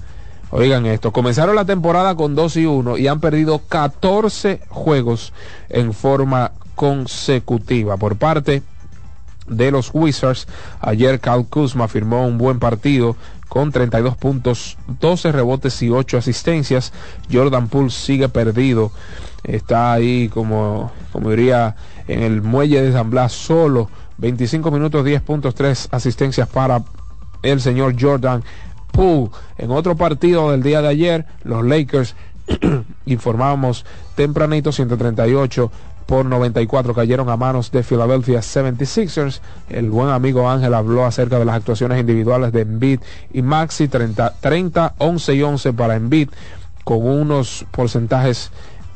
Oigan esto, comenzaron la temporada con 2 y 1 y han perdido 14 juegos en forma consecutiva por parte de los Wizards. Ayer Cal Kuzma firmó un buen partido con 32 puntos, 12 rebotes y 8 asistencias. Jordan Poole sigue perdido. Está ahí como, como diría en el muelle de San Blas solo. 25 minutos, 10 puntos, 3 asistencias para el señor Jordan en otro partido del día de ayer, los Lakers *clears throat* informamos tempranito 138 por 94 cayeron a manos de Philadelphia 76ers. El buen amigo Ángel habló acerca de las actuaciones individuales de Embiid y Maxi 30, 30 11 y 11 para Embiid con unos porcentajes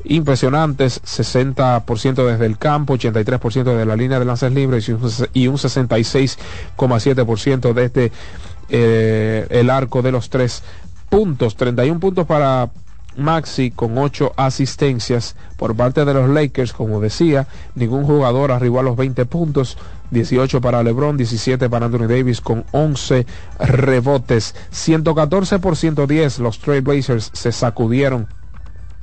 impresionantes, 60% desde el campo, 83% de la línea de lances libres y un 66,7% desde eh, el arco de los tres puntos. 31 puntos para Maxi con 8 asistencias por parte de los Lakers, como decía, ningún jugador arribó a los 20 puntos, 18 para LeBron, 17 para Anthony Davis con 11 rebotes, 114 por 110 los Trail Blazers se sacudieron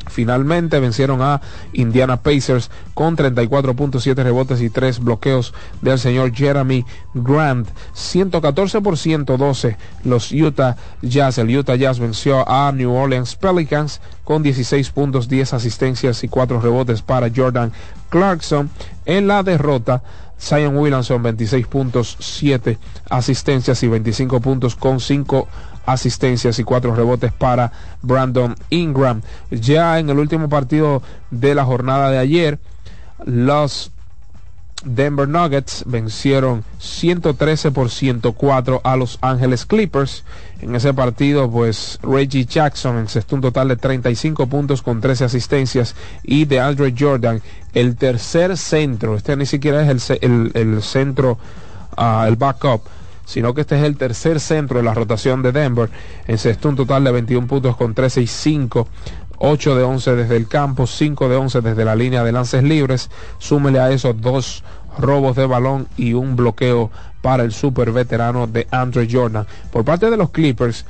Finalmente vencieron a Indiana Pacers con 34.7 rebotes y 3 bloqueos del señor Jeremy Grant. 114 por 112 los Utah Jazz. El Utah Jazz venció a New Orleans Pelicans con 16 puntos, 10 asistencias y 4 rebotes para Jordan Clarkson. En la derrota, Zion Williamson 26 puntos, 7 asistencias y 25 puntos con 5 asistencias y cuatro rebotes para Brandon Ingram. Ya en el último partido de la jornada de ayer, los Denver Nuggets vencieron 113 por 104 a Los Ángeles Clippers. En ese partido, pues Reggie Jackson encestó un total de 35 puntos con 13 asistencias y de Andre Jordan, el tercer centro, este ni siquiera es el, el, centro, uh, el backup sino que este es el tercer centro de la rotación de Denver. Encestó un total de 21 puntos con 13 y 5. 8 de 11 desde el campo, 5 de 11 desde la línea de lances libres. Súmele a esos dos robos de balón y un bloqueo para el super veterano de Andre Jordan. Por parte de los Clippers,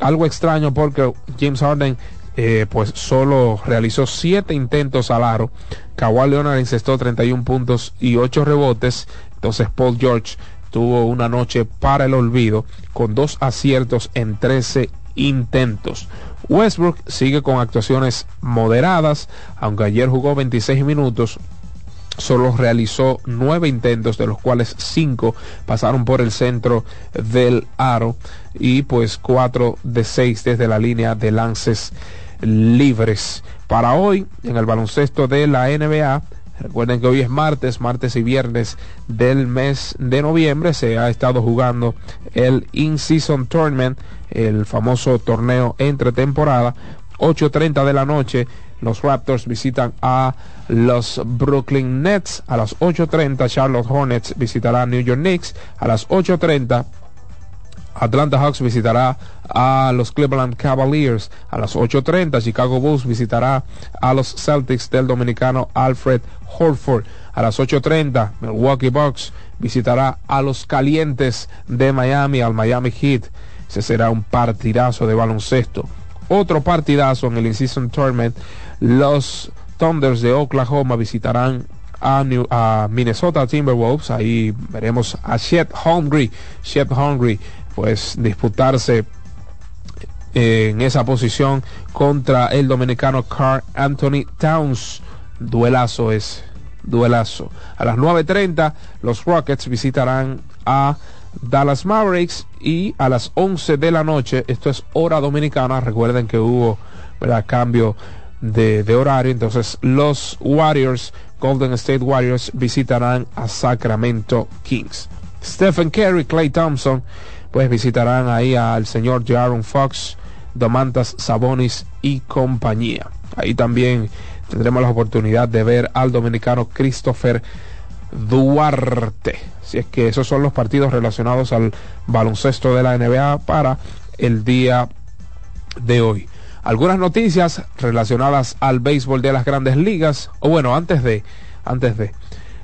algo extraño porque James Harden eh, pues solo realizó 7 intentos al aro. Kawhi Leonard encestó 31 puntos y 8 rebotes. Entonces Paul George tuvo una noche para el olvido con dos aciertos en 13 intentos. Westbrook sigue con actuaciones moderadas, aunque ayer jugó 26 minutos, solo realizó nueve intentos, de los cuales cinco pasaron por el centro del aro y pues cuatro de seis desde la línea de lances libres. Para hoy, en el baloncesto de la NBA, Recuerden que hoy es martes, martes y viernes del mes de noviembre. Se ha estado jugando el In-Season Tournament, el famoso torneo entre temporada. 8.30 de la noche, los Raptors visitan a los Brooklyn Nets. A las 8.30, Charlotte Hornets visitará a New York Knicks. A las 8.30, Atlanta Hawks visitará a los Cleveland Cavaliers a las 8.30. Chicago Bulls visitará a los Celtics del dominicano Alfred Horford. A las 8.30 Milwaukee Bucks visitará a los calientes de Miami, al Miami Heat. Ese será un partidazo de baloncesto. Otro partidazo en el In-Season Tournament. Los Thunders de Oklahoma visitarán a, a, Minnesota Timberwolves. Ahí veremos a Chet Hungry. Chet Hungry pues disputarse en esa posición contra el dominicano Carl Anthony Towns. Duelazo es, duelazo. A las 9.30 los Rockets visitarán a Dallas Mavericks y a las 11 de la noche, esto es hora dominicana, recuerden que hubo ¿verdad? cambio de, de horario, entonces los Warriors, Golden State Warriors visitarán a Sacramento Kings. Stephen Curry, Clay Thompson pues visitarán ahí al señor Jaron Fox, Domantas Sabonis y compañía. Ahí también tendremos la oportunidad de ver al dominicano Christopher Duarte. Si es que esos son los partidos relacionados al baloncesto de la NBA para el día de hoy. Algunas noticias relacionadas al béisbol de las grandes ligas, o bueno, antes de, antes de,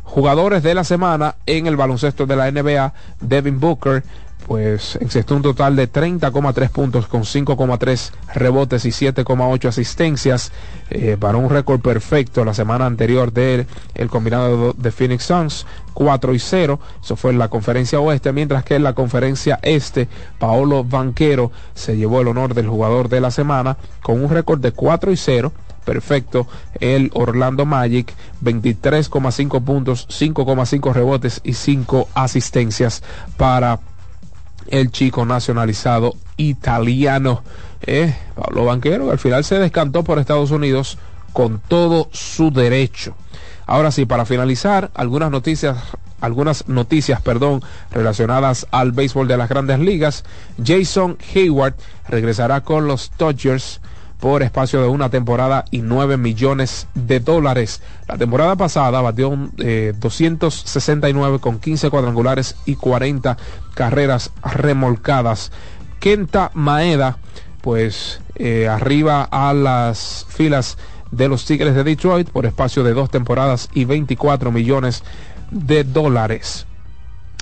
jugadores de la semana en el baloncesto de la NBA, Devin Booker pues existe un total de 30,3 puntos con 5,3 rebotes y 7,8 asistencias eh, para un récord perfecto la semana anterior del el combinado de Phoenix Suns 4 y 0 eso fue en la conferencia oeste mientras que en la conferencia este Paolo Banquero se llevó el honor del jugador de la semana con un récord de 4 y 0 perfecto el Orlando Magic 23,5 puntos 5,5 rebotes y 5 asistencias para el chico nacionalizado italiano. Eh, Pablo Banquero, al final se descantó por Estados Unidos con todo su derecho. Ahora sí, para finalizar, algunas noticias, algunas noticias, perdón, relacionadas al béisbol de las grandes ligas. Jason Hayward regresará con los Dodgers por espacio de una temporada y 9 millones de dólares. La temporada pasada batió eh, 269 con 15 cuadrangulares y 40 carreras remolcadas. Kenta Maeda, pues eh, arriba a las filas de los Tigres de Detroit por espacio de dos temporadas y 24 millones de dólares.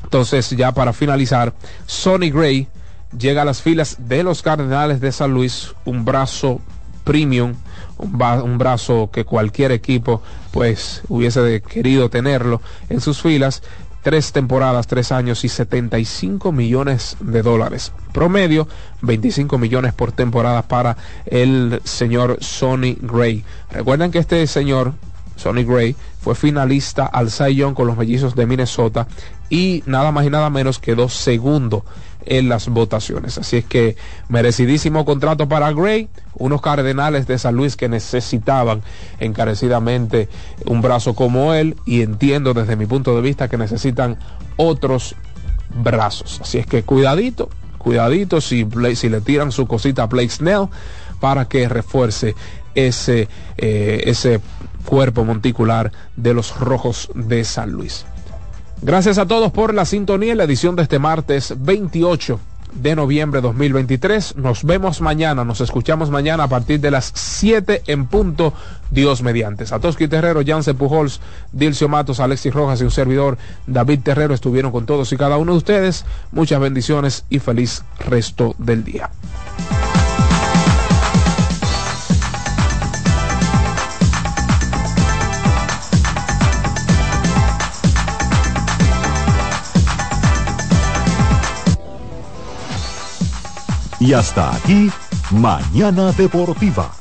Entonces, ya para finalizar, Sonny Gray llega a las filas de los Cardenales de San Luis, un brazo premium, un, brazo que cualquier equipo pues hubiese querido tenerlo en sus filas. Tres temporadas, tres años y 75 millones de dólares. Promedio, 25 millones por temporada para el señor Sonny Gray. Recuerden que este señor, Sonny Gray, fue finalista al Cy Young con los mellizos de Minnesota y nada más y nada menos quedó segundo en las votaciones. Así es que merecidísimo contrato para Gray, unos cardenales de San Luis que necesitaban encarecidamente un brazo como él y entiendo desde mi punto de vista que necesitan otros brazos. Así es que cuidadito, cuidadito si, le tiran su cosita a Blake Snell para que refuerce ese, eh, ese cuerpo monticular de los rojos de San Luis. Gracias a todos por la sintonía en la edición de este martes 28 de noviembre 2023. Nos vemos mañana, nos escuchamos mañana a partir de las 7 en punto, Dios mediante. Satoshi Terrero, Janse Pujols, Dilcio Matos, Alexis Rojas y un servidor, David Terrero, estuvieron con todos y cada uno de ustedes. Muchas bendiciones y feliz resto del día. Y hasta aquí, Mañana Deportiva.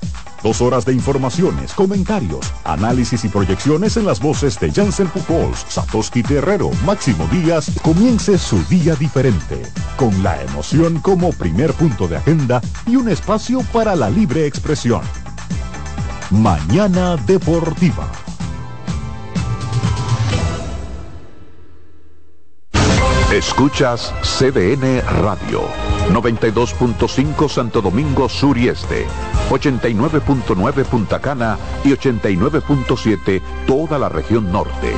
Dos horas de informaciones, comentarios, análisis y proyecciones en las voces de Jansen Pujols, Satoshi Terrero, Máximo Díaz. Comience su día diferente, con la emoción como primer punto de agenda y un espacio para la libre expresión. Mañana Deportiva. Escuchas CDN Radio, 92.5 Santo Domingo Sur y Este, 89.9 Punta Cana y 89.7 toda la región norte.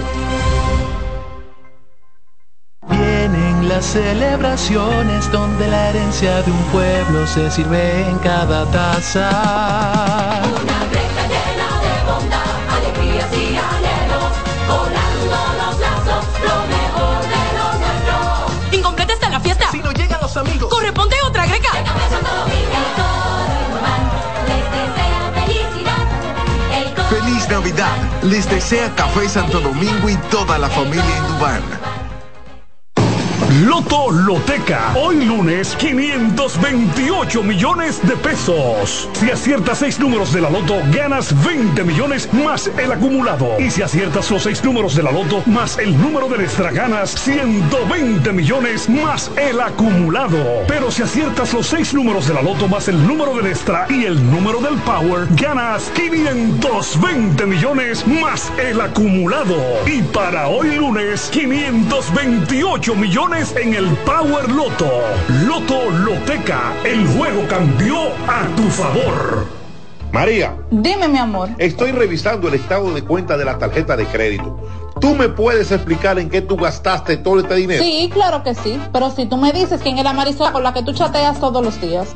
Vienen las celebraciones donde la herencia de un pueblo se sirve en cada taza. Los amigos. Corresponde otra greca. El café Santo Domingo, todo el les desea felicidad. El coro Feliz Navidad. Les desea Café Santo Domingo y toda la familia Indubán. Loto Loteca. Hoy lunes, 528 millones de pesos. Si aciertas seis números de la Loto, ganas 20 millones más el acumulado. Y si aciertas los seis números de la Loto más el número de extra, ganas 120 millones más el acumulado. Pero si aciertas los seis números de la Loto más el número del extra y el número del Power, ganas 520 millones más el acumulado. Y para hoy lunes, 528 millones en el Power Loto. Loto Loteca, el juego cambió a tu favor. María, Dime, mi amor. estoy revisando el estado de cuenta de la tarjeta de crédito. ¿Tú me puedes explicar en qué tú gastaste todo este dinero? Sí, claro que sí. Pero si tú me dices quién es la Marisol con la que tú chateas todos los días.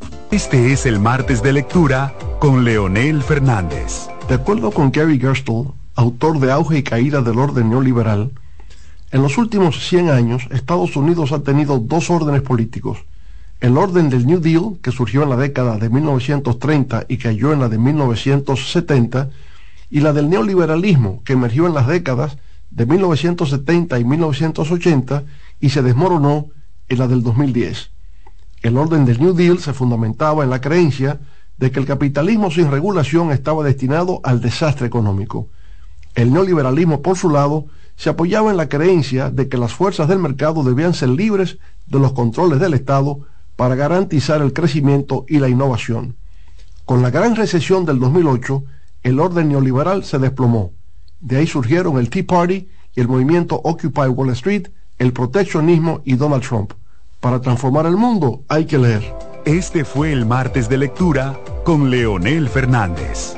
Este es el martes de lectura con Leonel Fernández. De acuerdo con Gary Gerstle, autor de Auge y Caída del Orden Neoliberal, en los últimos 100 años Estados Unidos ha tenido dos órdenes políticos. El orden del New Deal, que surgió en la década de 1930 y cayó en la de 1970, y la del neoliberalismo, que emergió en las décadas de 1970 y 1980 y se desmoronó en la del 2010. El orden del New Deal se fundamentaba en la creencia de que el capitalismo sin regulación estaba destinado al desastre económico. El neoliberalismo, por su lado, se apoyaba en la creencia de que las fuerzas del mercado debían ser libres de los controles del Estado para garantizar el crecimiento y la innovación. Con la gran recesión del 2008, el orden neoliberal se desplomó. De ahí surgieron el Tea Party y el movimiento Occupy Wall Street, el proteccionismo y Donald Trump. Para transformar el mundo hay que leer. Este fue el martes de lectura con Leonel Fernández.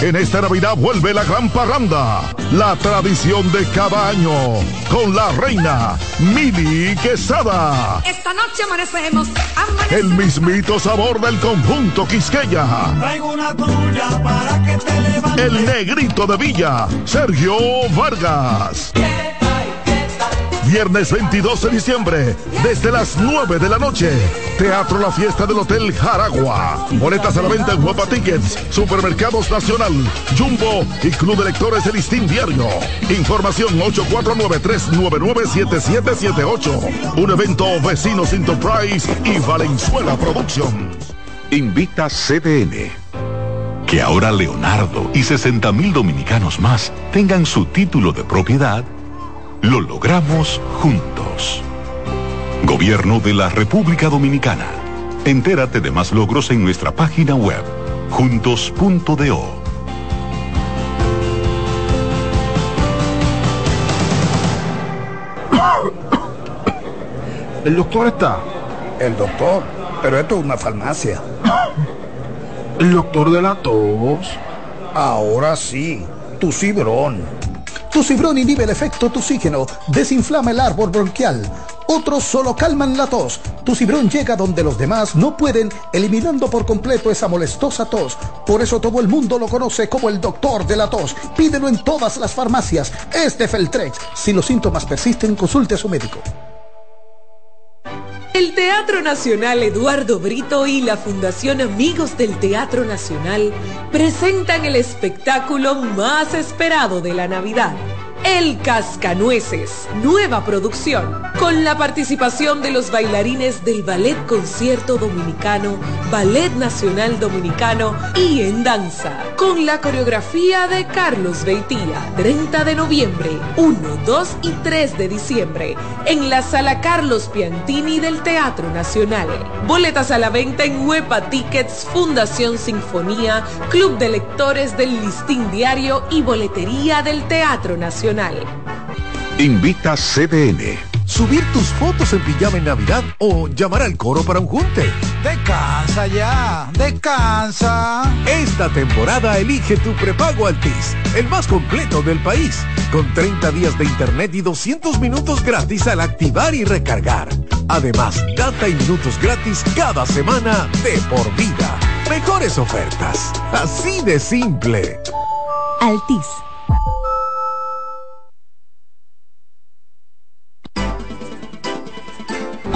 En esta Navidad vuelve la gran parranda, la tradición de cada año, con la reina Mili Quesada. Esta noche amanecemos, El mismito sabor del conjunto Quisqueya. Traigo una tuya para que te levantes. El negrito de Villa, Sergio Vargas. Viernes 22 de diciembre, desde las 9 de la noche. Teatro La Fiesta del Hotel Jaragua. Boletas a la venta en Guapa Tickets, Supermercados Nacional, Jumbo y Club de Lectores El Listín Diario. Información 849-399-7778. Un evento Vecinos Enterprise y Valenzuela Productions. Invita CDN. Que ahora Leonardo y 60 mil dominicanos más tengan su título de propiedad, lo logramos juntos. Gobierno de la República Dominicana. Entérate de más logros en nuestra página web, juntos.do. ¿El doctor está? El doctor, pero esto es una farmacia. ¿El doctor de la tos? Ahora sí, tu cibrón. Tu cibrón inhibe el efecto toxígeno, desinflama el árbol bronquial. Otros solo calman la tos. Tu cibrón llega donde los demás no pueden, eliminando por completo esa molestosa tos. Por eso todo el mundo lo conoce como el doctor de la tos. Pídelo en todas las farmacias. Es de Feltrex. Si los síntomas persisten, consulte a su médico. El Teatro Nacional Eduardo Brito y la Fundación Amigos del Teatro Nacional presentan el espectáculo más esperado de la Navidad. El Cascanueces, nueva producción, con la participación de los bailarines del Ballet Concierto Dominicano, Ballet Nacional Dominicano y en danza, con la coreografía de Carlos Beitía, 30 de noviembre, 1, 2 y 3 de diciembre, en la sala Carlos Piantini del Teatro Nacional. Boletas a la venta en Huepa Tickets, Fundación Sinfonía, Club de Lectores del Listín Diario y Boletería del Teatro Nacional. Invita CDN. Subir tus fotos en pijama en Navidad o llamar al coro para un junte. Descansa ya, descansa. Esta temporada elige tu prepago Altis, el más completo del país, con 30 días de internet y 200 minutos gratis al activar y recargar. Además, data y minutos gratis cada semana de por vida. Mejores ofertas, así de simple. Altis.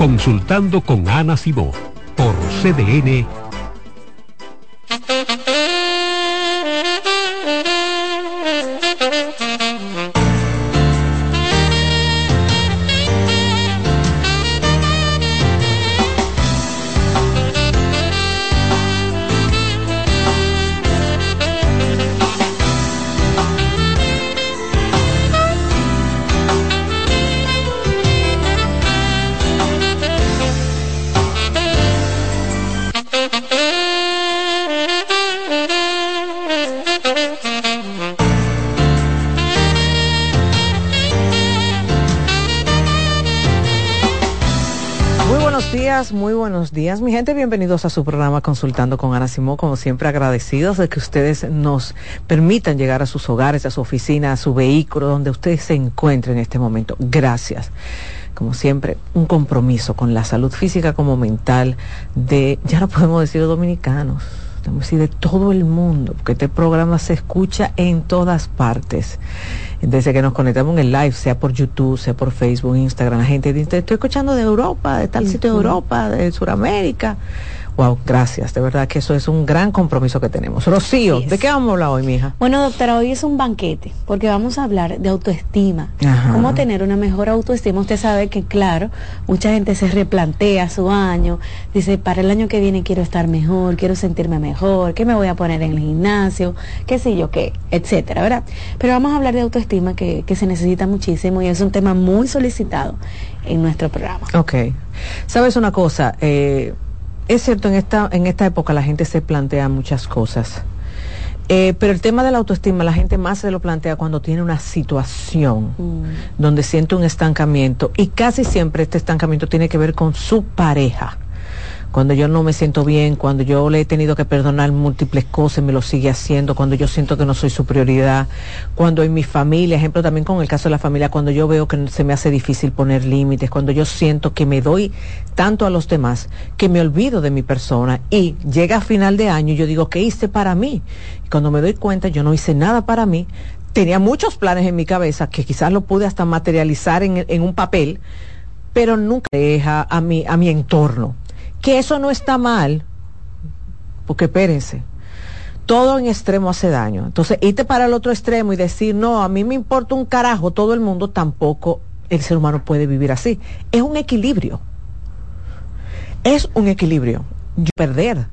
Consultando con Ana Simó por CDN. Mi gente. Bienvenidos a su programa Consultando con Ana Simó. Como siempre, agradecidos de que ustedes nos permitan llegar a sus hogares, a su oficina, a su vehículo, donde ustedes se encuentren en este momento. Gracias. Como siempre, un compromiso con la salud física como mental de, ya no podemos decir dominicanos, que decir de todo el mundo, porque este programa se escucha en todas partes. Desde que nos conectamos en el live, sea por YouTube, sea por Facebook, Instagram, la gente dice, estoy escuchando de Europa, de tal sitio de Europa, de Sudamérica. Wow, gracias. De verdad que eso es un gran compromiso que tenemos. Rocío, ¿de qué vamos a hablar hoy, mija? Bueno, doctora, hoy es un banquete, porque vamos a hablar de autoestima. Ajá. Cómo tener una mejor autoestima. Usted sabe que, claro, mucha gente se replantea su año, dice, para el año que viene quiero estar mejor, quiero sentirme mejor, qué me voy a poner en el gimnasio, qué sé yo qué, etcétera, ¿verdad? Pero vamos a hablar de autoestima que, que se necesita muchísimo y es un tema muy solicitado en nuestro programa. Ok. ¿Sabes una cosa? Eh, es cierto, en esta, en esta época la gente se plantea muchas cosas. Eh, pero el tema de la autoestima, la gente más se lo plantea cuando tiene una situación donde siente un estancamiento y casi siempre este estancamiento tiene que ver con su pareja. Cuando yo no me siento bien, cuando yo le he tenido que perdonar múltiples cosas, me lo sigue haciendo, cuando yo siento que no soy su prioridad, cuando en mi familia, ejemplo también con el caso de la familia, cuando yo veo que se me hace difícil poner límites, cuando yo siento que me doy tanto a los demás, que me olvido de mi persona y llega a final de año y yo digo, ¿qué hice para mí? Y cuando me doy cuenta, yo no hice nada para mí, tenía muchos planes en mi cabeza que quizás lo pude hasta materializar en, en un papel, pero nunca deja a mi, a mi entorno. Que eso no está mal, porque espérense, todo en extremo hace daño. Entonces, irte para el otro extremo y decir, no, a mí me importa un carajo todo el mundo, tampoco el ser humano puede vivir así. Es un equilibrio. Es un equilibrio. Yo perder